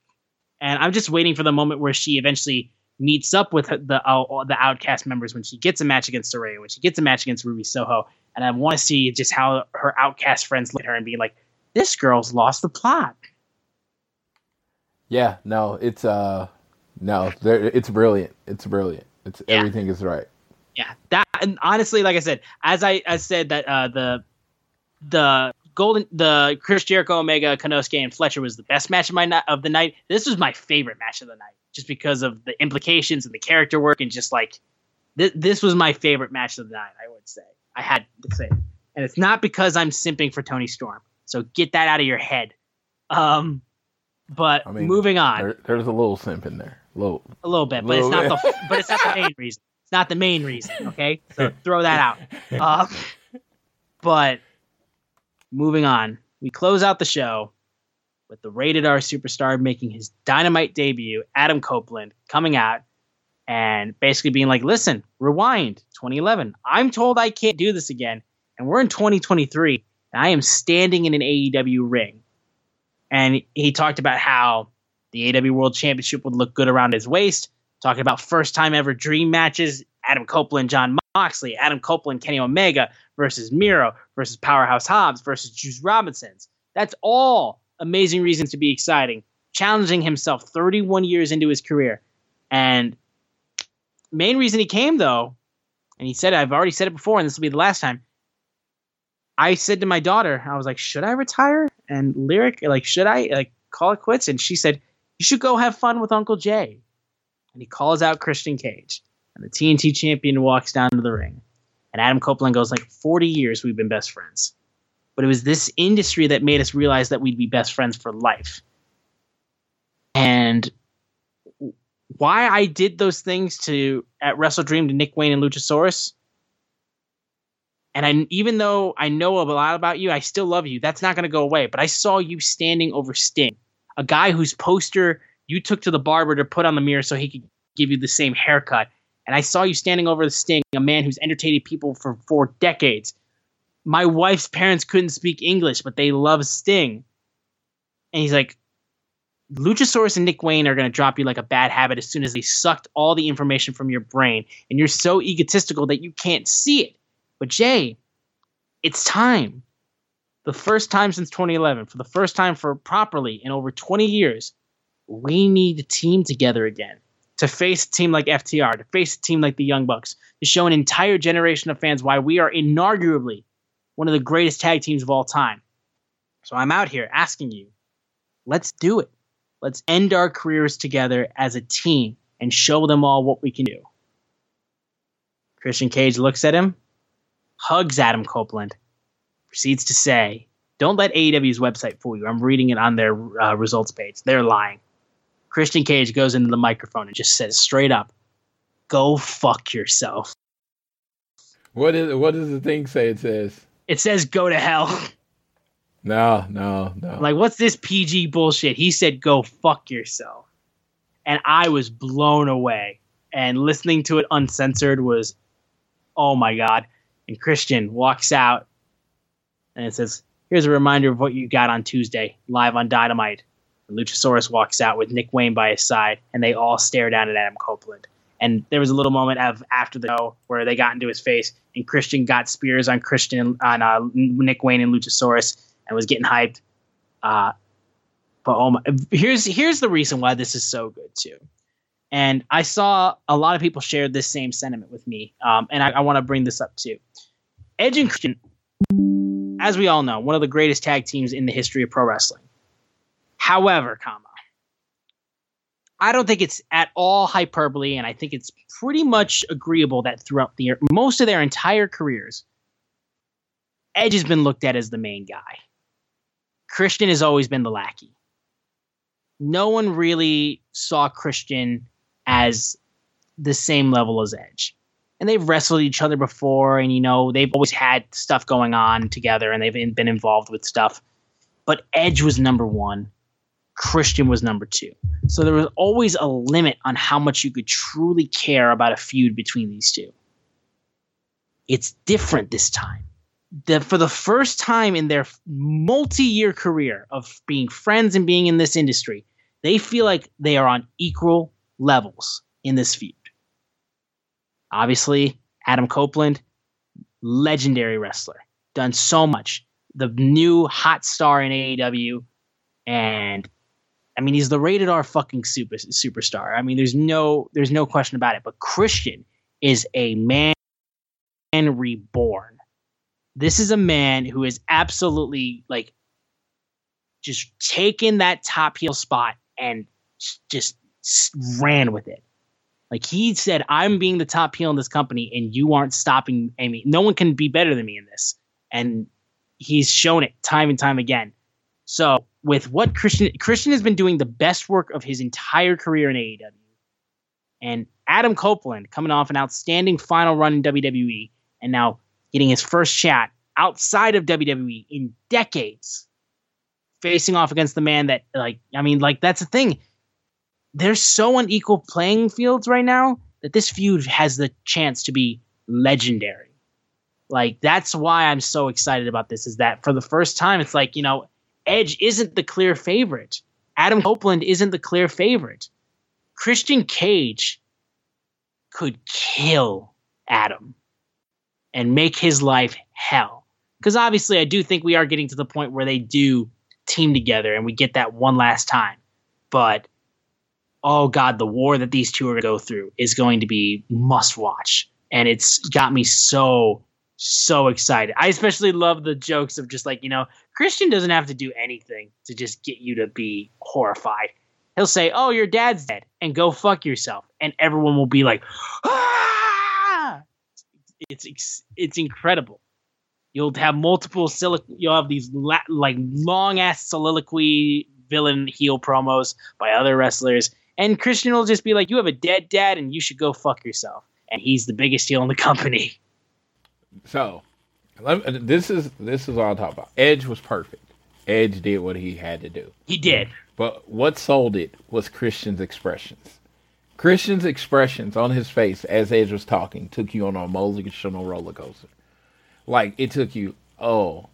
and I'm just waiting for the moment where she eventually meets up with her- the uh, the Outcast members when she gets a match against Saraya, when she gets a match against Ruby Soho, and I want to see just how her Outcast friends look at her and be like, "This girl's lost the plot." Yeah, no, it's uh, no, it's brilliant. It's brilliant. It's Yeah. everything is right. Yeah, that and honestly, like I said, as I I said that uh, the the golden the Chris Jericho Omega Konosuke and Fletcher was the best match of my ni- of the night. This was my favorite match of the night, just because of the implications and the character work and just like this this was my favorite match of the night. I would say I had to say, and it's not because I'm simping for Toni Storm. So get that out of your head. Um, but I mean, moving on There, there's a little simp in there. a Little. a little bit, but Little it's not bit. the but it's not the main reason. It's not the main reason. Okay, so throw that out. Um, but moving on, we close out the show with the rated R superstar making his dynamite debut, Adam Copeland, coming out and basically being like, "Listen, rewind, 2011. I'm told I can't do this again, and we're in 2023, and I am standing in an AEW ring." And he talked about how the AEW World Championship would look good around his waist. Talking about first time ever dream matches Adam Copeland, Jon Moxley, Adam Copeland, Kenny Omega versus Miro versus Powerhouse Hobbs versus Juice Robinsons. That's all amazing reasons to be exciting. Challenging himself 31 years into his career. And main reason he came, though, and he said, I've already said it before, and this will be the last time. I said to my daughter, I was like, should I retire? And Lyric, like, should I like call it quits? And she said, you should go have fun with Uncle Jay. And he calls out Christian Cage. And the TNT champion walks down to the ring. And Adam Copeland goes, like, 40 years we've been best friends. But it was this industry that made us realize that we'd be best friends for life. And why I did those things to at WrestleDream to Nick Wayne and Luchasaurus. And I, even though I know a lot about you, I still love you. That's not going to go away. But I saw you standing over Sting, a guy whose poster you took to the barber to put on the mirror so he could give you the same haircut. And I saw you standing over the Sting, a man who's entertained people for four decades. My wife's parents couldn't speak English, but they love Sting. And he's like, Luchasaurus and Nick Wayne are going to drop you like a bad habit as soon as they sucked all the information from your brain. And you're so egotistical that you can't see it. But Jay, it's time. The first time since 2011, for the first time for properly in over 20 years, we need to team together again to face a team like FTR, to face a team like the Young Bucks, to show an entire generation of fans why we are inarguably one of the greatest tag teams of all time. So I'm out here asking you, let's do it. Let's end our careers together as a team and show them all what we can do. Christian Cage looks at him, hugs Adam Copeland, proceeds to say, Don't let AEW's website fool you. I'm reading it on their uh, results page. They're lying. Christian Cage goes into the microphone and just says straight up, Go fuck yourself. What is what does the thing say? It says It says go to hell. no, no, no. like, what's this PG bullshit? He said, Go fuck yourself. and I was blown away. And listening to it uncensored was, oh my god. And Christian walks out, and it says, "Here's a reminder of what you got on Tuesday, live on Dynamite." Luchasaurus walks out with Nick Wayne by his side, and they all stare down at Adam Copeland. And there was a little moment of after the show where they got into his face, and Christian got spears on Christian on uh, Nick Wayne and Luchasaurus, and was getting hyped. Uh, but oh my, here's here's the reason why this is so good too. And I saw a lot of people shared this same sentiment with me, um, and I, I want to bring this up too. Edge and Christian, as we all know, one of the greatest tag teams in the history of pro wrestling. However, comma, I don't think it's at all hyperbole, and I think it's pretty much agreeable that throughout the most of their entire careers, Edge has been looked at as the main guy. Christian has always been the lackey. No one really saw Christian as the same level as Edge. And they've wrestled each other before, and you know, they've always had stuff going on together and they've been involved with stuff. But Edge was number one, Christian was number two. So there was always a limit on how much you could truly care about a feud between these two. It's different this time. That for the first time in their multi-year career of being friends and being in this industry, they feel like they are on equal levels in this feud. Obviously, Adam Copeland, legendary wrestler, done so much. The new hot star in AEW, and I mean, he's the rated R fucking super superstar. I mean, there's no there's no question about it. But Christian is a man reborn. This is a man who is absolutely like just taken that top heel spot and just ran with it. Like he said, I'm being the top heel in this company, and you aren't stopping me. No one can be better than me in this. And he's shown it time and time again. So with what Christian Christian has been doing the best work of his entire career in AEW. And Adam Copeland coming off an outstanding final run in WWE and now getting his first shot outside of WWE in decades facing off against the man that like I mean like that's the thing. There's so unequal playing fields right now that this feud has the chance to be legendary. Like that's why I'm so excited about this is that for the first time it's like, you know, Edge isn't the clear favorite. Adam Copeland isn't the clear favorite. Christian Cage could kill Adam and make his life hell. Because obviously, I do think we are getting to the point where they do team together and we get that one last time. But oh god, the war that these two are going to go through is going to be must watch, and it's got me so so excited. I especially love the jokes of just like, you know, Christian doesn't have to do anything to just get you to be horrified. He'll say, "Oh, your dad's dead," and go fuck yourself, and everyone will be like, "Ah!" It's it's incredible. You'll have multiple You'll have these la- like long ass soliloquy villain heel promos by other wrestlers, and Christian will just be like, "You have a dead dad, and you should go fuck yourself." And he's the biggest heel in the company. So, this is this is all I'm talking about. Edge was perfect. Edge did what he had to do. He did. But what sold it was Christian's expressions. Christian's expressions on his face as Edge was talking took you on an emotional roller coaster. Like it took you, oh,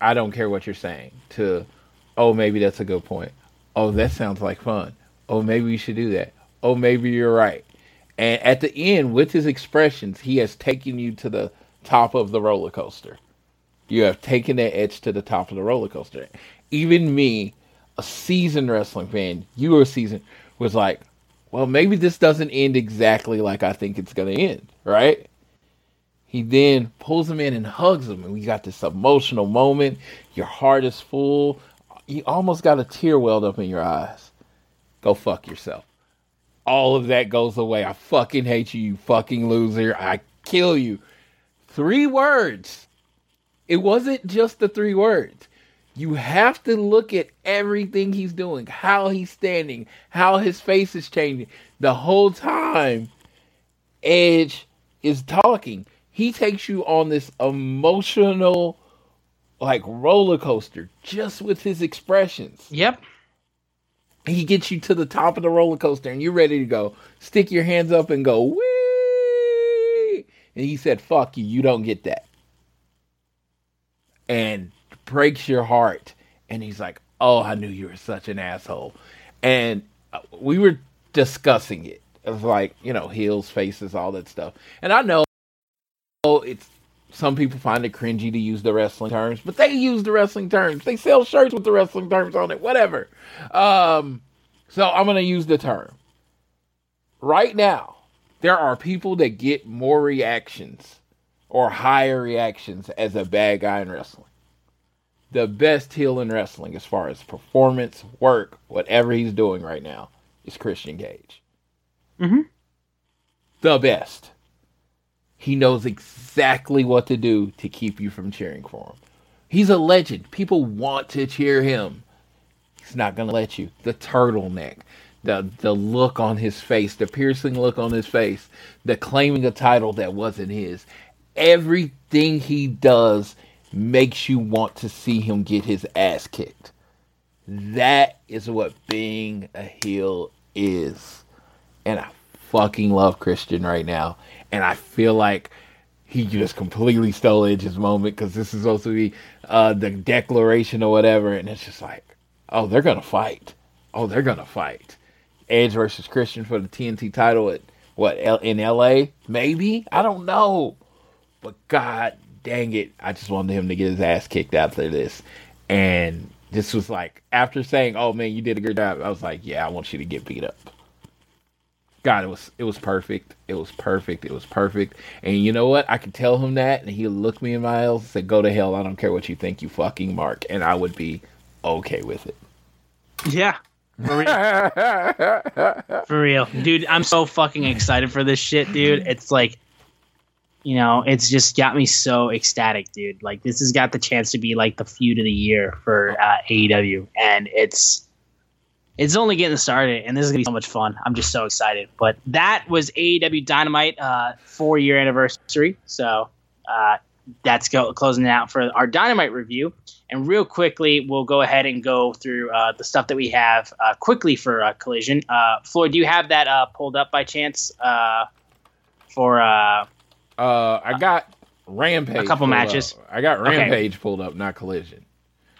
I don't care what you're saying, to, oh, maybe that's a good point. Oh, that sounds like fun. Oh, maybe we should do that. Oh, maybe you're right. And at the end, with his expressions, he has taken you to the top of the roller coaster. You have taken that edge to the top of the roller coaster. Even me, a seasoned wrestling fan, you were seasoned, was like, well, maybe this doesn't end exactly like I think it's going to end, right? He then pulls him in and hugs him, and we got this emotional moment. Your heart is full. You almost got a tear welled up in your eyes. Go fuck yourself all of that goes away. I fucking hate you, you fucking loser. I kill you. Three words. It wasn't just the three words. You have to look at everything he's doing, how he's standing, how his face is changing. The whole time, Edge is talking. He takes you on this emotional, like roller coaster, just with his expressions. Yep. he gets you to the top of the roller coaster and you're ready to go. Stick your hands up and go, wee! And he said, fuck you, you don't get that. And breaks your heart. And he's like, oh, I knew you were such an asshole. And uh, we were discussing it. It was like, you know, heels, faces, all that stuff. And I know it's some people find it cringy to use the wrestling terms, but they use the wrestling terms. They sell shirts with the wrestling terms on it, whatever. Um, so I'm going to use the term. Right now, there are people that get more reactions or higher reactions as a bad guy in wrestling. The best heel in wrestling, as far as performance, work, whatever he's doing right now, is Christian Cage. Mm-hmm. The best. He knows exactly what to do to keep you from cheering for him. He's a legend. People want to cheer him. He's not going to let you. The turtleneck, the the look on his face, the piercing look on his face, the claiming a title that wasn't his. Everything he does makes you want to see him get his ass kicked. That is what being a heel is. And I fucking love Christian right now and I feel like he just completely stole Edge's moment because this is supposed to be uh, the declaration or whatever, and it's just like, oh, they're gonna fight. Oh, they're gonna fight. Edge versus Christian for the TNT title at what L- in LA? Maybe I don't know, but God dang it, I just wanted him to get his ass kicked after this, and this was like after saying, "Oh man, you did a good job," I was like, "Yeah, I want you to get beat up." God, it was it was perfect. It was perfect. It was perfect. And you know what? I could tell him that, and he'll look me in my eyes and say, "Go to hell. I don't care what you think, you fucking mark," and I would be okay with it. Yeah. For real. for real. Dude, I'm so fucking excited for this shit, dude. It's like you know, it's just got me so ecstatic, dude. Like this has got the chance to be like the feud of the year for uh, AEW, and it's it's only getting started, and this is gonna be so much fun. I'm just so excited. But that was AEW Dynamite uh, four year anniversary, so uh, that's go closing it out for our Dynamite review. And real quickly, we'll go ahead and go through uh, the stuff that we have uh, quickly for uh, Collision. Uh, Floyd, do you have that uh, pulled up by chance? Uh, for uh, uh, I got Rampage. A couple matches. Up. I got Rampage okay. pulled up, not Collision.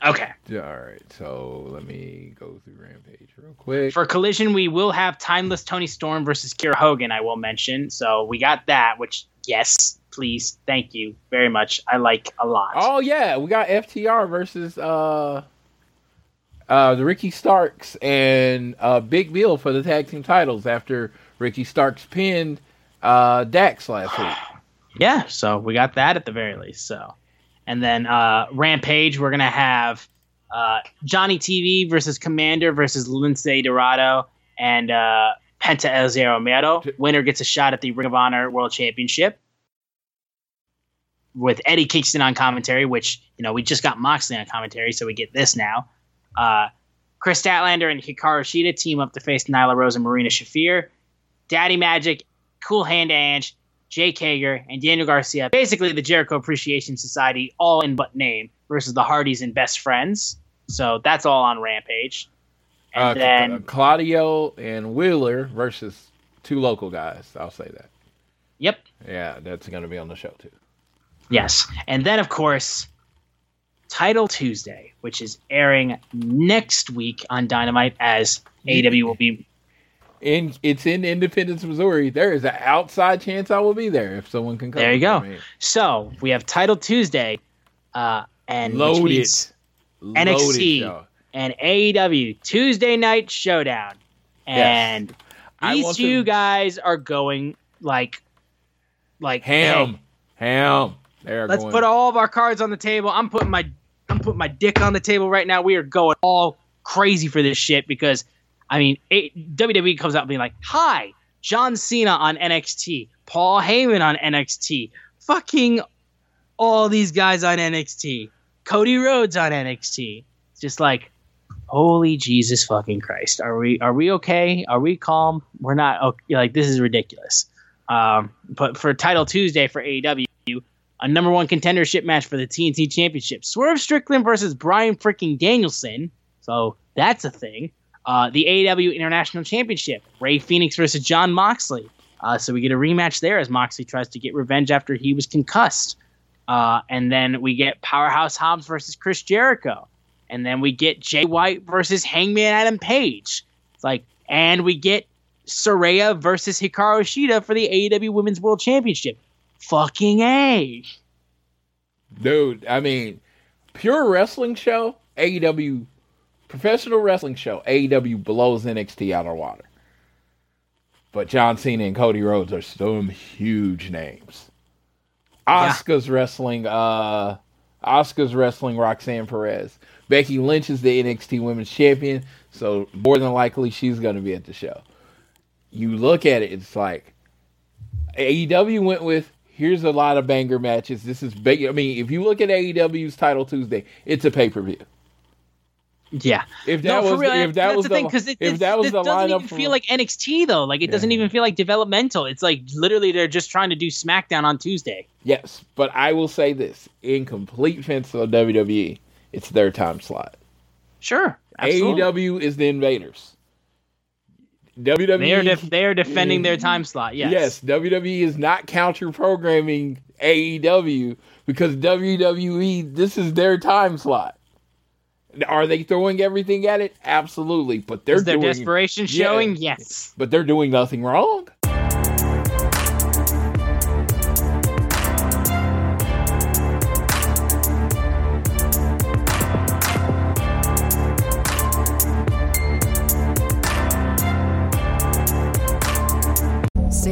Okay. All right. So let me go through Rampage real quick. For Collision, we will have Timeless Toni Storm versus Kiera Hogan, I will mention. So we got that, which, yes, please. Thank you very much. I like a lot. Oh, yeah. We got FTR versus uh, uh, the Ricky Starks and uh, Big Bill for the tag team titles after Ricky Starks pinned uh, Dax last week. Yeah. So we got that at the very least. So. And then uh, Rampage, we're gonna have uh, Johnny TV versus Komander versus Lince Dorado and uh, Penta El Zero Miedo. Winner gets a shot at the Ring of Honor World Championship with Eddie Kingston on commentary, which you know we just got Moxley on commentary, so we get this now. Uh, Kris Statlander and Hikaru Shida team up to face Nyla Rose and Marina Shafir. Daddy Magic, Cool Hand Ange, Jake Hager, and Daniel Garcia. Basically, the Jericho Appreciation Society, all in but name, versus the Hardys and Best Friends. So that's all on Rampage. And uh, then uh, Claudio and Wheeler versus two local guys. I'll say that. Yep. Yeah, that's going to be on the show too. Yes, and then of course, Title Tuesday, which is airing next week on Dynamite, as AW will be in it's in Independence, Missouri. There is an outside chance I will be there if someone can come. There you go. So we have Title Tuesday, uh, and loaded, NXT and AEW Tuesday Night Showdown, and yes. these two to... guys are going like, like ham, hey, ham. Let's going. put all of our cards on the table. I'm putting my I'm putting my dick on the table right now. We are going all crazy for this shit because I mean, it, WWE comes out being like, "Hi, John Cena on NXT, Paul Heyman on NXT, fucking all these guys on NXT, Cody Rhodes on NXT." It's just like, holy Jesus fucking Christ, are we are we okay? Are we calm? We're not okay. Like this is ridiculous. Um, but for Title Tuesday for AEW, a number one contendership match for the TNT Championship: Swerve Strickland versus Bryan freaking Danielson. So that's a thing. Uh, the AEW International Championship, Rey Fenix versus Jon Moxley. Uh, so we get a rematch there as Moxley tries to get revenge after he was concussed. Uh, and then we get Powerhouse Hobbs versus Chris Jericho. And then we get Jay White versus Hangman Adam Page. It's like, and we get Saraya versus Hikaru Shida for the AEW Women's World Championship. Fucking A. Dude, I mean, pure wrestling show, AEW, professional wrestling show, AEW blows NXT out of water. But John Cena and Cody Rhodes are some huge names. Oscar's yeah. wrestling, uh, Asuka's wrestling Roxanne Perez. Becky Lynch is the NXT Women's Champion, so more than likely she's going to be at the show. You look at it, it's like AEW went with here's a lot of banger matches. This is big. I mean, if you look at AEW's Title Tuesday, it's a pay per view. Yeah. If that no, was real, if that was the, thing because it, if that was the doesn't even feel like NXT though. Like it yeah. doesn't even feel like developmental. It's like literally they're just trying to do SmackDown on Tuesday. Yes, but I will say this in complete defense of WWE, it's their time slot. Sure. Absolutely. AEW is the Invaders. WWE they are def- they are defending their mm-hmm. time slot. Yes. Yes, WWE is not counter programming AEW because WWE this is their time slot. Are they throwing everything at it? Absolutely, but they're is their doing, desperation showing. Yes, but they're doing nothing wrong.